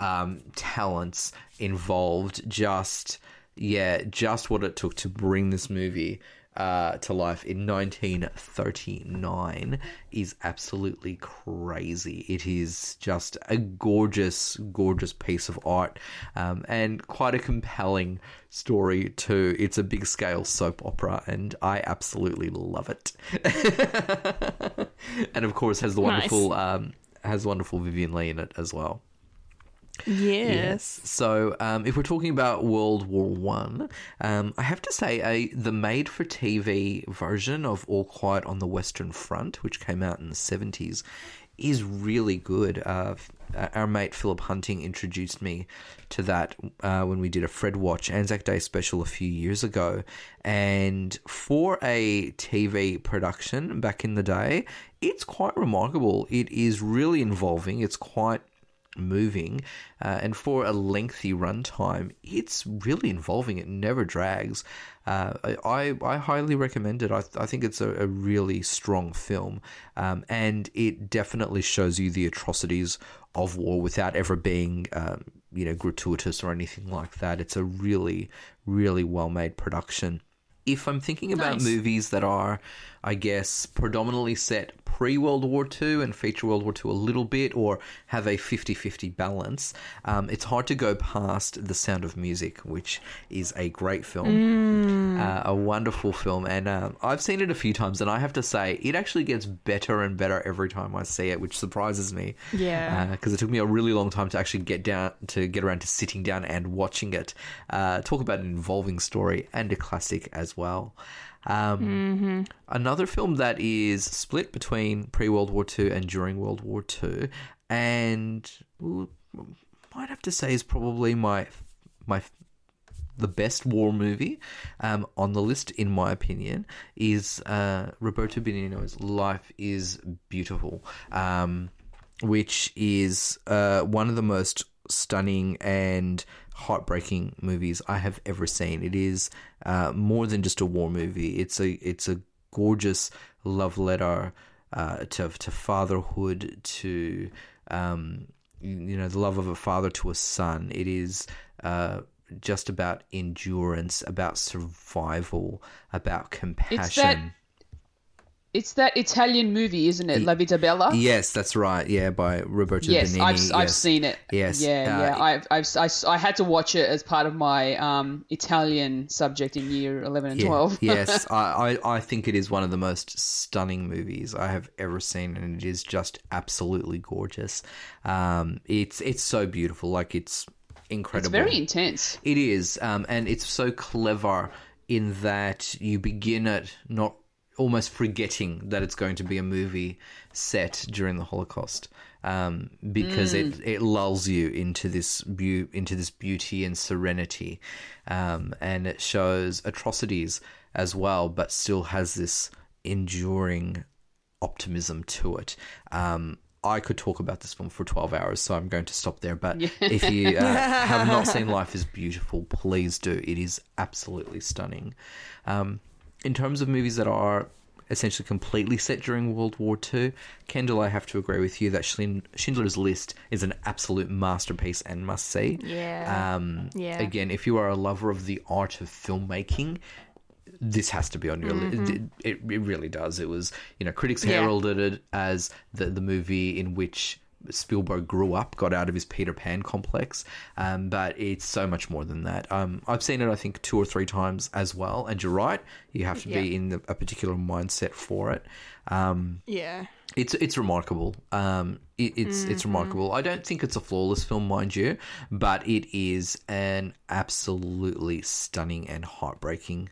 [SPEAKER 2] um, talents involved. Just yeah, just what it took to bring this movie uh, to life in 1939 is absolutely crazy. It is just a gorgeous, gorgeous piece of art um, and quite a compelling story too. It's a big scale soap opera, and I absolutely love it. and of course, has the wonderful um, has wonderful Vivien Leigh in it as well.
[SPEAKER 1] Yes.
[SPEAKER 2] So, um, if we're talking about World War One, um, I have to say, a the made-for-TV version of All Quiet on the Western Front, which came out in the seventies, is really good. Uh, our mate Philip Hunting introduced me to that uh, when we did a Fred Watch Anzac Day special a few years ago, and for a TV production back in the day, it's quite remarkable. It is really involving. It's quite moving, uh, and for a lengthy runtime, it's really involving. It never drags. Uh, I I highly recommend it. I, I think it's a, a really strong film, um, and it definitely shows you the atrocities of war without ever being um, you know gratuitous or anything like that. It's a really really well made production. If I'm thinking about
[SPEAKER 1] Nice.
[SPEAKER 2] movies that are, I guess, predominantly set pre World War II and feature World War II a little bit or have a 50 50 balance, um, it's hard to go past The Sound of Music, which is a great film, uh, a wonderful film. And uh, I've seen it a few times, and I have to say, it actually gets better and better every time I see it, which surprises me.
[SPEAKER 1] Yeah.
[SPEAKER 2] Because it took me a really long time to actually get down, to get around to sitting down and watching it. Uh, talk about an involving story and a classic as well. Um, Another film that is split between pre World War II and during World War II, and might have to say is probably my my the best war movie um, on the list, in my opinion, is uh, Roberto Benigni's Life is Beautiful, um, which is uh, one of the most stunning and heartbreaking movies I have ever seen. It is uh, more than just a war movie. It's a it's a gorgeous love letter uh, to to fatherhood, to um, you know the love of a father to a son. It is uh, just about endurance, about survival, about compassion.
[SPEAKER 3] It's that Italian movie, isn't it? La Vita Bella.
[SPEAKER 2] Yes, that's right. Yeah, by Roberto
[SPEAKER 3] Yes,
[SPEAKER 2] Benigni.
[SPEAKER 3] I've, I've seen it.
[SPEAKER 2] Yes,
[SPEAKER 3] Yeah,
[SPEAKER 2] uh,
[SPEAKER 3] yeah. I've, I've, I, had to watch it as part of my um, Italian subject in year 11 and
[SPEAKER 2] Yeah.
[SPEAKER 3] 12.
[SPEAKER 2] yes, I, I, I think it is one of the most stunning movies I have ever seen, and it is just absolutely gorgeous. Um, it's it's so beautiful, like it's incredible.
[SPEAKER 3] it's very intense.
[SPEAKER 2] It is, um, and it's so clever in that you begin it not almost forgetting that it's going to be a movie set during the Holocaust, um, because it it lulls you into this into this beauty and serenity, um, and it shows atrocities as well, but still has this enduring optimism to it. Um, I could talk about this film for 12 hours, so I'm going to stop there. But if you uh, have not seen Life is Beautiful, please do. It is absolutely stunning. Um, in terms of movies that are essentially completely set during World War II, Kendall, I have to agree with you that Schindler's List is an absolute masterpiece and must see.
[SPEAKER 1] Yeah.
[SPEAKER 2] Um,
[SPEAKER 1] Yeah.
[SPEAKER 2] Again, if you are a lover of the art of filmmaking, this has to be on your list. It, it, really does. It was, you know, critics
[SPEAKER 1] Mm-hmm. Yeah.
[SPEAKER 2] heralded it as the the movie in which Spielberg grew up, got out of his Peter Pan complex. Um, but it's so much more than that. Um, I've seen it, I think, two or three times as well. And you're right, you have to be in the, a particular mindset for it. Um,
[SPEAKER 1] yeah.
[SPEAKER 2] it's it's remarkable. Um, it, it's it's
[SPEAKER 1] Mm-hmm.
[SPEAKER 2] remarkable. I don't think it's a flawless film, mind you, but it is an absolutely stunning and heartbreaking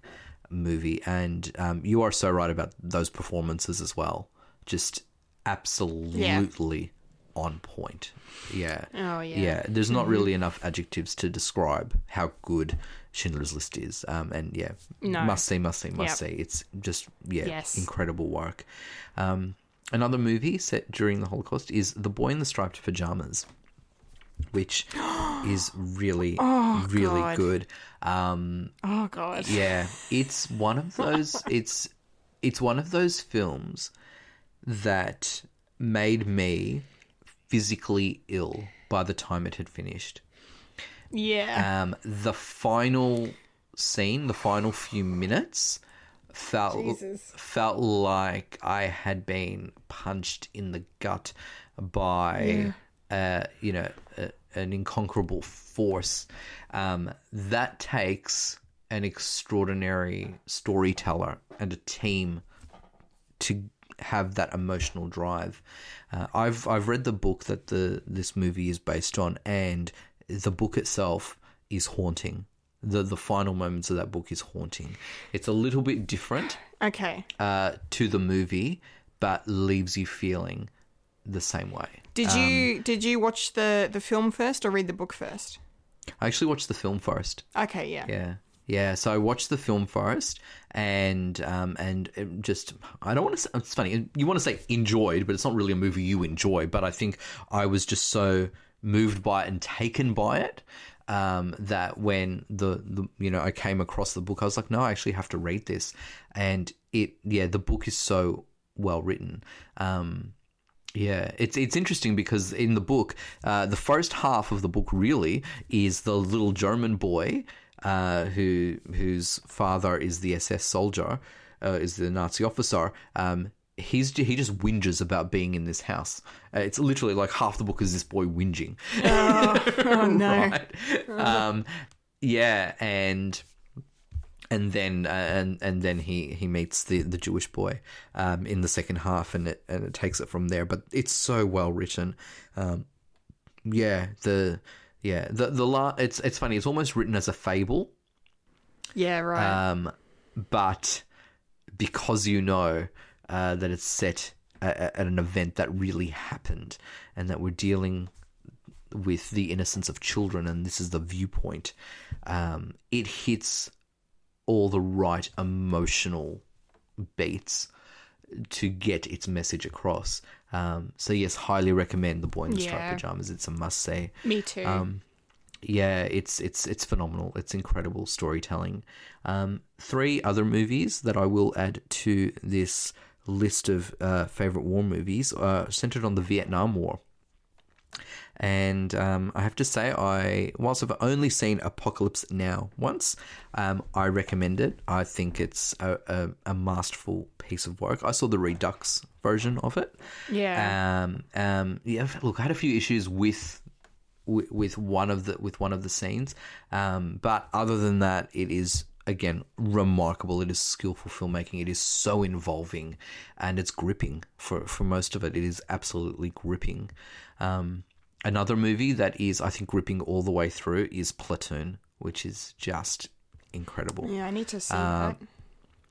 [SPEAKER 2] movie. And um, you are so right about those performances as well. Just absolutely on point. Yeah.
[SPEAKER 1] Oh, yeah.
[SPEAKER 2] Yeah. There's not really enough adjectives to describe how good Schindler's List is. Um, and yeah,
[SPEAKER 1] No.
[SPEAKER 2] must see, must see, must
[SPEAKER 1] Yep.
[SPEAKER 2] see. It's just yeah,
[SPEAKER 1] Yes.
[SPEAKER 2] incredible work. Um, another movie set during the Holocaust is The Boy in the Striped Pajamas, which is really, really
[SPEAKER 1] Oh, God.
[SPEAKER 2] good. Um,
[SPEAKER 1] Oh, God.
[SPEAKER 2] yeah, it's one of those. It's it's one of those films that made me physically ill by the time it had finished.
[SPEAKER 1] Yeah.
[SPEAKER 2] Um, the final scene, the final few minutes, felt
[SPEAKER 1] Jesus.
[SPEAKER 2] felt like I had been punched in the gut by, uh, you know, a, an inconquerable force. Um, that takes an extraordinary storyteller and a team to have that emotional drive. Uh, I've I've read the book that the this movie is based on, and the book itself is haunting. the The final moments of that book is haunting. It's a little bit different
[SPEAKER 1] okay.
[SPEAKER 2] uh, to the movie, but leaves you feeling the same way.
[SPEAKER 1] Did
[SPEAKER 2] um,
[SPEAKER 1] you did you watch the the film first or read the book first?
[SPEAKER 2] I actually watched the film first.
[SPEAKER 1] Okay, yeah.
[SPEAKER 2] Yeah. Yeah, so I watched the film first, and um, and just I don't want to. Say, it's funny. You want to say enjoyed, but it's not really a movie you enjoy. But I think I was just so moved by it and taken by it. Um, that when the, the you know I came across the book, I was like, no, I actually have to read this, and it yeah, the book is so well written. Um, yeah, it's it's interesting because in the book, uh, the first half of the book really is the little German boy uh, who whose father is the SS soldier, uh, is the Nazi officer. Um, he's he just whinges about being in this house. Uh, it's literally like half the book is this boy whinging.
[SPEAKER 1] Oh no.
[SPEAKER 2] right? Um, yeah, and and then uh, and and then he he meets the the Jewish boy um, in the second half, and it and it takes it from there. But it's so well written. Um, yeah, the yeah the the la- it's it's funny. It's almost written as a fable.
[SPEAKER 1] Yeah, right.
[SPEAKER 2] Um, but because you know uh, that it's set at, at an event that really happened and that we're dealing with the innocence of children and this is the viewpoint, um, it hits all the right emotional beats to get its message across. Um, so yes, highly recommend The Boy in the Striped
[SPEAKER 1] Yeah.
[SPEAKER 2] Pajamas. It's a must say.
[SPEAKER 1] Me too.
[SPEAKER 2] Um, yeah, it's it's it's phenomenal. It's incredible storytelling. Um, three other movies that I will add to this list of uh, favorite war movies are centered on the Vietnam War. And um, I have to say, I whilst I've only seen Apocalypse Now once, um, I recommend it. I think it's a, a, a masterful piece of work. I saw the Redux version of it.
[SPEAKER 1] yeah.
[SPEAKER 2] Um, um, yeah. Look, I had a few issues with with, with one of the with one of the scenes, um, but other than that, it is again remarkable. It is skillful filmmaking. It is so involving, and it's gripping for for most of it. It is absolutely gripping. Um, another movie that is, I think, gripping all the way through is Platoon, which is just incredible.
[SPEAKER 1] yeah, I need to see
[SPEAKER 2] uh,
[SPEAKER 1] that.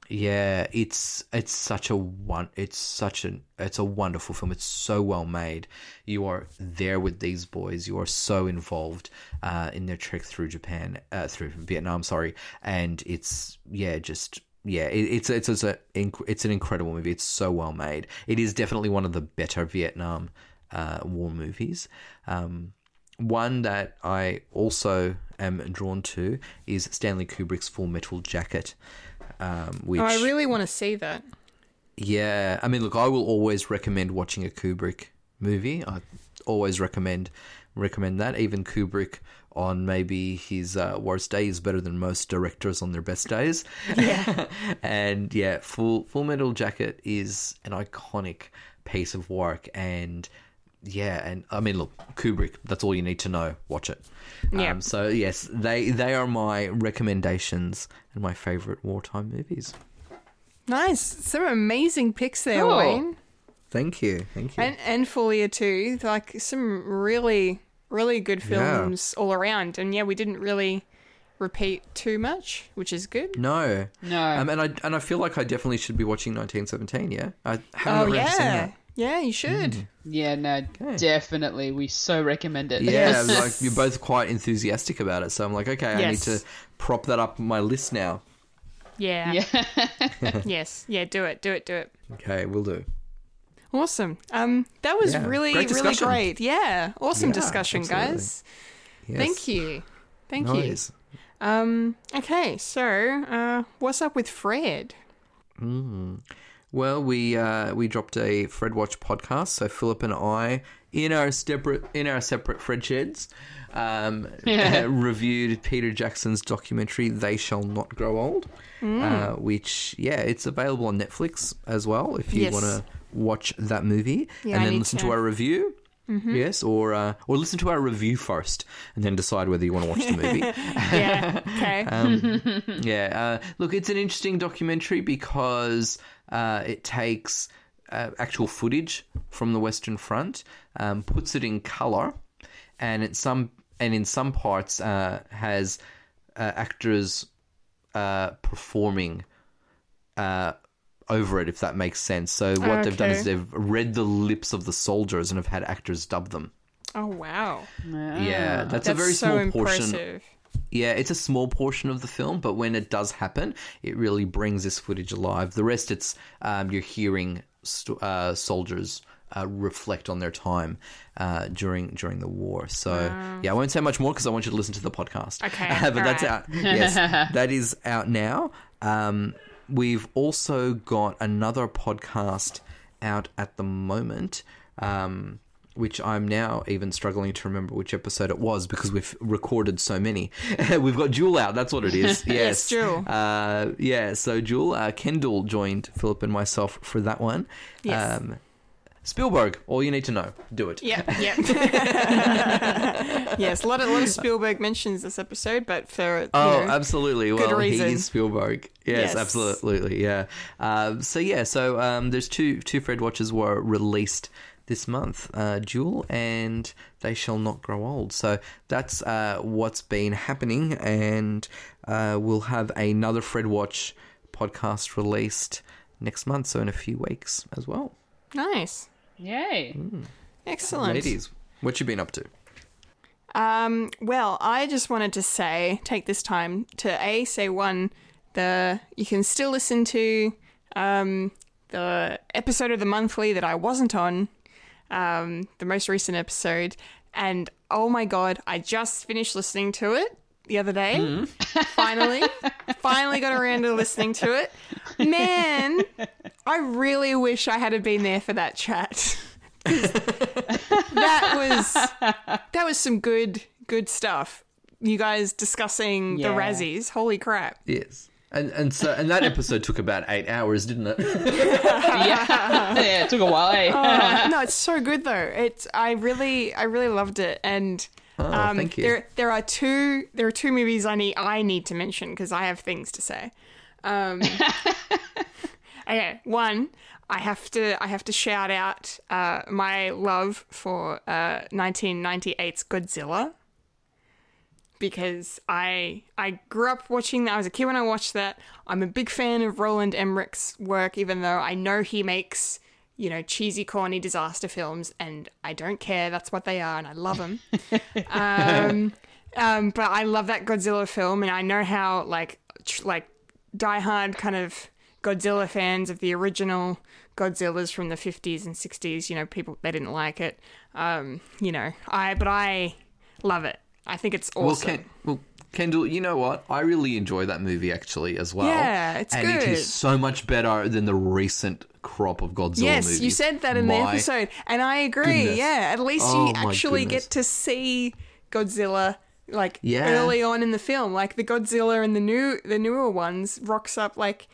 [SPEAKER 2] Yeah, it's it's such a one. It's such an it's a wonderful film. It's so well made. You are there with these boys. You are so involved uh, in their trek through Japan, uh, through Vietnam. Sorry, and it's yeah, just yeah, it, it's it's it's a it's an incredible movie. It's so well made. It is definitely one of the better Vietnam uh, war movies. Um, one that I also am drawn to is Stanley Kubrick's Full Metal Jacket. Um, which
[SPEAKER 1] Oh, I really want to see that.
[SPEAKER 2] yeah, I mean, look, I will always recommend watching a Kubrick movie. I always recommend recommend that. Even Kubrick on maybe his uh, worst day is better than most directors on their best days. Yeah, and yeah, Full Full Metal Jacket is an iconic piece of work, and yeah, and I mean, look, Kubrick. That's all you need to know. Watch it.
[SPEAKER 1] Yeah.
[SPEAKER 2] Um, so yes, they they are my recommendations and my favorite wartime movies.
[SPEAKER 1] Nice. Some amazing picks there,
[SPEAKER 3] Cool.
[SPEAKER 1] Wayne.
[SPEAKER 2] Thank you, thank you.
[SPEAKER 1] And and Fulia too. Like some really, really good
[SPEAKER 2] Yeah.
[SPEAKER 1] films all around. And yeah, we didn't really repeat too much, which is good.
[SPEAKER 2] No.
[SPEAKER 3] No.
[SPEAKER 2] Um, and I and I feel like I definitely should be watching 1917. Yeah, I haven't
[SPEAKER 1] Oh
[SPEAKER 2] already seen that.
[SPEAKER 1] Yeah, you should.
[SPEAKER 3] yeah, no, definitely. We so recommend it.
[SPEAKER 2] Yeah, like you're both quite enthusiastic about it, so I'm like, okay, I need to prop that up on my list now.
[SPEAKER 1] Yeah.
[SPEAKER 3] yeah.
[SPEAKER 1] yes. Yeah, do it. Do it. Do it.
[SPEAKER 2] Okay, we'll do.
[SPEAKER 1] Awesome. Um that was
[SPEAKER 2] Yeah.
[SPEAKER 1] really
[SPEAKER 2] Great
[SPEAKER 1] really great. Yeah. Awesome
[SPEAKER 2] Yeah,
[SPEAKER 1] discussion,
[SPEAKER 2] absolutely.
[SPEAKER 1] guys.
[SPEAKER 2] Yes.
[SPEAKER 1] Thank you. Thank you. Um okay, so uh what's up with Fred?
[SPEAKER 2] Well, we uh, we dropped a Fred Watch podcast, so Philip and I, in our separate in our separate Fred sheds, um,
[SPEAKER 3] Yeah.
[SPEAKER 2] reviewed Peter Jackson's documentary "They Shall Not Grow Old," uh, which yeah, it's available on Netflix as well if you
[SPEAKER 1] Yes.
[SPEAKER 2] want to watch that movie
[SPEAKER 1] Yeah,
[SPEAKER 2] and then listen to
[SPEAKER 1] to.
[SPEAKER 2] our review. Yes, or uh, or listen to our review first, and then decide whether you want to watch the movie.
[SPEAKER 1] Yeah. Okay.
[SPEAKER 2] Um, yeah, uh, look, it's an interesting documentary because uh, it takes uh, actual footage from the Western Front, um, puts it in color, and in some and in some parts uh, has uh, actors uh, performing uh, over it, if that makes sense. So what they've done is they've read the lips of the soldiers and have had actors dub them.
[SPEAKER 1] oh wow.
[SPEAKER 2] Yeah, that's,
[SPEAKER 1] That's
[SPEAKER 2] a very
[SPEAKER 1] so
[SPEAKER 2] small
[SPEAKER 1] impressive.
[SPEAKER 2] portion. Yeah, it's a small portion of the film, but when it does happen, it really brings this footage alive. The rest, it's um, you're hearing st- uh, soldiers uh, reflect on their time uh, during during the war. So yeah, I won't say much more because I want you to listen to the podcast.
[SPEAKER 1] Okay,
[SPEAKER 2] but that's
[SPEAKER 1] alright.
[SPEAKER 2] out. Yes, that is out now. Um, we've also got another podcast out at the moment. Um, which I'm now even struggling to remember which episode it was because we've recorded so many. we've got Duel out. That's what it is. Yes,
[SPEAKER 1] Duel.
[SPEAKER 2] Uh, yeah, so Duel, uh, Kendall joined Philip and myself for that one.
[SPEAKER 1] Yes.
[SPEAKER 2] Um, Spielberg, all you need to know. Do it.
[SPEAKER 1] Yep, yep. yes, a lot of, a lot of Spielberg mentions this episode, but for
[SPEAKER 2] Oh,
[SPEAKER 1] know,
[SPEAKER 2] absolutely. Well,
[SPEAKER 1] reason.
[SPEAKER 2] he is Spielberg. Yes,
[SPEAKER 1] Yes.
[SPEAKER 2] absolutely. Yeah. Um, so yeah, so um, there's two two Fred watches were released this month, uh, Duel and They Shall Not Grow Old. So that's uh, what's been happening, and uh, we'll have another Fred Watch podcast released next month, so in a few weeks as well.
[SPEAKER 1] nice,
[SPEAKER 3] Yay.
[SPEAKER 1] excellent.
[SPEAKER 2] Ladies, what you been up to?
[SPEAKER 1] Um, well, I just wanted to say, take this time to a say one, the you can still listen to um, the episode of the monthly that I wasn't on, um, the most recent episode, and oh my god, I just finished listening to it the other day. finally, finally got around to listening to it. Man, I really wish I had been there for that chat. 'Cause that was that was some good good stuff. You guys discussing the
[SPEAKER 3] Yeah.
[SPEAKER 1] Razzies. Holy crap.
[SPEAKER 2] Yes. And and so and that episode took about eight hours, didn't it?
[SPEAKER 3] yeah. yeah, it took a while. eh?
[SPEAKER 1] Uh, no, it's so good though. It's I really I really loved it and
[SPEAKER 2] Oh,
[SPEAKER 1] um,
[SPEAKER 2] thank you.
[SPEAKER 1] there there are two there are two movies I need I need to mention because I have things to say. Um, okay, one I have to I have to shout out uh, my love for uh, 1998's Godzilla because I I grew up watching that. I was a kid when I watched that. I'm a big fan of Roland Emmerich's work, even though I know he makes you know cheesy, corny disaster films, and I don't care. That's what they are, and I love them. um, um, but I love that Godzilla film, and I know how like tr- like diehard kind of Godzilla fans of the original Godzillas from the 50s and 60s, you know, people they didn't like it. Um, you know, I but I love it. I think it's
[SPEAKER 2] Well,
[SPEAKER 1] awesome.
[SPEAKER 2] Ken, well, Kendall, you know what? I really enjoy that movie actually as well.
[SPEAKER 1] Yeah, it's
[SPEAKER 2] and it
[SPEAKER 1] good.
[SPEAKER 2] is so much better than the recent crop of Godzilla
[SPEAKER 1] yes,
[SPEAKER 2] movies.
[SPEAKER 1] you said that in the episode, and I agree.
[SPEAKER 2] goodness.
[SPEAKER 1] Yeah, at least
[SPEAKER 2] Oh
[SPEAKER 1] you actually get to see Godzilla like
[SPEAKER 2] Yeah.
[SPEAKER 1] early on in the film. Like the Godzilla in the new the newer ones rocks up like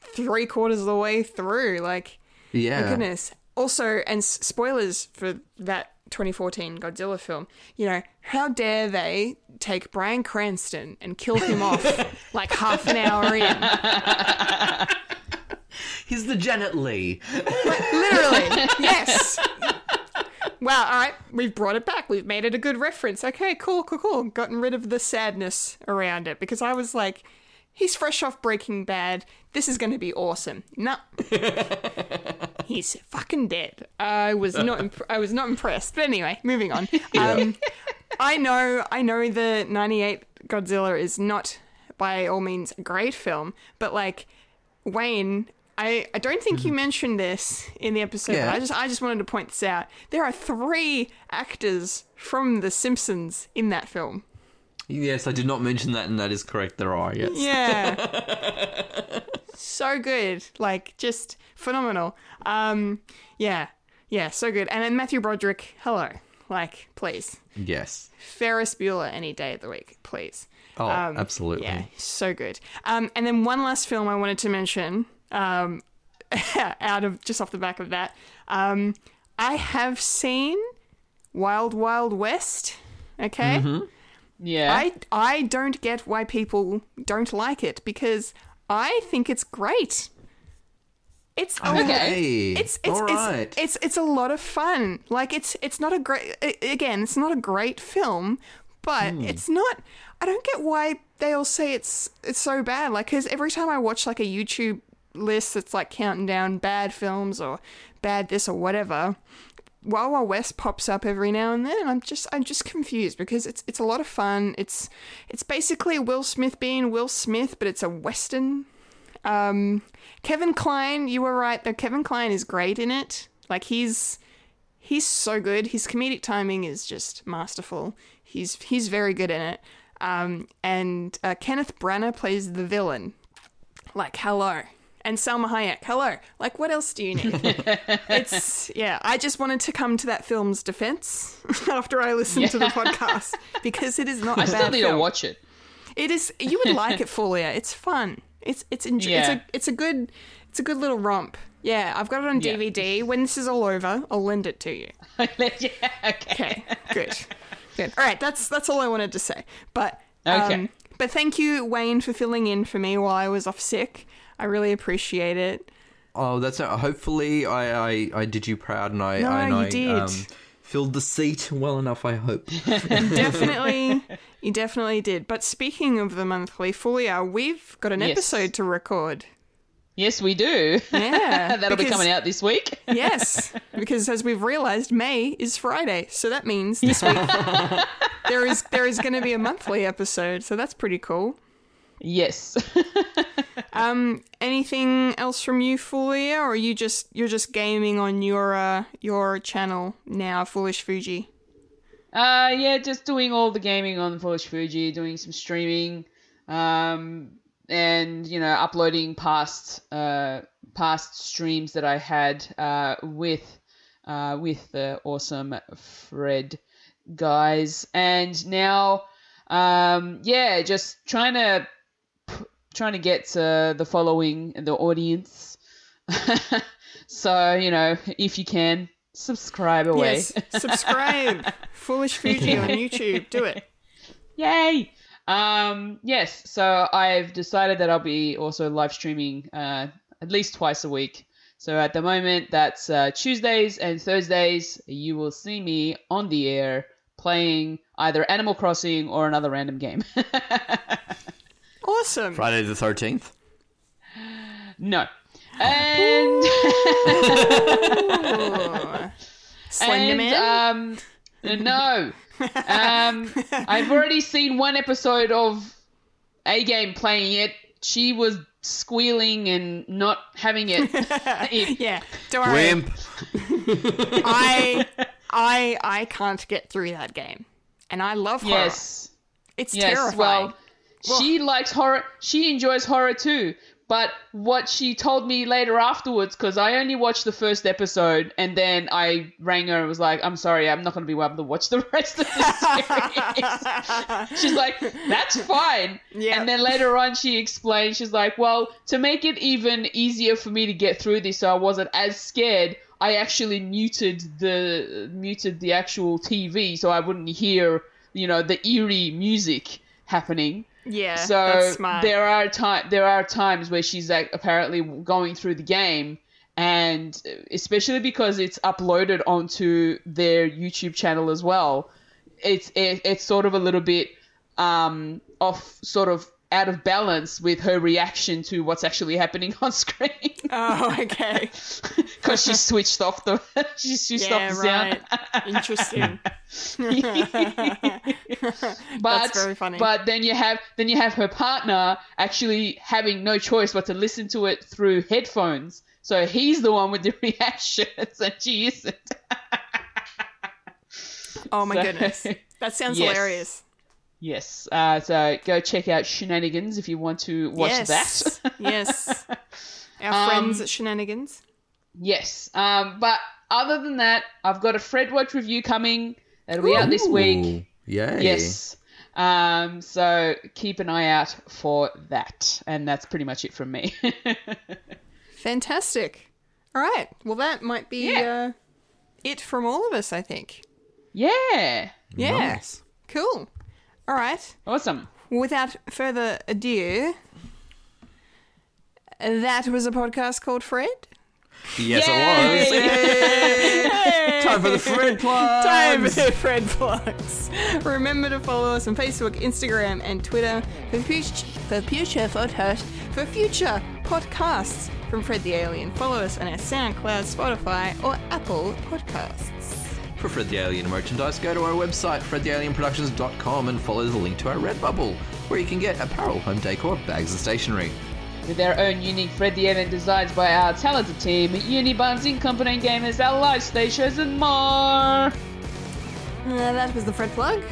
[SPEAKER 1] three quarters of the way through. Like
[SPEAKER 2] Yeah.
[SPEAKER 1] My goodness. Also, and s- spoilers for that 2014 Godzilla film. You know, how dare they take Bryan Cranston and kill him off like half an hour in?
[SPEAKER 2] He's the Janet Leigh.
[SPEAKER 1] Literally, yes. Wow, all right, we've brought it back. We've made it a good reference. Okay, cool, cool, cool. Gotten rid of the sadness around it because I was like, he's fresh off Breaking Bad. This is going to be awesome. No, he's fucking dead. I was not. Imp- I was not impressed. But anyway, moving on. Um, I know. I know the '98 Godzilla is not by all means a great film, but like Wayne. I, I don't think you mentioned this in the episode.
[SPEAKER 2] Yeah.
[SPEAKER 1] But I just I just wanted to point this out. There are three actors from The Simpsons in that film.
[SPEAKER 2] Yes, I did not mention that, and that is correct. There are yes.
[SPEAKER 1] Yeah. so good. Like, just phenomenal. Um, yeah. Yeah, so good. And then Matthew Broderick, hello. Like, please.
[SPEAKER 2] Yes.
[SPEAKER 1] Ferris Bueller any day of the week, please.
[SPEAKER 2] Oh,
[SPEAKER 1] Um,
[SPEAKER 2] absolutely.
[SPEAKER 1] Yeah, so good. Um, and then one last film I wanted to mention, um, out of just off the back of that, um, I have seen Wild Wild West. Okay,
[SPEAKER 3] Yeah.
[SPEAKER 1] I I don't get why people don't like it because I think it's great. It's a
[SPEAKER 2] Okay.
[SPEAKER 1] it's it's,
[SPEAKER 2] All
[SPEAKER 1] it's
[SPEAKER 2] right.
[SPEAKER 1] it's it's a lot of fun. Like it's it's not a great again, it's not a great film, but
[SPEAKER 2] Hmm.
[SPEAKER 1] it's not I don't get why they all say it's it's so bad. Like cuz every time I watch like a YouTube list that's like counting down bad films or bad this or whatever, Wild Wild West pops up every now and then. And I'm just I'm just confused because it's it's a lot of fun. It's it's basically Will Smith being Will Smith, but it's a western. Um, Kevin Kline, you were right. though. Kevin Kline is great in it. Like he's he's so good. His comedic timing is just masterful. He's he's very good in it. Um, and uh, Kenneth Branagh plays the villain. Like hello. And Salma Hayek, hello. Like, what else do you need? it's yeah. I just wanted to come to that film's defense after I listened to the podcast because it is not a
[SPEAKER 3] I still need
[SPEAKER 1] film.
[SPEAKER 3] to watch it.
[SPEAKER 1] It is. You would like it, Fulia. It's fun. It's it's enj- it's a it's a good it's a good little romp. Yeah, I've got it on
[SPEAKER 3] Yeah.
[SPEAKER 1] DVD. When this is all over, I'll lend it to you.
[SPEAKER 3] yeah, okay.
[SPEAKER 1] Okay, good, good. All right, that's that's all I wanted to say. But
[SPEAKER 3] Okay.
[SPEAKER 1] um, but thank you, Wayne, for filling in for me while I was off sick. I really appreciate it.
[SPEAKER 2] Oh, that's uh, hopefully I, I I did you proud and I
[SPEAKER 1] No,
[SPEAKER 2] and
[SPEAKER 1] you
[SPEAKER 2] I
[SPEAKER 1] did.
[SPEAKER 2] Um, filled the seat well enough. I hope.
[SPEAKER 1] Definitely, you definitely did. But speaking of the monthly Fulia, we've got an
[SPEAKER 3] Yes.
[SPEAKER 1] episode to record.
[SPEAKER 3] Yes, we do.
[SPEAKER 1] Yeah,
[SPEAKER 3] That'll be coming out this week.
[SPEAKER 1] Yes, because as we've realised, May is Friday, so that means this week there is there is going to be a monthly episode. So that's pretty cool.
[SPEAKER 3] Yes.
[SPEAKER 1] Um, anything else from you, Fulia, or are you just you're just gaming on your uh, your channel now, Foolish Fuji?
[SPEAKER 3] Uh, yeah, just doing all the gaming on Foolish Fuji, doing some streaming, um, and you know, uploading past uh past streams that I had uh with uh with the awesome Fred guys, and now um yeah, just trying to trying to get uh, the following and the audience. so you know, if you can subscribe away.
[SPEAKER 1] Yes, subscribe, Foolish Fuji on YouTube. Do it.
[SPEAKER 3] Yay! Um, yes, so I've decided that I'll be also live streaming uh, at least twice a week. So at the moment, that's uh, Tuesdays and Thursdays. You will see me on the air playing either Animal Crossing or another random game.
[SPEAKER 1] Awesome.
[SPEAKER 2] Friday the thirteenth.
[SPEAKER 3] no. And,
[SPEAKER 1] Slender
[SPEAKER 3] and um, no. Um, I've already seen one episode of A Game playing it. She was squealing and not having it. It-
[SPEAKER 1] yeah, don't worry.
[SPEAKER 2] Wimp.
[SPEAKER 1] I I I can't get through that game, and I love horror.
[SPEAKER 3] yes.
[SPEAKER 1] it's
[SPEAKER 3] Yes.
[SPEAKER 1] terrifying.
[SPEAKER 3] Well, she likes horror. She enjoys horror too. But what she told me later afterwards, because I only watched the first episode, and then I rang her and was like, "I'm sorry, I'm not going to be able to watch the rest of the series." she's like, "That's fine."
[SPEAKER 1] Yeah.
[SPEAKER 3] And then later on, she explained, she's like, "Well, to make it even easier for me to get through this, so I wasn't as scared." I actually muted the muted the actual TV so I wouldn't hear, you know, the eerie music happening.
[SPEAKER 1] Yeah,
[SPEAKER 3] So there are time there are times where she's like apparently going through the game, and especially because it's uploaded onto their YouTube channel as well, it's it, it's sort of a little bit um off, sort of out of balance with her reaction to what's actually happening on screen
[SPEAKER 1] Oh, okay.
[SPEAKER 3] because she switched off the she switched
[SPEAKER 1] yeah,
[SPEAKER 3] off the sound.
[SPEAKER 1] right. Interesting.
[SPEAKER 3] but
[SPEAKER 1] very funny.
[SPEAKER 3] but then you have then you have her partner actually having no choice but to listen to it through headphones. So he's the one with the reactions, and she isn't.
[SPEAKER 1] Oh my
[SPEAKER 3] So-
[SPEAKER 1] goodness, that sounds
[SPEAKER 3] Yes.
[SPEAKER 1] hilarious.
[SPEAKER 3] Yes. Uh, so go check out Shenanigans if you want to watch
[SPEAKER 1] yes,
[SPEAKER 3] that.
[SPEAKER 1] yes. Our
[SPEAKER 3] Um,
[SPEAKER 1] friends at Shenanigans.
[SPEAKER 3] yes. Um, but other than that, I've got a Fred Watch review coming. That'll be out this week.
[SPEAKER 2] Ooh, Yay.
[SPEAKER 3] Yes. Um, so keep an eye out for that. And that's pretty much it from me.
[SPEAKER 1] Fantastic. All right. Well, that might be
[SPEAKER 3] Yeah.
[SPEAKER 1] uh, it from all of us, I think.
[SPEAKER 3] yeah.
[SPEAKER 1] Yeah.
[SPEAKER 2] Nice.
[SPEAKER 1] Cool. All right.
[SPEAKER 3] Awesome.
[SPEAKER 1] Without further ado, that was a podcast called Fred.
[SPEAKER 2] Yes, it was. Time for the Fred plugs.
[SPEAKER 1] Time for the Fred plugs. Remember to follow us on Facebook, Instagram, and Twitter for future, for future photos, for future podcasts from Fred the Alien. Follow us on our SoundCloud, Spotify, or Apple Podcasts.
[SPEAKER 2] For Fred the Alien merchandise, go to our website, fredthealienproductions.com, and follow the link to our Redbubble, where you can get apparel, home decor, bags, and stationery.
[SPEAKER 3] With their own unique Fred the Event designs by our talented team, Unibuns, Incompetent Gamers, our live stations, and more.
[SPEAKER 1] Uh, that was the Fred plug.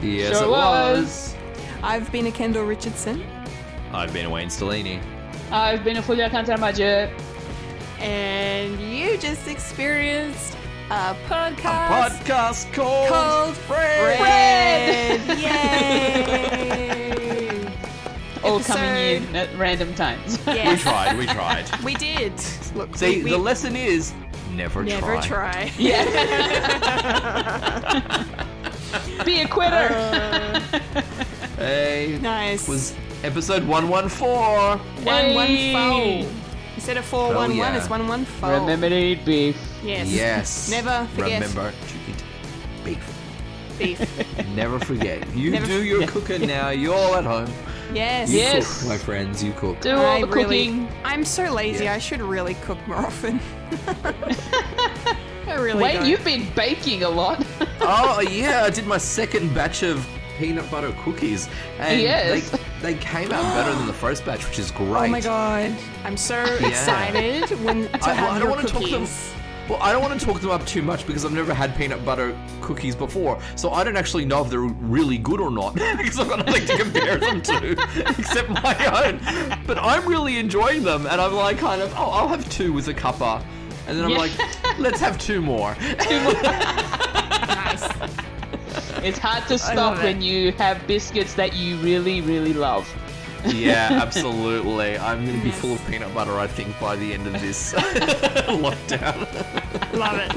[SPEAKER 2] Yes,
[SPEAKER 3] Sure
[SPEAKER 2] it was.
[SPEAKER 1] I've been a Kendall Richardson,
[SPEAKER 2] I've been a Wayne Stellini.
[SPEAKER 3] I've been a Fulia Cantaramaggio.
[SPEAKER 1] and you just experienced a podcast A
[SPEAKER 2] Podcast called,
[SPEAKER 1] called
[SPEAKER 2] Fred.
[SPEAKER 1] Fred. Yay!
[SPEAKER 3] All coming
[SPEAKER 1] Episode-
[SPEAKER 3] in at random times.
[SPEAKER 2] We tried, we tried.
[SPEAKER 1] we did. Look,
[SPEAKER 2] See,
[SPEAKER 1] we, we
[SPEAKER 2] the lesson is never,
[SPEAKER 1] never
[SPEAKER 2] try.
[SPEAKER 1] try.
[SPEAKER 3] Be a quitter.
[SPEAKER 2] Uh, hey,
[SPEAKER 1] Nice.
[SPEAKER 2] was episode 114.
[SPEAKER 1] one one
[SPEAKER 3] Hey.
[SPEAKER 1] four. Instead of four
[SPEAKER 2] Hell
[SPEAKER 1] one one, oh,
[SPEAKER 2] yeah.
[SPEAKER 1] it's one one four.
[SPEAKER 3] Remember to eat beef.
[SPEAKER 1] Yes.
[SPEAKER 2] Yes.
[SPEAKER 1] Never forget.
[SPEAKER 2] Remember to eat beef.
[SPEAKER 1] Beef.
[SPEAKER 2] Never forget. You
[SPEAKER 1] Never
[SPEAKER 2] do your cooking now. You're all at home.
[SPEAKER 1] Yes.
[SPEAKER 2] You
[SPEAKER 3] Yes.
[SPEAKER 2] cook, my friends. You cook.
[SPEAKER 3] Do all
[SPEAKER 1] I
[SPEAKER 3] the
[SPEAKER 1] really,
[SPEAKER 3] cooking.
[SPEAKER 1] I'm so lazy.
[SPEAKER 2] Yeah.
[SPEAKER 1] I should really cook more often. I really
[SPEAKER 3] Wait,
[SPEAKER 1] don't.
[SPEAKER 3] you've been baking a lot.
[SPEAKER 2] oh yeah, I did my second batch of peanut butter cookies, and
[SPEAKER 3] Yes.
[SPEAKER 2] they, they came out better than the first batch, which is great.
[SPEAKER 1] Oh my god! I'm so excited when to
[SPEAKER 2] I,
[SPEAKER 1] have
[SPEAKER 2] I don't
[SPEAKER 1] your
[SPEAKER 2] want to talk
[SPEAKER 1] cookies.
[SPEAKER 2] them. Well, I don't want to talk them up too much because I've never had peanut butter cookies before, so I don't actually know if they're really good or not because I've got nothing to compare them to except my own. But I'm really enjoying them, and I'm like, kind of, oh, I'll have two with a cuppa, and then I'm
[SPEAKER 3] Yeah.
[SPEAKER 2] like, let's have two more.
[SPEAKER 1] Two Nice.
[SPEAKER 3] It's hard to stop when you have biscuits that you really, really love.
[SPEAKER 2] Yeah, absolutely. I'm going to be full of peanut butter, I think, by the end of this lockdown.
[SPEAKER 1] Love it.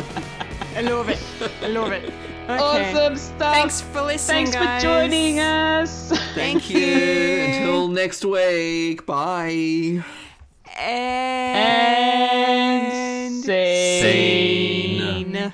[SPEAKER 1] I love it. I love it. Okay.
[SPEAKER 3] Awesome stuff.
[SPEAKER 1] Thanks for listening,
[SPEAKER 3] Thanks
[SPEAKER 1] guys.
[SPEAKER 3] for joining us.
[SPEAKER 2] Thank you. Until next week. Bye.
[SPEAKER 1] And,
[SPEAKER 3] And say.
[SPEAKER 2] Say